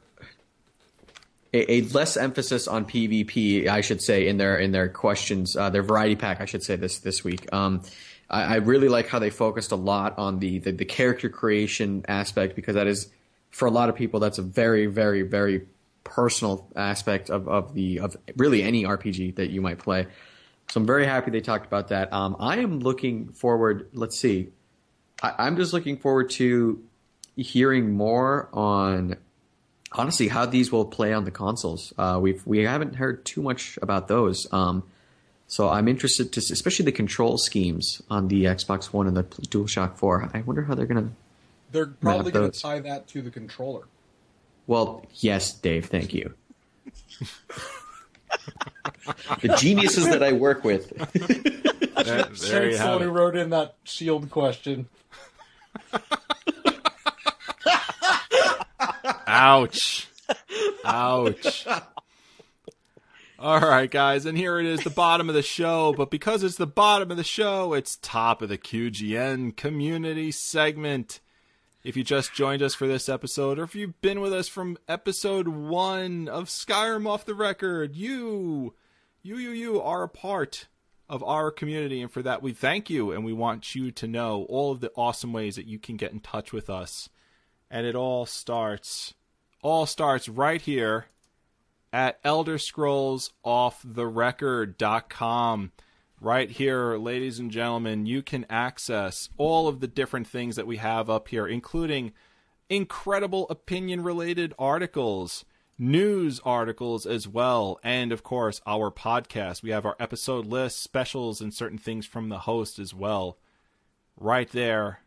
a, a, less emphasis on PvP, I should say, in their in their questions, uh, their variety pack, I should say this this week. Um, I, I, really like how they focused a lot on the, the, the character creation aspect because that is, for a lot of people, that's a very very very personal aspect of, of the of really any RPG that you might play. So I'm very happy they talked about that. Um, I am looking forward. Let's see, I, I'm just looking forward to hearing more on honestly how these will play on the consoles. Uh, we've we haven't heard too much about those. Um, so I'm interested to, especially the control schemes on the Xbox One and the DualShock Four. I wonder how they're gonna. They're probably gonna tie that to the controller. Well, yes, Dave. Thank you. [laughs] the geniuses that I work with. there, there you wrote in that shield question. Ouch. Ouch. All right, guys, and here it is, the bottom of the show. But because it's the bottom of the show, it's top of the QGN community segment. If you just joined us for this episode, or if you've been with us from episode one of Skyrim off the record, you, you, you, you are a part of our community, and for that we thank you, and we want you to know all of the awesome ways that you can get in touch with us. And it all starts all starts right here at Elder Scrolls Off the Record.com. Right here, ladies and gentlemen, you can access all of the different things that we have up here, including incredible opinion related articles, news articles as well, and of course, our podcast. We have our episode list, specials, and certain things from the host as well. Right there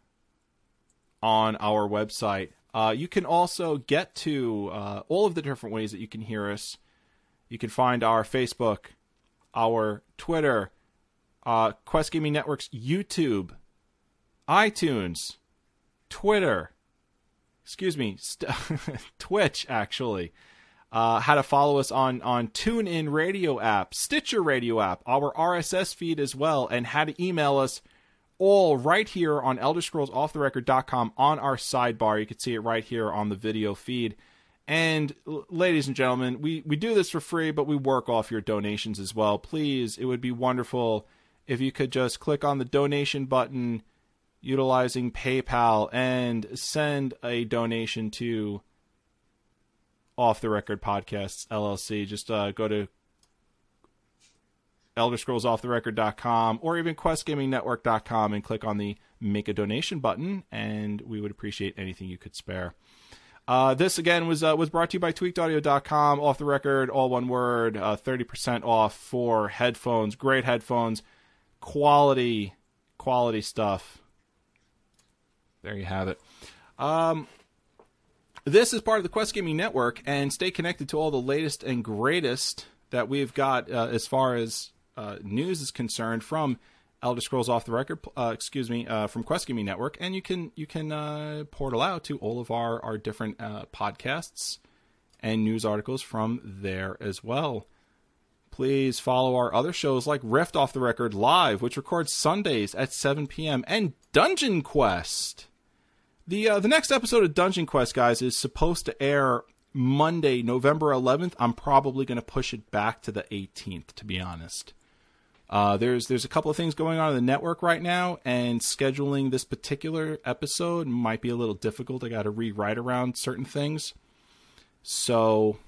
on our website uh, you can also get to uh, all of the different ways that you can hear us. You can find our Facebook, our Twitter, uh, Quest Gaming Network's YouTube, iTunes, Twitter, excuse me, st- [laughs] Twitch, actually. Uh, how to follow us on on TuneIn Radio app, Stitcher Radio app, our RSS feed as well, and how to email us all right here on Elder Scrolls Off the ElderScrollsOffTheRecord.com on our sidebar. You can see it right here on the video feed. And ladies and gentlemen, we, we do this for free, but we work off your donations as well. Please, it would be wonderful if you could just click on the donation button utilizing PayPal and send a donation to Off the Record Podcasts LLC. Just uh, go to ElderScrollsOffTheRecord.com, or even QuestGamingNetwork.com and click on the Make a Donation button, and we would appreciate anything you could spare. Uh, this again was uh, was brought to you by tweakedaudio.com off the record all one word uh, 30% off for headphones great headphones quality quality stuff. There you have it. Um, this is part of the quest gaming network and stay connected to all the latest and greatest that we've got uh, as far as uh, news is concerned from Elder Scrolls Off the Record, uh, excuse me, uh, from Quest Gaming Network, and you can you can uh, portal out to all of our our different uh, podcasts and news articles from there as well. Please follow our other shows like Rift Off the Record Live, which records Sundays at 7 p.m., and Dungeon Quest. The uh, the next episode of Dungeon Quest, guys, is supposed to air Monday, November 11th. I'm probably going to push it back to the 18th, to be honest. Uh, there's there's a couple of things going on in the network right now, and scheduling this particular episode might be a little difficult. I got to rewrite around certain things, so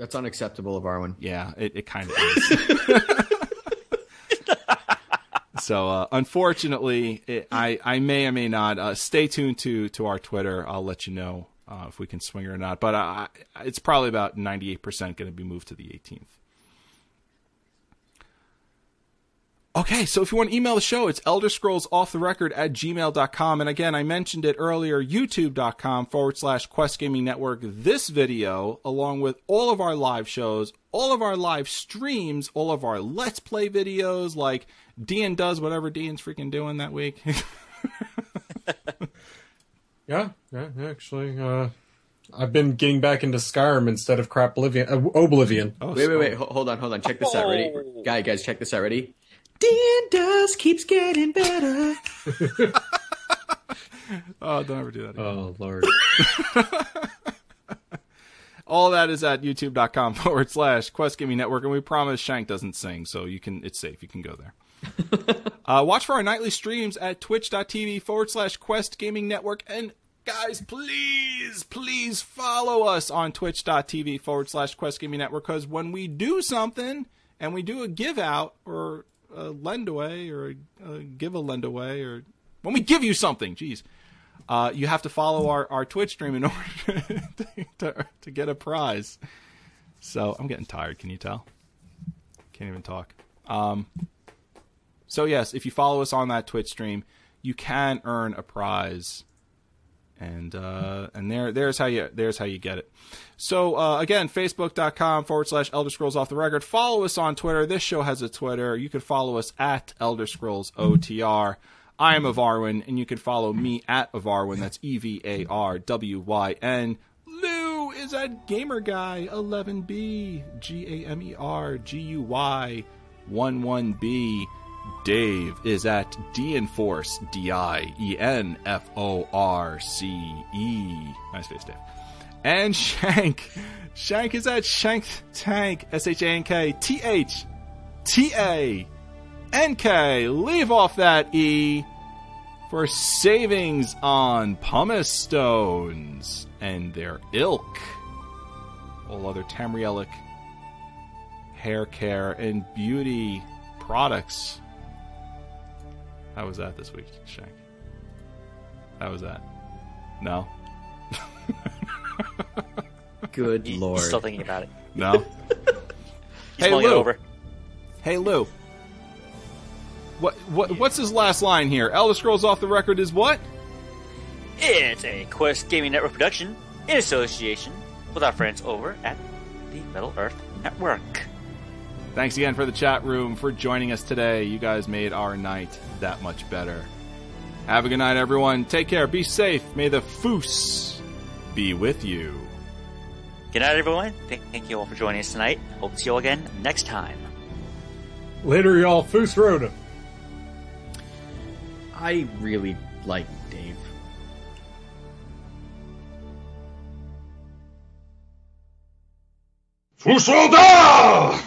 that's unacceptable of Arwen. Yeah, it, it kind of is. [laughs] so uh, unfortunately, it, I I may or may not uh, stay tuned to to our Twitter. I'll let you know uh, if we can swing it or not. But it's probably about ninety eight percent going to be moved to the eighteenth. Okay, so if you want to email the show, it's Elder Scrolls Off the Record at gmail.com. And again, I mentioned it earlier, youtube.com forward slash Quest Gaming Network. This video, along with all of our live shows, all of our live streams, all of our Let's Play videos, like Dean does whatever Dean's freaking doing that week. [laughs] yeah, yeah, actually, uh, I've been getting back into Skyrim instead of crap Oblivion. Uh, Oblivion. Oh, wait, wait, wait. Hold on, hold on. Check this out. Ready? Oh. Guy, guys, check this out. Ready? Dan does keeps getting better. [laughs] oh, don't ever do that. Again. Oh Lord. [laughs] All that is at youtube.com [laughs] forward slash Quest Gaming Network, and we promise Shank doesn't sing, so you can it's safe. You can go there. uh, watch for our nightly streams at twitch.tv forward slash Quest Gaming Network. And guys, please, please follow us on twitch.tv forward slash Quest Gaming Network because when we do something and we do a give out or a lend away or a, a give a lend away or when we give you something, jeez, uh, you have to follow our, our Twitch stream in [laughs] order to, to, to get a prize. So I'm getting tired. Can you tell? Can't even talk. Um, so yes, if you follow us on that Twitch stream, you can earn a prize and uh, and there there's how you there's how you get it. So uh, again, facebook.com forward slash Elder Scrolls Off the Record. Follow us on Twitter. This show has a Twitter. You can follow us at Elder Scrolls OTR. I am Evarwyn, and you can follow me at Evarwyn. That's E V A R W Y N. Lou is at Gamer Guy 11B G A M E R G U Y 11B. Dave is at Dienforce, D I E N F O R C E. Nice face, Dave. And Shank. Shank is at Shank Tank, S H A N K T H T A N K. Leave off that E for savings on pumice stones and their ilk. All other Tamrielic hair care and beauty products how was that this week, Shank? How was that? No. [laughs] Good lord. He's still thinking about it. No. [laughs] hey Lou. Hey Lou. What what what's his last line here? Elder Scrolls off the record is what? It's a Quest Gaming Network production in association with our friends over at the Middle Earth Network. Thanks again for the chat room for joining us today. You guys made our night that much better. Have a good night, everyone. Take care. Be safe. May the Foos be with you. Good night, everyone. Thank you all for joining us tonight. Hope to see you all again next time. Later, y'all. Fus Ro Dah. I really like Dave. Fusolda!